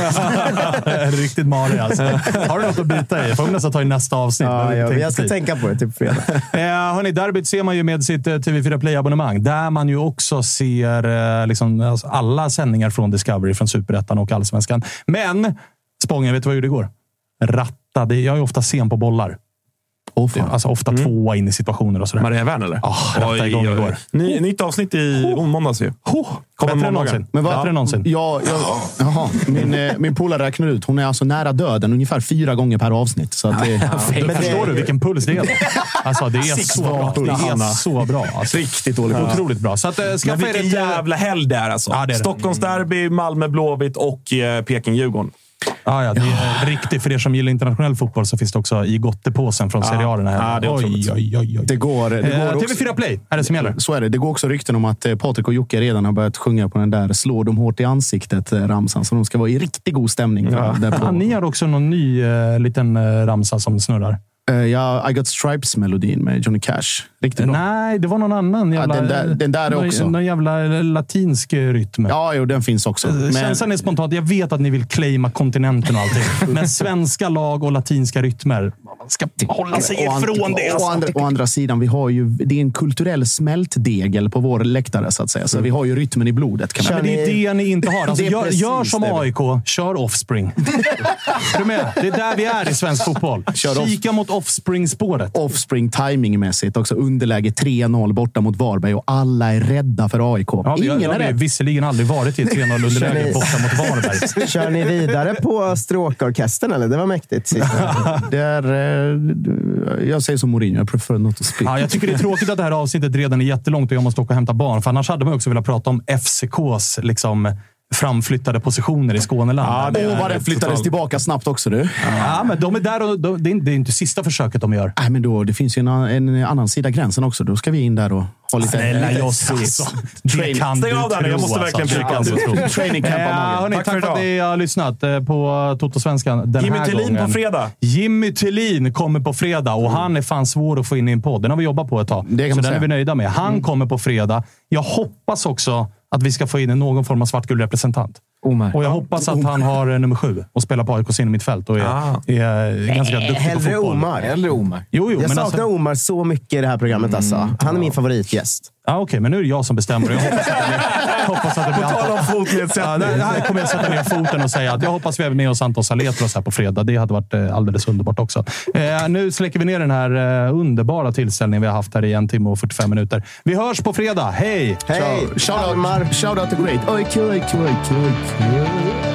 Riktigt marig alltså. Har du något att bita i? får vi nästan ta i nästa avsnitt. Ja, ja, jag ska tid. tänka på det typ fredag. Eh, hörni, derbyt ser man ju med sitt eh, TV4 Play-abonnemang. Där man ju också ser eh, liksom, alltså, alla sändningar från Discovery, från Superettan och Allsvenskan. Men, Spången, vet du vad jag gjorde igår? Rattade. Jag är ofta sen på bollar. Åh, fan. Alltså ofta tvåa in i situationer och sådär. Maria Wern eller? Ja, rattade igång igår. Ny, nytt avsnitt i oh. måndags ju. Oh, Kommer bättre än någonsin. Men vad- Bättre än någonsin. Ja, ja, jaha. Min, eh, min polare räknar ut. Hon är alltså nära döden ungefär fyra gånger per avsnitt. Så att det, Men det- förstår du vilken puls det är? Alltså, det är så bra. Det är så bra. Alltså. Riktigt dålig puls. Otroligt bra. Så att, Men skaffa er ett... jävla helg det är alltså. Ja, det är det. Stockholmsderby, Malmö-Blåvitt och eh, Peking-Djurgården. Ja, ja, det är riktigt. För er som gillar internationell fotboll så finns det också i gottepåsen från Serie A den här. Ja, det oj, oj, oj, oj. det går, det Eh, går också, TV4 Play är det som gäller. så är det. Det går också rykten om att eh, Patrik och Jocke redan har börjat sjunga på den där “Slå dem hårt i ansiktet”-ramsan. Så de ska vara i riktigt god stämning. Ja. Ja, ni har också någon ny eh, liten eh, ramsa som snurrar. Eh, ja, I got Stripes-melodin med Johnny Cash. Riktigt bra. Nej, det var någon annan jävla... den där- den där är någon, också. Någon jävla latinsk eh, rytm. Ja, jo, den finns också. Men, Känslan är spontant. Jag vet att ni vill claima kontinenten och allting. men svenska lag och latinska rytmer. Man ska hålla sig ifrån det. Å Alltså. andra, å andra sidan, vi har ju, det är en kulturell smältdegel på vår läktare, så att säga. Så vi har ju rytmen i blodet. Kan man Men det är det ni inte har. Alltså, gör, gör som AIK. Kör Offspring. är du med? Det är där vi är i svensk fotboll. Kör Kika mot Offspring-spåret. Offspring timingmässigt. Också underläge 3-0 borta mot Varberg och alla är rädda för AIK. Ja, Ingen jag är rädd. visserligen aldrig varit i ett 3-0 underläge borta mot Varberg. Kör ni vidare på stråkorkestern eller? Det var mäktigt. sist. Det är, eh, jag säger som Mourinho, jag prefer not to speak. Ja, jag tycker det är tråkigt att det här avsnittet redan är jättelångt och jag måste åka och hämta barn. För annars hade man också velat prata om FCKs liksom, framflyttade positioner i Skåneland. Ja, det är vad det flyttades totalt. tillbaka snabbt också du. Ja, men de är där och de, det, är, det är inte sista försöket de gör. Nej, men då, det finns ju en, en annan sida gränsen också. Då ska vi in där och ha lite... Snälla. Alltså, kan Stäng av där nu, jag måste verkligen alltså. trycka, alltså. Tro. Training camp av hörni, Tack tack för för att ni har lyssnat eh, på Toto-svenskan den Jimmy här Thelin gången. på fredag. Jimmy Tillin kommer på fredag och han är fan svår att få in i en podd. Den har vi jobbat på ett tag. Det kan så den säga. är vi nöjda med. Han kommer på fredag. Jag hoppas också att vi ska få in någon form av svartgul representant. Omar. Och jag hoppas att han har eh, nummer sju och spelar på AIKs mittfält och är, Ah. är ganska duktig på Hellre fotboll. Omar. Eller Omar. Jo, jo, Jag men saknar alltså, Omar så mycket i det här programmet. Alltså. Han är min favoritgäst. Ja, Okej, men nu är det jag som bestämmer. Jag hoppas att det blir, hoppas att det blir På tal om fotnedsättning. Ja, här kommer jag sätta ner foten och säga att jag hoppas vi även med oss Santos Saletros här på fredag. Det hade varit eh, alldeles underbart också. Eh, nu släcker vi ner den här eh, underbara tillställningen vi har haft här i en timme och 45 minuter. Vi hörs på fredag. Hej! Hej! Shout out, shout out to great. Oj, oj, oj, oj, oj.